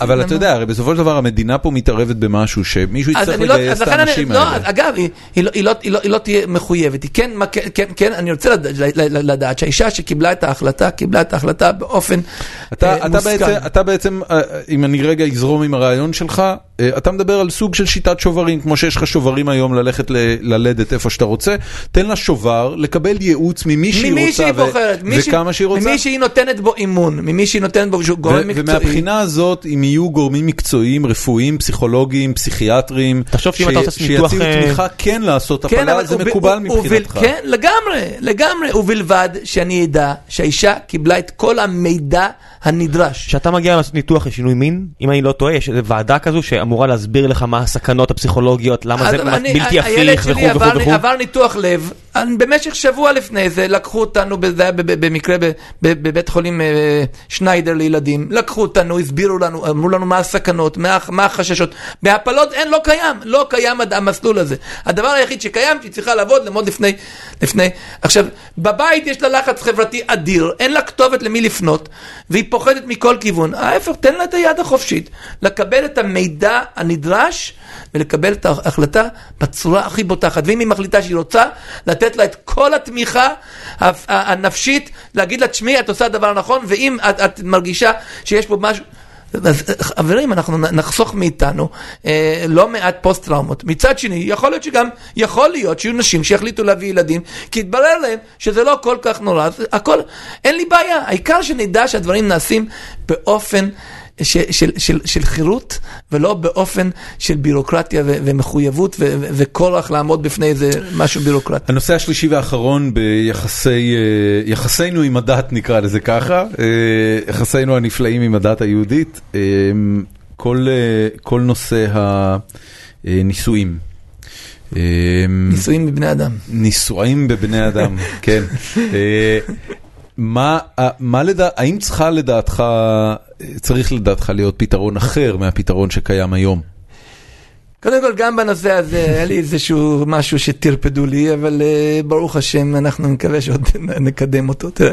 אבל, אתה יודע, הרי בסופו של דבר המדינה פה מתערבת במשהו שמישהו יצטרך לא- לגייס את האנשים לא, האלה. אגב, היא, לא, היא, לא, תהיה מחויבת, היא כן, כן, כן, אני רוצה לדעת, שהאישה שקיבלה את ההחלטה, קיבלה את ההחלטה באופן אתה, אה, אתה. בעצם, אתה בעצם, אה, אם אני רגע אזרום עם הרעיון שלך, אה, אתה מדבר על סוג של שיטת שוברים, כמו שיש לך שוברים היום ללכת ל, ללדת איפה שאתה רוצה, תן לה שובר, לקבל ייעוץ ממי שהיא רוצה וכמה שהיא רוצה. ממי שהיא נותנת בו אימון, ממי שהיא נותנת בו גורם מקצועי. ומהבחינה הזאת, אם יהיו גורמים מקצועיים, רפואיים, פסיכולוגיים, פסיכיאטרים, תחשוב שאם אתה עושה ניתוח... שיציעו תמיכה כן לעשות כן, הפלה, זה מקובל מבחינתך. כן, לגמרי, לגמרי, ובלבד שאני אדע שהאישה קיבלה את כל המידע הנדרש. כשאתה מגיע לעשות ניתוח לשינוי מין, אם אני לא טועה, יש איזו ועדה כזו שאמורה להסביר לך מה הסכנות הפסיכולוגיות, למה זה בלתי הפיך וכו' וכו'. הילד שלי עבר ניתוח לב. במשך שבוע לפני זה לקחו אותנו, זה היה במקרה בבית חולים אה, שניידר לילדים, לקחו אותנו, הסבירו לנו, אמרו לנו מה הסכנות, מה, מה החששות. בהפלות אין, לא קיים, לא קיים המסלול הזה. הדבר היחיד שקיים, שהיא צריכה לעבוד, ללמוד לפני, לפני. עכשיו, בבית יש לה לחץ חברתי אדיר, אין לה כתובת למי לפנות, והיא פוחדת מכל כיוון. ההפך, תן לה את היד החופשית, לקבל את המידע הנדרש. ולקבל את ההחלטה בצורה הכי בוטחת. ואם היא מחליטה שהיא רוצה, לתת לה את כל התמיכה הנפשית, להגיד לה, תשמעי, את עושה דבר נכון, ואם את, את מרגישה שיש פה משהו... אז חברים, אנחנו נחסוך מאיתנו אה, לא מעט פוסט טראומות. מצד שני, יכול להיות שגם, יכול להיות שיהיו נשים שיחליטו להביא ילדים, כי יתברר להם שזה לא כל כך נורא, הכל, אין לי בעיה, העיקר שנדע שהדברים נעשים באופן של, של, של, של חירות, ולא באופן של בירוקרטיה ו, ומחויבות ו, ו, וכורח לעמוד בפני איזה משהו בירוקרטי. הנושא השלישי והאחרון ביחסינו עם הדת, נקרא לזה ככה, אה, יחסינו הנפלאים עם הדת היהודית, אה, כל, אה, כל נושא הנישואים. נישואים בבני אדם. נישואים בבני אדם, כן. (laughs) מה, מה לדע... האם צריכה לדעתך, צריך לדעתך להיות פתרון אחר מהפתרון שקיים היום? קודם כל, גם בנושא הזה היה לי איזשהו משהו שטרפדו לי, אבל uh, ברוך השם, אנחנו נקווה שעוד (laughs) נקדם אותו. תראה,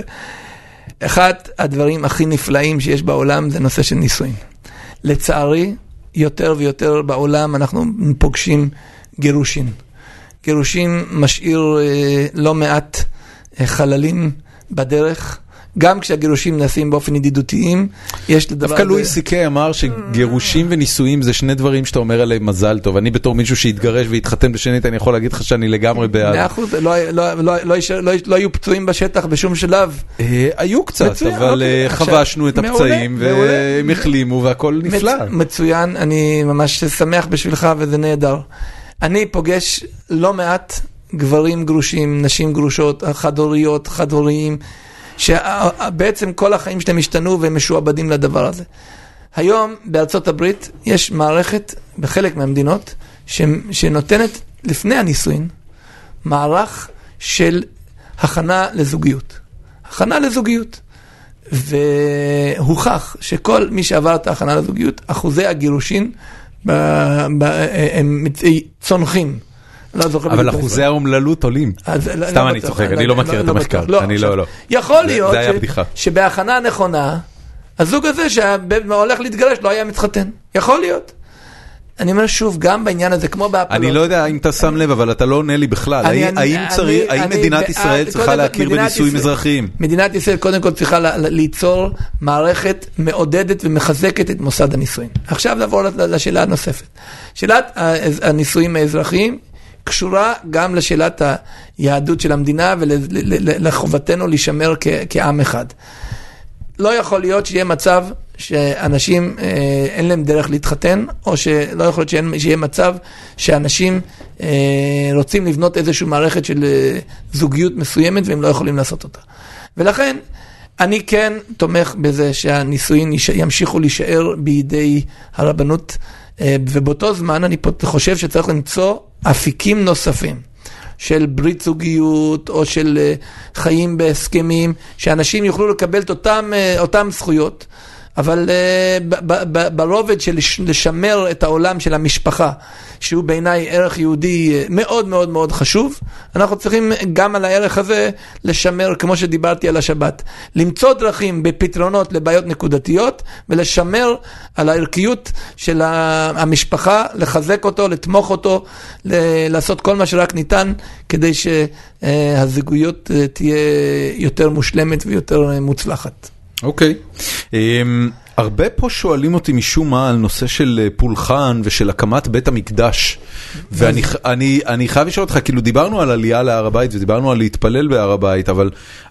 אחד הדברים הכי נפלאים שיש בעולם זה נושא של נישואים. לצערי, יותר ויותר בעולם אנחנו פוגשים גירושין. גירושין משאיר uh, לא מעט uh, חללים. בדרך. גם כשהגירושים נעשים באופן ידידותיים, יש לדבר. דווקא לואי סי.קיי אמר שגירושים ונישואים זה שני דברים שאתה אומר עליהם מזל טוב. אני בתור מישהו שהתגרש והתחתן בשנית, אני יכול להגיד לך שאני לגמרי בעד. מאה אחוז, לא, לא, לא, לא היו פצועים בשטח בשום שלב. אה, היו קצת, אבל אוקיי. אה, חבשנו את הפצעים והם החלימו והכל נפלא. מצוין, אני ממש שמח בשבילך וזה נהדר. אני פוגש לא מעט גברים גרושים, נשים גרושות, חד-הוריות, חד-הוריים, שבעצם כל החיים שלהם השתנו והם משועבדים לדבר הזה. היום בארצות הברית יש מערכת בחלק מהמדינות שנותנת לפני הנישואין מערך של הכנה לזוגיות. הכנה לזוגיות. והוכח שכל מי שעבר את ההכנה לזוגיות, אחוזי הגירושין הם צונחים. לא זוכר. אבל אחוזי האומללות עולים. לא- סתם לא אני צוחק, אני לא מכיר את המחקר. אני לא, לא. יכול להיות שבהכנה נכונה, הזוג הזה שהולך להתגרש לא היה מתחתן. יכול להיות. אני אומר שוב, גם בעניין הזה, כמו בהפלות. אני לא יודע אם אתה שם לב, אבל אתה לא עונה לי בכלל. האם מדינת ישראל צריכה להכיר בנישואים אזרחיים? מדינת ישראל קודם כל צריכה ליצור מערכת מעודדת ומחזקת את מוסד הנישואים. עכשיו נעבור לשאלה הנוספת. שאלת הנישואים האזרחיים קשורה גם לשאלת היהדות של המדינה ולחובתנו להישמר כעם אחד. לא יכול להיות שיהיה מצב שאנשים אה, אין להם דרך להתחתן, או שלא יכול להיות שיהיה מצב שאנשים אה, רוצים לבנות איזושהי מערכת של אה, זוגיות מסוימת והם לא יכולים לעשות אותה. ולכן, אני כן תומך בזה שהנישואין ימשיכו להישאר בידי הרבנות, ובאותו זמן אני חושב שצריך למצוא אפיקים נוספים של ברית זוגיות או של אה, חיים בהסכמים, שאנשים יוכלו לקבל את אותם, אה, אותם זכויות. אבל uh, ברובד של לשמר את העולם של המשפחה, שהוא בעיניי ערך יהודי uh, מאוד מאוד מאוד חשוב, אנחנו צריכים גם על הערך הזה לשמר, כמו שדיברתי על השבת, למצוא דרכים בפתרונות לבעיות נקודתיות ולשמר על הערכיות של המשפחה, לחזק אותו, לתמוך אותו, לעשות כל מה שרק ניתן כדי שהזוגיות uh, תהיה יותר מושלמת ויותר מוצלחת. אוקיי. אמ, הרבה פה שואלים אותי משום מה על נושא של אה, פולחן ושל הקמת בית המקדש. ואני אני, אני חייב לשאול אותך, כאילו דיברנו על עלייה להר הבית ודיברנו על להתפלל בהר הבית, אבל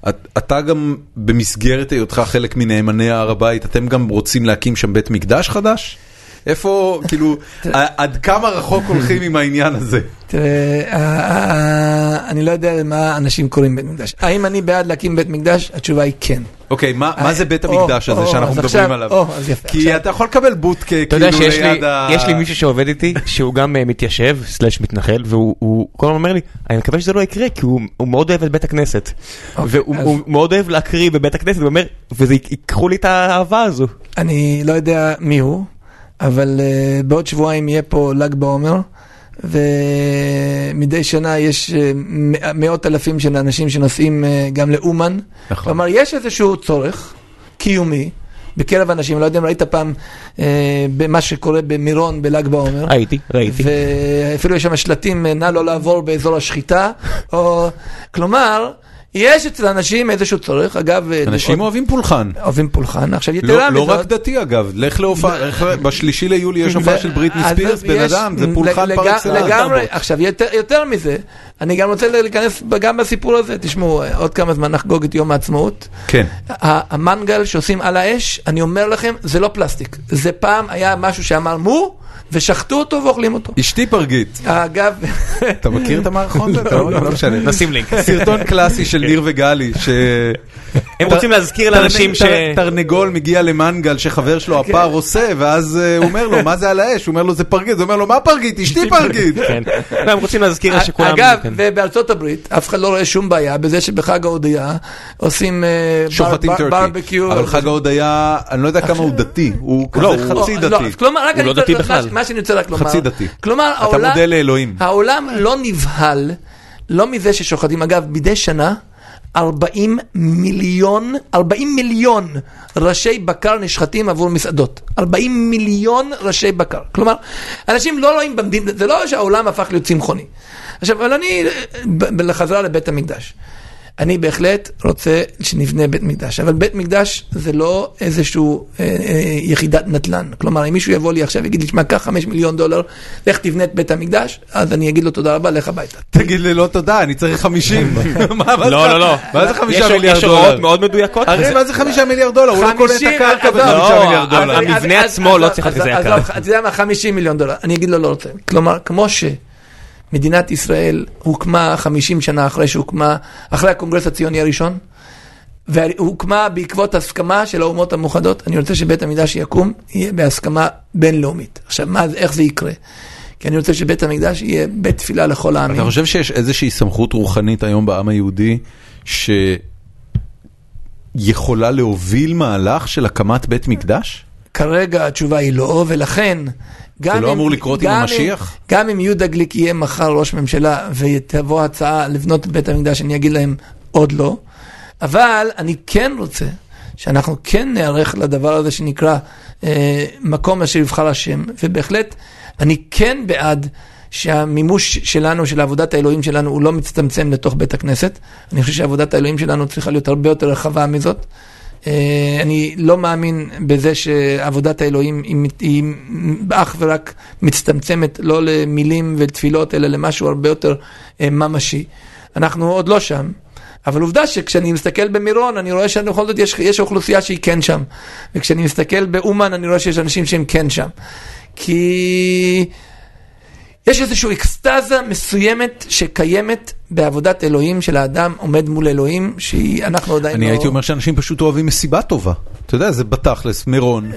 את, אתה גם במסגרת היותך חלק מנאמני הר הבית, אתם גם רוצים להקים שם בית מקדש חדש? איפה, כאילו, עד כמה רחוק הולכים עם העניין הזה? תראה, אה, אה, אני לא יודע מה אנשים קוראים בית מקדש. האם אני בעד להקים בית מקדש? התשובה היא כן. אוקיי, מה מה זה בית או, המקדש הזה שאנחנו אז מדברים עליו? כי אתה יכול לקבל בוטקה אתה יודע כאילו שיש לי, ליד ה... יש לי מישהו שעובד איתי, שהוא גם אה, מתיישב, סלאש מתנחל, והוא הוא כל הזמן אומר לי, אני מקווה שזה לא יקרה, כי הוא מאוד אוהב את בית הכנסת. אוקיי, והוא מאוד אוהב להקריא בבית הכנסת, הוא אומר, וזה ייקחו לי את האהבה הזו. אני לא יודע מי הוא, אבל uh, בעוד שבועיים יהיה פה ל"ג בעומר, ומדי שנה יש uh, מאות אלפים של אנשים שנוסעים uh, גם לאומן. נכון. כלומר, יש איזשהו צורך קיומי בקרב אנשים, לא יודע אם ראית פעם uh, במה שקורה במירון בל"ג בעומר. הייתי, ראיתי. ואפילו יש שם שלטים, נא לא לעבור באזור השחיטה, או... כלומר, יש אצל אנשים איזשהו צורך, אגב... אנשים עוד- אוהבים פולחן. אוהבים פולחן. עכשיו, לא יתרה לא מזאת... רק דתי אגב, לך להופעה, לך ל- בשלישי ליולי יש הופעה של בריטני ספירס, בן אדם, זה פולחן לג- פר אקסלנס. לגמרי. עכשיו יותר, יותר מזה, אני גם רוצה להיכנס גם בסיפור הזה, תשמעו, עוד כמה זמן נחגוג את יום העצמאות. כן. המנגל שעושים על האש, אני אומר לכם, זה לא פלסטיק. זה פעם היה משהו שאמר מו, ושחטו אותו ואוכלים אותו. אשתי פרגית. אגב, אתה מכיר את המערכון הזה? אתה לא לא משנה. נשים לינק. סרטון קלאסי של ניר וגלי, ש... הם רוצים להזכיר לאנשים ש... תר- תרנגול מגיע למנגל שחבר שלו כן. הפר עושה, ואז אה, הוא אומר לו, מה זה על האש? הוא אומר לו, זה פרגית. הוא אומר לו, מה פרגית? אשתי פרגית. כן. לא, הם רוצים להזכיר שכולם... אגב, כן. ובארצות הברית, אף אחד לא רואה שום בעיה בזה שבחג ההודיה עושים אה. ברבקיו. אבל חג ההודיה, אני לא יודע כמה הוא דתי. הוא לא, כזה חצי לא, דתי. הוא לא דתי מה- בכלל. מה שאני רוצה רק לומר, חצי דתי. כלומר, אתה העולם, מודה לאלוהים. העולם לא נבהל, לא מזה ששוחטים, אגב, מדי שנה, 40 מיליון, 40 מיליון ראשי בקר נשחטים עבור מסעדות. 40 מיליון ראשי בקר. כלומר, אנשים לא רואים במדינה, זה לא שהעולם הפך להיות צמחוני. עכשיו, אבל אני, ב- לחזרה לבית המקדש. אני בהחלט רוצה שנבנה בית מקדש, אבל בית מקדש זה לא איזשהו אה, אה, יחידת נדל"ן. כלומר, אם מישהו יבוא לי עכשיו ויגיד לי, שמע, קח חמש מיליון דולר, לך תבנה את בית המקדש, אז אני אגיד לו תודה רבה, לך הביתה. תגיד לי לא תודה, אני צריך 50. (laughs) (laughs) מה מה לא, לא, לא. מה זה חמישה יש- מיליארד יש הוראות דולר? מאוד מדויקות. הרי מה זה חמישה מיליארד דולר? הוא לא קונה את 50, הקרקע עזוב. בחמישה לא, מיליארד דולר. המ- המבנה עצמו לא צריך להיות אז- כזה יקר. אתה יודע מה, 50 מיליון דולר, אני אגיד לו לא רוצה. כלומר, כמו שמדינת ישראל הוקמה 50 שנה אחרי שהוקמה, אחרי הקונגרס הציוני הראשון, והוקמה בעקבות הסכמה של האומות המאוחדות, אני רוצה שבית המקדש יקום, יהיה בהסכמה בינלאומית. עכשיו, מה, איך זה יקרה? כי אני רוצה שבית המקדש יהיה בית תפילה לכל העמים. אתה חושב שיש איזושהי סמכות רוחנית היום בעם היהודי שיכולה להוביל מהלך של הקמת בית מקדש? כרגע התשובה היא לא, ולכן... גם לא אמור לקרות עם המשיח? גם אם יהודה גליק יהיה מחר ראש ממשלה ותבוא הצעה לבנות את בית המקדש, אני אגיד להם עוד לא. אבל אני כן רוצה שאנחנו כן נערך לדבר הזה שנקרא אה, מקום אשר יבחר השם, ובהחלט אני כן בעד שהמימוש שלנו, של עבודת האלוהים שלנו, הוא לא מצטמצם לתוך בית הכנסת. אני חושב שעבודת האלוהים שלנו צריכה להיות הרבה יותר רחבה מזאת. אה, אני לא מאמין בזה שעבודת האלוהים היא, אך ורק מצטמצמת לא למילים ותפילות, אלא למשהו הרבה יותר אה, ממשי. אנחנו עוד לא שם, אבל עובדה שכשאני מסתכל במירון, אני רואה שבכל זאת יש, יש אוכלוסייה שהיא כן שם. וכשאני מסתכל באומן, אני רואה שיש אנשים שהם כן שם. כי יש איזושהי אקסטזה מסוימת שקיימת בעבודת אלוהים של האדם עומד מול אלוהים, שאנחנו עדיין אני לא... הייתי אומר שאנשים פשוט אוהבים מסיבה טובה. אתה יודע, זה בתכלס, מירון,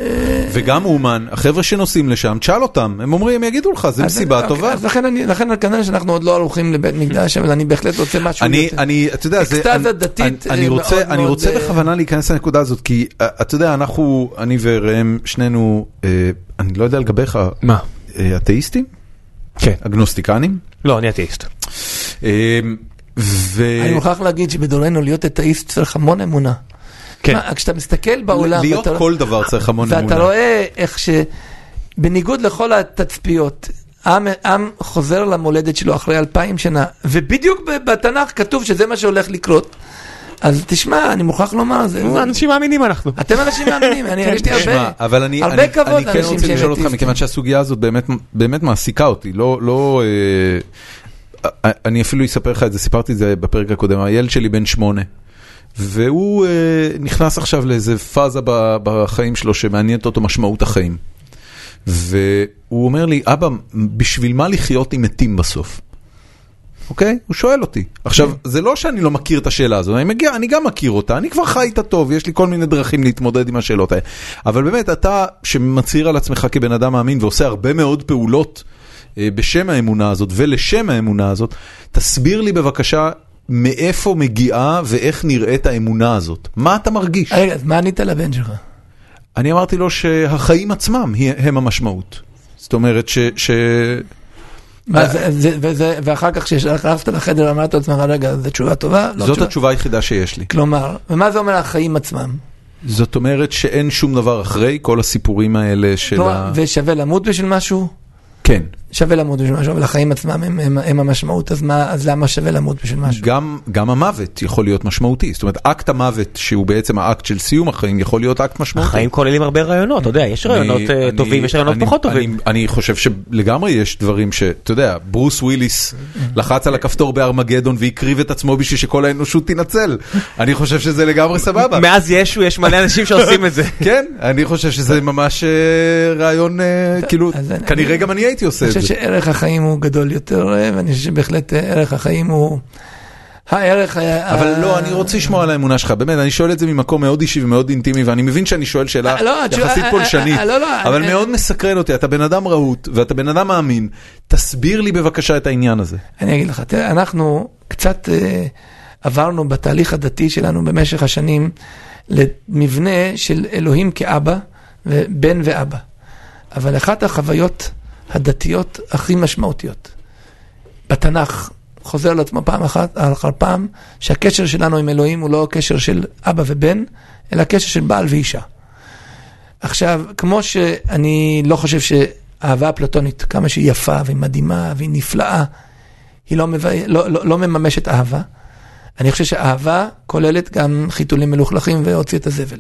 וגם אומן, החבר'ה שנוסעים לשם, תשאל אותם, הם אומרים, הם יגידו לך, זה אז- מסיבה אוקיי, טובה. אז לכן אני, לכן כנראה שאנחנו עוד לא ערוכים לבית מקדש, אבל אני בהחלט רוצה משהו אני, יותר. אני, אתה יודע, זה, אקסטזה אני, דתית, אני, אני אה, רוצה, מאוד אני מאוד, רוצה אה, בכוונה להיכנס לנקודה הזאת, כי אה, אתה יודע, אנחנו, אני וראם, שנינו, אה, אני לא יודע לגביך, מה? אה, אתאיסטים? כן. אגנוסטיקנים? לא, אני אתאיסט. אה, ו... אני מוכרח להגיד שבדורנו להיות אתאיסט צריך המון אמונה. כן. מה, כשאתה מסתכל בעולם, להיות ואתה- כל דבר צריך המון ואתה אמונה. רואה איך שבניגוד לכל התצפיות, עם, עם חוזר למולדת שלו אחרי אלפיים שנה, ובדיוק ב- בתנ"ך כתוב שזה מה שהולך לקרות. אז תשמע, אני מוכרח לומר, זה, זה, אנשים מאמינים אנחנו. אתם אנשים מאמינים, אני יש לי הרבה, אבל אני, הרבה אני, כבוד אני כן לאנשים רוצה שהם לשאול אותך. מכיוון שהסוגיה הזאת באמת, באמת מעסיקה אותי, לא, לא, אה, אה, אני אפילו אספר לך את זה, סיפרתי את זה בפרק הקודם, הילד שלי בן שמונה, והוא אה, נכנס עכשיו לאיזה פאזה ב- בחיים שלו שמעניינת אותו משמעות החיים. והוא אומר לי, אבא, בשביל מה לחיות עם מתים בסוף? אוקיי? הוא שואל אותי. עכשיו, זה לא שאני לא מכיר את השאלה הזאת, אני מגיע, אני גם מכיר אותה, אני כבר חי איתה טוב, יש לי כל מיני דרכים להתמודד עם השאלות האלה. אבל באמת, אתה שמצהיר על עצמך כבן אדם מאמין ועושה הרבה מאוד פעולות אה, בשם האמונה הזאת ולשם האמונה הזאת, תסביר לי בבקשה מאיפה מגיעה ואיך נראית האמונה הזאת. מה אתה מרגיש? רגע, אז מה ענית לבן שלך? אני אמרתי לו שהחיים עצמם הם המשמעות. זאת אומרת ש... ש... מה, זה- זה- וזה- ואחר כך כשהלכת לחדר אמרת לעצמך, רגע, זו תשובה טובה? לא זאת תשובה. התשובה היחידה שיש לי. כלומר, ומה זה אומר החיים עצמם? זאת אומרת שאין שום דבר אחרי כל הסיפורים האלה של כלומר, ה... ושווה למות בשביל משהו? כן. שווה למות בשביל משהו, אבל החיים עצמם הם, הם, הם המשמעות, אז, מה, אז למה שווה למות בשביל משהו? גם, גם המוות יכול להיות משמעותי, זאת אומרת אקט המוות שהוא בעצם האקט של סיום החיים יכול להיות אקט משמעותי. החיים כוללים הרבה רעיונות, אתה יודע, יש רעיונות אני- אה, אני- טובים, יש רעיונות אני- פחות אני- טובים. אני חושב שלגמרי יש דברים שאתה יודע, ברוס וויליס לחץ על הכפתור בארמגדון והקריב את עצמו בשביל שכל האנושות תינצל. אני חושב שזה לגמרי סבבה. מאז ישו יש מלא אנשים שעושים את זה. (laughs) כן, אני חושב שזה ממש אה, רעיון, אה, כאילו, אני- כנראה אני- גם אני הייתי עושה אני את זה. חושב שערך החיים הוא גדול יותר, אה, ואני חושב שבהחלט אה, ערך החיים הוא הערך... ה- אבל לא, אני רוצה לשמוע על האמונה שלך, באמת, אני שואל את זה ממקום מאוד אישי ומאוד אינטימי, ואני מבין שאני שואל שאלה יחסית פולשנית, אבל אני- מאוד מסקרן אותי, אתה בן אדם רהוט, ואתה בן אדם מאמין, תסביר לי בבקשה את העניין הזה. אני אגיד לך, תראה, אנחנו קצת אה, עברנו בתהליך הדתי שלנו במשך השנים למבנה של אלוהים כאבא, ובן ואבא. אבל אחת החוויות הדתיות הכי משמעותיות בתנ"ך, חוזר על עצמו פעם אחת אחר פעם, שהקשר שלנו עם אלוהים הוא לא קשר של אבא ובן, אלא קשר של בעל ואישה. עכשיו, כמו שאני לא חושב שאהבה אפלטונית, כמה שהיא יפה והיא מדהימה והיא נפלאה, היא לא, מבא... לא, לא, לא מממשת אהבה. אני חושב שאהבה כוללת גם חיתולים מלוכלכים והוציא את הזבל.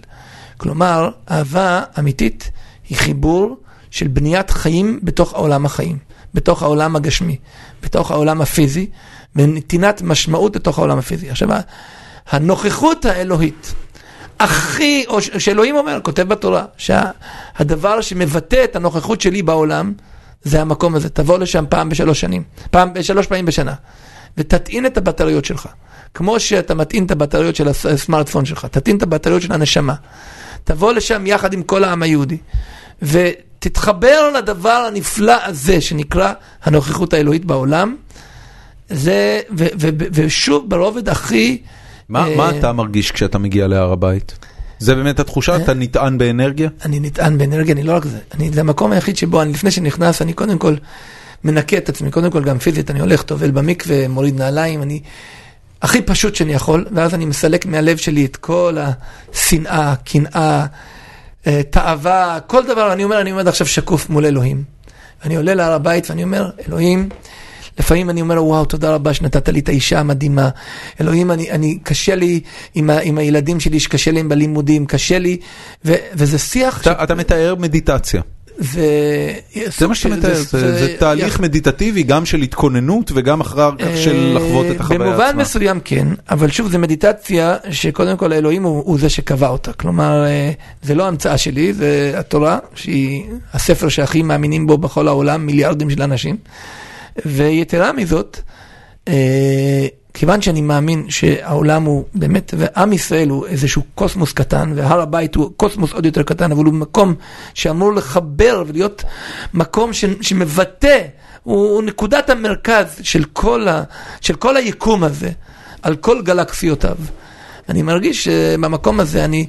כלומר, אהבה אמיתית היא חיבור של בניית חיים בתוך העולם החיים, בתוך העולם הגשמי, בתוך העולם הפיזי, ונתינת משמעות לתוך העולם הפיזי. עכשיו, הנוכחות האלוהית, הכי, או שאלוהים אומר, כותב בתורה, שהדבר שמבטא את הנוכחות שלי בעולם, זה המקום הזה. תבוא לשם פעם בשלוש שנים, פעם, שלוש פעמים בשנה, ותטעין את הבטריות שלך. כמו שאתה מטעין את הבטריות של הס- הסמארטפון שלך, תטעין את הבטריות של הנשמה. תבוא לשם יחד עם כל העם היהודי, ותתחבר לדבר הנפלא הזה שנקרא הנוכחות האלוהית בעולם. זה, ו, ו, ו, ושוב, ברובד הכי... מה אה, מה אתה מרגיש כשאתה מגיע להר הבית? זה באמת התחושה? אתה נטען באנרגיה? אני נטען באנרגיה, אני לא רק זה. אני, זה המקום היחיד שבו, אני, לפני שנכנס, אני קודם כל מנקה את עצמי, קודם כל גם פיזית, אני הולך, טובל במקווה, מוריד נעליים, אני הכי פשוט שאני יכול, ואז אני מסלק מהלב שלי את כל השנאה, קנאה, אה, תאווה, כל דבר, אני אומר, אני עומד עכשיו שקוף מול אלוהים. אני עולה להר הבית ואני אומר, אלוהים, לפעמים אני אומר, וואו, תודה רבה שנתת לי את האישה המדהימה. אלוהים, אני, אני קשה לי עם, ה, עם הילדים שלי, שקשה להם בלימודים, קשה לי, ו, וזה שיח, אתה אתה מתאר מדיטציה. זה... זה מה שאתה מתאר, זה זה תהליך מדיטטיבי גם של התכוננות וגם אחר כך של לחוות את החוויה במובן עצמה. מסוים כן, אבל שוב, זו מדיטציה שקודם כל האלוהים הוא, הוא זה שקבע אותה. כלומר, אה, זה לא המצאה שלי, זה התורה, שהיא הספר שהכי מאמינים בו בכל העולם, מיליארדים של אנשים. ויתרה מזאת, אה, כיוון שאני מאמין שהעולם הוא באמת, ועם ישראל הוא איזשהו קוסמוס קטן, והר הבית הוא קוסמוס עוד יותר קטן, אבל הוא מקום שאמור לחבר ולהיות מקום ש, שמבטא, הוא, הוא נקודת המרכז של כל, ה, של כל היקום הזה, על כל גלקסיותיו. אני מרגיש שבמקום הזה אני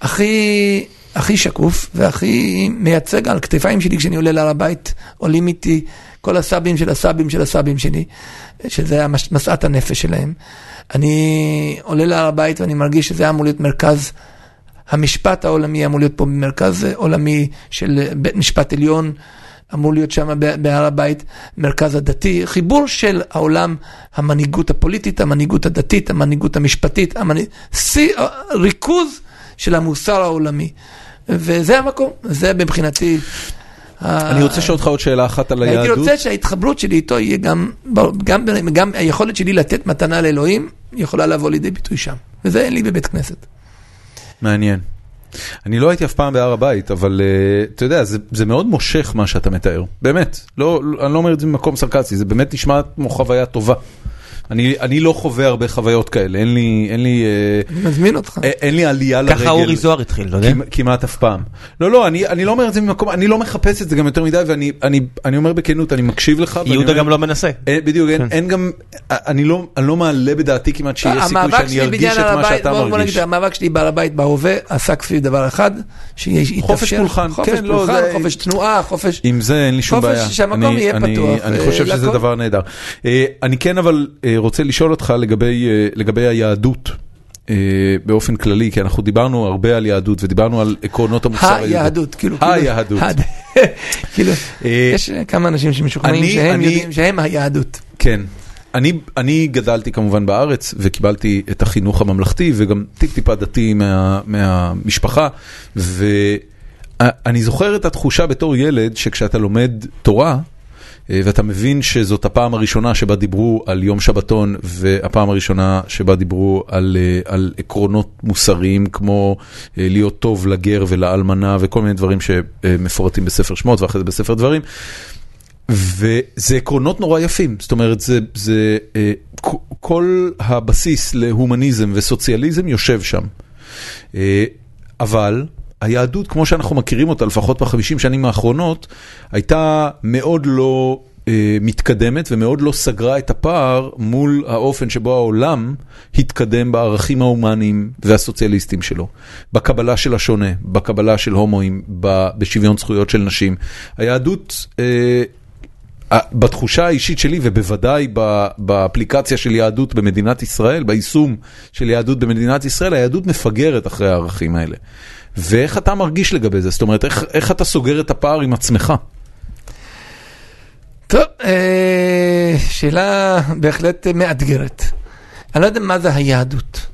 הכי, הכי שקוף והכי מייצג על כתפיים שלי כשאני עולה להר הבית, עולים איתי כל הסבים של הסבים של הסבים שלי, שזה המש- משאת הנפש שלהם. אני עולה להר הבית ואני מרגיש שזה אמור להיות מרכז, המשפט העולמי אמור להיות פה מרכז עולמי של בית משפט עליון. אמור להיות שם בהר הבית, מרכז הדתי, חיבור של העולם, המנהיגות הפוליטית, המנהיגות הדתית, המנהיגות המשפטית, המנהיג... שיא, ריכוז של המוסר העולמי. וזה המקום, זה מבחינתי. אני רוצה לשאול אותך עוד שאלה אחת על הייתי היהדות. רוצה שההתחברות שלי איתו יהיה גם, גם, גם היכולת שלי לתת מתנה לאלוהים, יכולה לבוא לידי ביטוי שם. וזה אין לי בבית כנסת. מעניין. אני לא הייתי אף פעם בהר הבית, אבל אה, אתה יודע, זה, זה מאוד מושך מה שאתה מתאר, באמת. לא, לא, אני לא אומר את זה ממקום סרקסי, זה באמת נשמע כמו חוויה טובה. אני, אני לא חווה הרבה חוויות כאלה, אין לי, אין לי, אה, אני מזמין אותך. אה, אין לי עלייה לרגל. ככה אורי זוהר התחיל, אתה יודע? כמעט- כמעט אף פעם. לא, לא, אני, אני לא אומר את זה ממקום, אני לא מחפש את זה גם יותר מדי, ואני אני, אני אומר בכנות, אני מקשיב לך. יהודה אומר- גם לא מנסה. אין, בדיוק, אין, כן. אין גם, אני לא, אני לא מעלה בדעתי כמעט שיש סיכוי שאני ארגיש את מה שאתה בוא- בוא מרגיש. נגיד, המאבק שלי בהר הבית בהווה עסק סביב דבר אחד, שיתאפשר. חופש פולחן, חופש כן, לא, זה- חופש תנועה, חופש... עם זה אין לי שום חופש בעיה. שהמקום אני- יהיה אני- פתוח, אני אה, חושב שזה. דבר נהדר. אה, אני כן אבל אה, רוצה לשאול אותך לגבי אה, לגבי היהדות. אה, באופן כללי, כי אנחנו דיברנו הרבה על יהדות ודיברנו על עקרונות המוסר היהודי. היהדות, כאילו. כאילו- היהדות. (laughs) כאילו, אה, יש כמה אנשים שמשוכנעים שהם אני- יודעים שהם היהדות. כן. אני, אני גדלתי כמובן בארץ וקיבלתי את החינוך הממלכתי וגם טיפ טיפה דתי מה, מהמשפחה ואני זוכר את התחושה בתור ילד שכשאתה לומד תורה ואתה מבין שזאת הפעם הראשונה שבה דיברו על יום שבתון והפעם הראשונה שבה דיברו על, אה, על עקרונות מוסריים כמו אה, להיות טוב לגר ולאלמנה וכל מיני דברים שמפורטים בספר שמות ואחרי זה בספר דברים. וזה עקרונות נורא יפים, זאת אומרת, זה, זה, אה, כל הבסיס להומניזם וסוציאליזם יושב שם. אה, אבל היהדות, כמו שאנחנו מכירים אותה, לפחות בחמישים שנים האחרונות, הייתה מאוד לא אה, מתקדמת ומאוד לא סגרה את הפער מול האופן שבו העולם התקדם בערכים ההומניים והסוציאליסטיים שלו. בקבלה של השונה, בקבלה של הומואים, בשוויון זכויות של נשים. היהדות... אה, בתחושה האישית שלי ובוודאי באפליקציה של יהדות במדינת ישראל, ביישום של יהדות במדינת ישראל, היהדות מפגרת אחרי הערכים האלה. ואיך אתה מרגיש לגבי זה? זאת אומרת, איך, איך אתה סוגר את הפער עם עצמך? טוב, אה, שאלה בהחלט מאתגרת. אני לא יודע מה זה היהדות.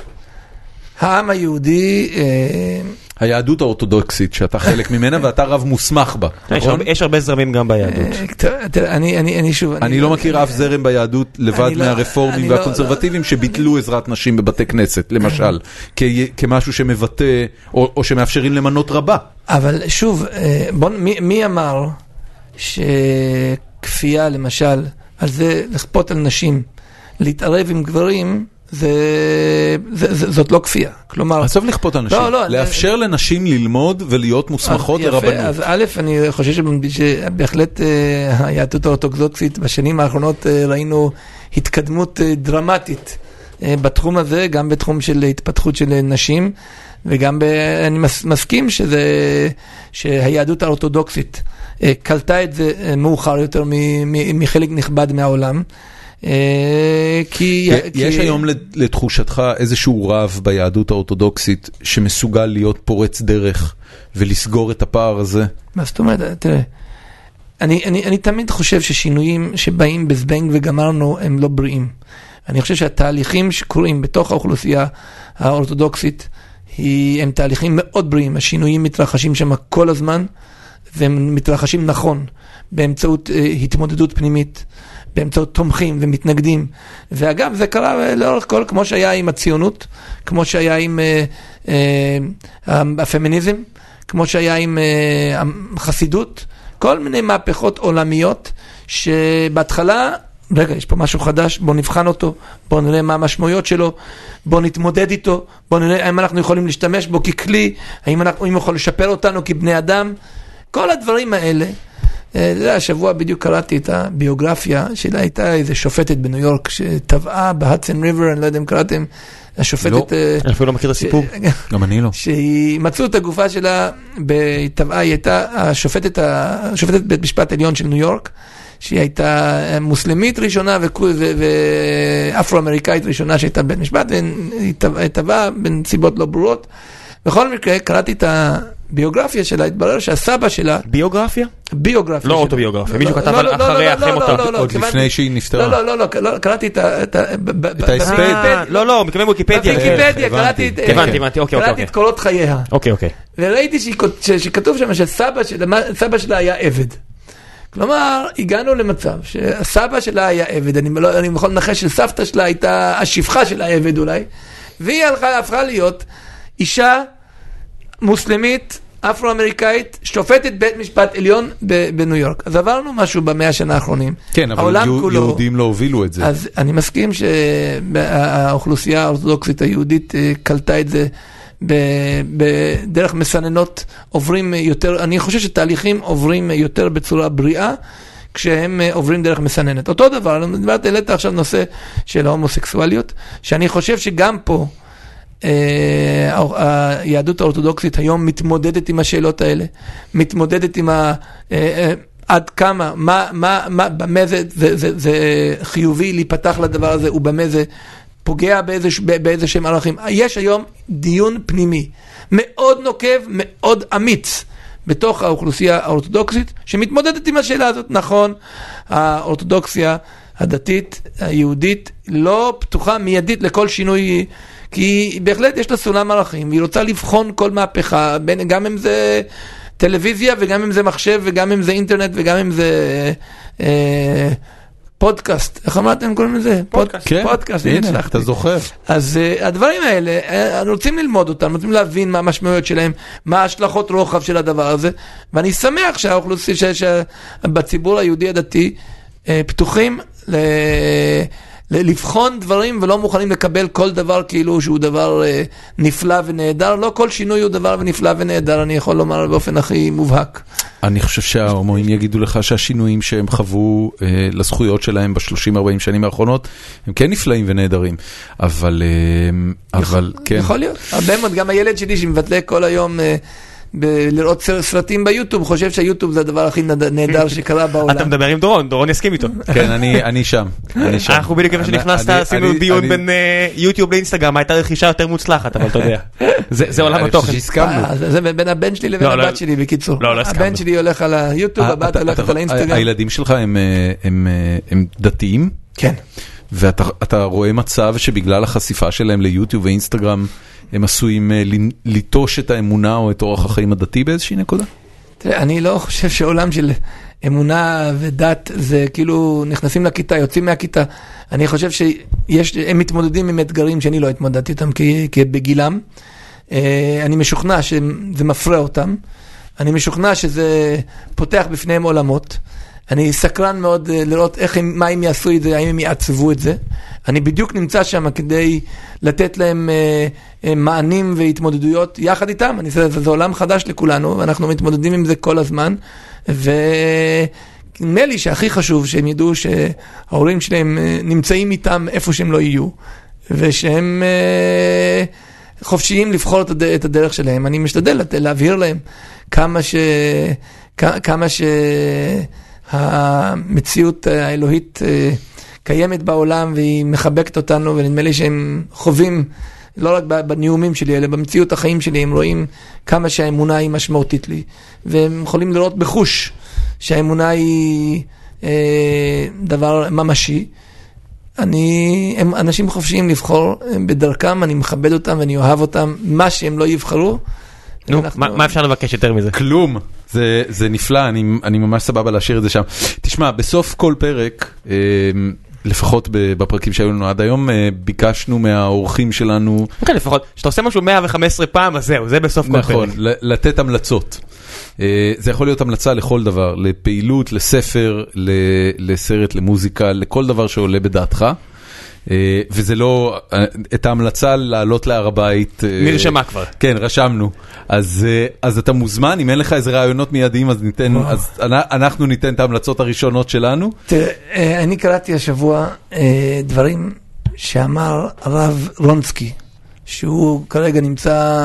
העם היהודי, אה, היהדות האורתודוקסית, שאתה חלק ממנה ואתה רב מוסמך בה, (laughs) יש נכון? הרבה- יש הרבה זרמים גם ביהדות. אה, אני, שוב, אני לא מכיר אף זרם ביהדות לבד לא- מהרפורמים לא- והקונסרבטיבים שביטלו עזרת נשים בבתי כנסת, למשל, כמשהו שמבטא או שמאפשרים למנות רבה. אבל שוב, אה, מי אמר שכפייה, למשל, על זה לכפות על נשים להתערב עם גברים, זה, זה, זה, זאת לא כפייה. כלומר, עזוב לכפות אנשים, לא, לא, לאפשר לנשים ללמוד ולהיות מוסמכות אז יפה, לרבנות. אז א', אני חושב שבהחלט אה, היהדות האורתודוקסית בשנים האחרונות אה, ראינו התקדמות אה, דרמטית אה, בתחום הזה, גם בתחום של התפתחות של נשים, וגם ב, אני מס, מסכים שזה, שהיהדות האורתודוקסית אה, קלטה את זה אה, מאוחר יותר מחלק נכבד מהעולם. אה, כי, יש היום לת- לתחושתך איזשהו רב ביהדות האורתודוקסית שמסוגל להיות פורץ דרך ולסגור את הפער הזה? מה זאת אומרת? תראה, אני, אני, אני תמיד חושב ששינויים שבאים בזבנג וגמרנו הם לא בריאים. אני חושב שהתהליכים שקורים בתוך האוכלוסייה האורתודוקסית הם תהליכים מאוד בריאים. השינויים מתרחשים שם כל הזמן, והם מתרחשים נכון, באמצעות אה, התמודדות פנימית. באמצעות תומכים ומתנגדים. ואגב, זה קרה לאורך כל, כמו שהיה עם הציונות, כמו שהיה עם אה, אה, הפמיניזם, כמו שהיה עם אה, החסידות, כל מיני מהפכות עולמיות, שבהתחלה, רגע, יש פה משהו חדש, בואו נבחן אותו, בואו נראה מה המשמעויות שלו, בואו נתמודד איתו, בואו נראה האם אנחנו יכולים להשתמש בו ככלי, האם הוא יכול לשפר אותנו כבני אדם, כל הדברים האלה. אה, אתה יודע, השבוע בדיוק קראתי את הביוגרפיה שלה, הייתה איזה שופטת בניו יורק שטבעה בהדסון ריבר, אני לא יודע אם קראתם, השופטת... לא. אה, אני אפילו לא מכיר את הסיפור. ש- גם אני לא. שהיא, מצאו את הגופה שלה, היא טבעה, היא הייתה השופטת, בית משפט עליון של ניו יורק, שהיא הייתה מוסלמית ראשונה ואפרו-אמריקאית ראשונה שהייתה בבית משפט, והיא טבעה- טבעה בנסיבות לא ברורות. בכל מקרה, קראתי את הביוגרפיה שלה, התברר שהסבא שלה, ביוגרפיה? ביוגרפיה לא שלה. אוטוביוגרפיה, מישהו לא, כתב לא, לא, לא, לא, אחרי לא, מותה. לא, לא, עוד לפני שהיא נפטרה. לא, לא, לא, לא, לא, קראתי את ה... את ההספד. אה, לא, לא, מתכוון ויקיפדיה. בוויקיפדיה, הבנתי. קראתי את... הבנתי, הבנתי, אוקיי, קראתי אוקיי. את קורות חייה. אוקיי, אוקיי. וראיתי שכתוב שם שסבא שלה, היה עבד. כלומר, הגענו למצב שהסבא שלה היה עבד, אני, לא, אני יכול לנחש שסבתא שלה הייתה השפחה של העבד אולי, והיא הלכה, הפכה להיות אישה מוסלמית, אפרו-אמריקאית, שופטת בית משפט עליון בניו יורק. אז עברנו משהו במאה השנה האחרונים. כן, אבל יהודים לא הובילו את זה. אז אני מסכים שהאוכלוסייה האורתודוקסית היהודית אה, קלטה את זה בדרך מסננות, עוברים יותר, אני חושב שתהליכים עוברים יותר בצורה בריאה. כשהם אה, עוברים דרך מסננת. אותו דבר, דיברת, העלית עכשיו נושא של ההומוסקסואליות, שאני חושב שגם פה היהדות האורתודוקסית היום מתמודדת עם השאלות האלה, מתמודדת עם ה... אה, אה, עד כמה, מה, מה, מה, במה זה, זה, זה, זה חיובי להיפתח לדבר הזה ובמה זה פוגע באיזה, באיזה שהם ערכים. יש היום דיון פנימי מאוד נוקב, מאוד אמיץ. בתוך האוכלוסייה האורתודוקסית שמתמודדת עם השאלה הזאת. נכון, האורתודוקסיה הדתית, היהודית, לא פתוחה מיידית לכל שינוי, כי בהחלט יש לה סולם ערכים, והיא רוצה לבחון כל מהפכה, בין, גם אם זה טלוויזיה וגם אם זה מחשב וגם אם זה אינטרנט וגם אם זה... אה, פודקאסט, איך אמרתם קוראים לזה? פודקאסט. כן, פודקאסט, הנה הנה. אתה זוכר. אז uh, הדברים האלה, uh, רוצים ללמוד אותם, רוצים להבין מה המשמעויות שלהם, מה ההשלכות רוחב של הדבר הזה, ואני שמח שהאוכלוסיה, ש- שבציבור היהודי הדתי uh, פתוחים ל... ל- לבחון דברים ולא מוכנים לקבל כל דבר כאילו שהוא דבר uh, נפלא ונהדר, לא כל שינוי הוא דבר נפלא ונהדר, אני יכול לומר באופן הכי מובהק. אני חושב שההומואים יגידו לך שהשינויים שהם חוו אה, לזכויות שלהם ב-30-40 שנים האחרונות הם כן נפלאים ונהדרים, אבל, אה, אבל כן. יכול להיות, הרבה מאוד, גם הילד שלי שמבטלה כל היום אה, ב- לראות סר- סרטים ביוטיוב, חושב שהיוטיוב זה הדבר הכי נהדר שקרה (laughs) בעולם. אתה מדבר עם דורון, דורון יסכים איתו. (laughs) כן, אני, אני שם, אני שם. אנחנו בדיוק איפה שנכנסת עשינו דיון בין אה, יוטיוב לאינסטגרם, מה הייתה רכישה יותר מוצלחת, אבל אתה יודע. (laughs) זה זה עולם אני התוכן. אה, זה זה בין הבן שלי לבין לא, לא. הבת שלי, בקיצור. לא, לא הסכמנו. הבן שלי הולך על היוטיוב, אה, הבת הולכת על האינסטגרם. הילדים שלך הם, אה, הם, אה, הם דתיים, כן. ואתה אתה רואה מצב שבגלל החשיפה שלהם ליוטיוב ואינסטגרם, הם עשויים אה, ליטוש את האמונה או את אורח החיים הדתי באיזושהי נקודה? תראה, אני לא חושב שעולם של אמונה ודת זה כאילו נכנסים לכיתה, יוצאים מהכיתה. אני חושב שיש, הם מתמודדים עם אתגרים שאני לא התמודדתי איתם בגילם. אה, אני משוכנע שזה מפרה אותם. אני משוכנע שזה פותח בפניהם עולמות. אני סקרן מאוד אה, לראות איך הם, מה הם יעשו את זה, האם הם יעצבו את זה. אני בדיוק נמצא שם כדי לתת להם אה, אה, מענים והתמודדויות יחד איתם. אני, זה, זה עולם חדש לכולנו, ואנחנו מתמודדים עם זה כל הזמן. ונדמה לי שהכי חשוב שהם ידעו שההורים שלהם אה, נמצאים איתם איפה שהם לא יהיו, ושהם אה, חופשיים לבחור את, הד, את הדרך שלהם. אני משתדל להבהיר להם כמה ש... כמה שהמציאות האלוהית אה, קיימת בעולם והיא מחבקת אותנו, ונדמה לי שהם חווים, לא רק בנאומים שלי, אלא במציאות החיים שלי, הם רואים כמה שהאמונה היא משמעותית לי, והם יכולים לראות בחוש שהאמונה היא אה, דבר ממשי. אני, הם אנשים חופשיים לבחור בדרכם, אני מכבד אותם ואני אוהב אותם, מה שהם לא יבחרו. נו, אנחנו- מה מה אפשר לבקש יותר מזה? כלום, זה, זה נפלא, אני, אני ממש סבבה להשאיר את זה שם. תשמע, בסוף כל פרק, אה, לפחות בפרקים שהיו לנו עד היום, אה, ביקשנו מהאורחים שלנו, כן, לפחות, כשאתה עושה משהו 115 פעם, אז זהו, זה בסוף כל נכון, פרק. ל- לתת המלצות. אה, זה יכול להיות המלצה לכל דבר, לפעילות, לספר, לסרט, למוזיקה, לכל דבר שעולה בדעתך. אה, וזה לא, אה, את ההמלצה לעלות להר הבית. אה, נרשמה כבר. כן, רשמנו. אז, אה, אז אתה מוזמן, אם אין לך איזה רעיונות מיידיים, אז ניתן. אז אנ- אנחנו ניתן את ההמלצות הראשונות שלנו. תראה, אה, אני קראתי השבוע אה, דברים שאמר הרב רונסקי, שהוא כרגע נמצא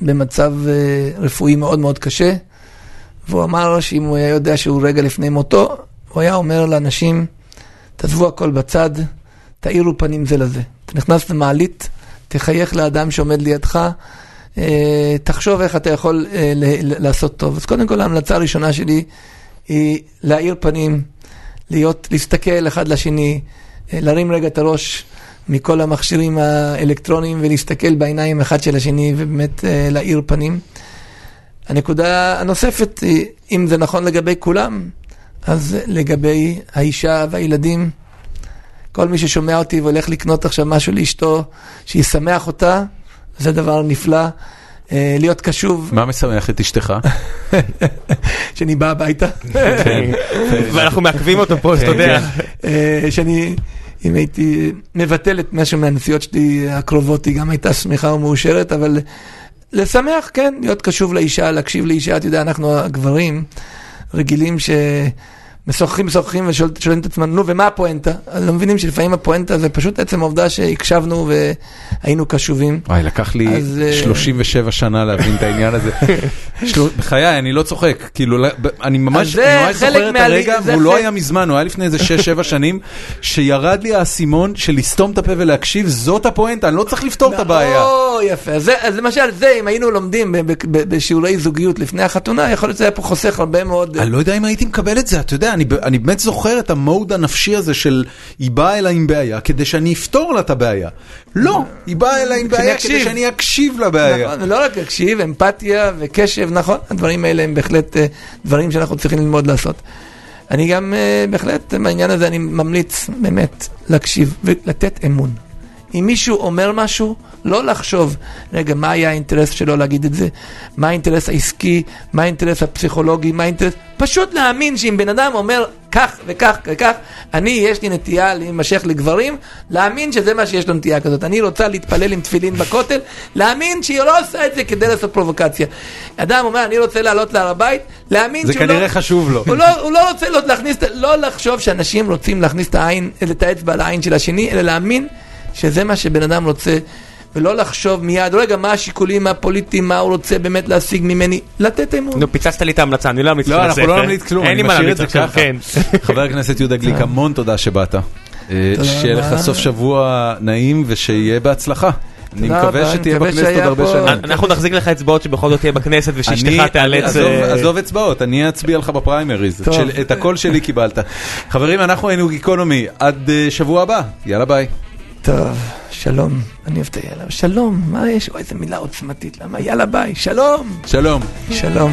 במצב אה, רפואי מאוד מאוד קשה, והוא אמר שאם הוא היה יודע שהוא רגע לפני מותו, הוא היה אומר לאנשים, תעזבו הכל בצד, תאירו פנים זה לזה. אתה נכנס למעלית, תחייך לאדם שעומד לידך, אה, תחשוב איך אתה יכול אה, לעשות טוב. אז קודם כל ההמלצה הראשונה שלי היא להאיר פנים, להיות, להסתכל אחד לשני, אה, להרים רגע את הראש מכל המכשירים האלקטרוניים ולהסתכל בעיניים אחד של השני ובאמת להאיר פנים. הנקודה הנוספת אם זה נכון לגבי כולם, אז לגבי האישה והילדים, כל מי ששומע אותי והולך לקנות עכשיו משהו לאשתו, שישמח אותה, זה דבר נפלא. אה, להיות קשוב, מה משמח את אשתך? (laughs) שאני בא הביתה, כן. (laughs) ואנחנו מעכבים אותו פה, אז אתה יודע. אה, שאני, אם הייתי מבטל את משהו מהנסיעות שלי הקרובות, היא גם הייתה שמחה ומאושרת, אבל לשמח, כן, להיות קשוב לאישה, להקשיב לאישה, אתה יודע, אנחנו הגברים רגילים ש... משוחחים, משוחחים ושואלים את עצמם, נו, ומה הפואנטה? אז לא מבינים שלפעמים הפואנטה זה פשוט עצם העובדה שהקשבנו והיינו קשובים. וואי, לקח לי אז, אה, 37 שנה להבין את העניין הזה. (laughs) בחיי, אני לא צוחק, כאילו, אני ממש אני ממש זוכר את הרגע, זה והוא לא היה מזמן, הוא היה לפני איזה 6-7 שנים, שירד לי האסימון של לסתום את הפה ולהקשיב, זאת הפואנטה, אני לא צריך לפתור את הבעיה. או, יפה. אז, אז למשל, זה, אם היינו לומדים בשיעורי זוגיות לפני החתונה, יכול להיות שזה היה פה חוסך הרבה מאוד... אני לא יודע אם הייתי מקבל את זה, אתה יודע, אני, אני באמת זוכר את המוד הנפשי הזה של היא באה אליי עם בעיה כדי שאני אפתור לה את הבעיה. לא, היא באה אליי עם בעיה אקשיב. כדי שאני אקשיב לבעיה. נכון, ולא רק להקשיב, אמפתיה וקשב, נכון, הדברים האלה הם בהחלט אה, דברים שאנחנו צריכים ללמוד לעשות. אני גם אה, בהחלט, בעניין הזה אני ממליץ באמת להקשיב ולתת אמון. אם מישהו אומר משהו, לא לחשוב, רגע, מה היה האינטרס שלו להגיד את זה? מה האינטרס העסקי? מה האינטרס הפסיכולוגי? מה האינטרס... פשוט להאמין שאם בן אדם אומר כך וכך וכך, אני, יש לי נטייה להימשך לגברים, להאמין שזה מה שיש לו נטייה כזאת. אני רוצה להתפלל עם תפילין בכותל, להאמין שהיא לא עושה את זה כדי לעשות פרובוקציה. אדם אומר, אני רוצה לעלות להר הבית, להאמין זה שהוא לא... כנראה חשוב לו. הוא לא, הוא לא רוצה לא, להכניס, לא לחשוב שאנשים רוצים להכניס את העין, את האצבע על העין של השני, אלא להאמין שזה מה שבן אדם רוצה, ולא לחשוב מיד, רגע, מה השיקולים הפוליטיים, מה הוא רוצה באמת להשיג ממני, לתת אמון. נו, פיצצת לי את ההמלצה, אני לא אמליץ לא, לך אנחנו לספר. לא נמליץ כלום, אני משאיר את זה ככה. כן. (laughs) חבר הכנסת יהודה גליק, המון תודה שבאת. אה, שיהיה לך. סוף שבוע נעים ושיהיה בהצלחה. אני מקווה שתהיה בכנסת עוד הרבה שנים. אנחנו נחזיק לך אצבעות שבכל זאת תהיה בכנסת ושאשתך תיאלץ... עזוב- אה, עזוב אצבעות, אני אצביע לך בפריימריז. את הקול שלי קיבלת. חברים, אנחנו היינו גיקונומי. עד אה, שבוע הבא. יאללה ביי. טוב, שלום, אני אוהב את היאללה, שלום, מה יש? אוי, איזה מילה עוצמתית, למה? יאללה ביי, שלום, שלום. שלום.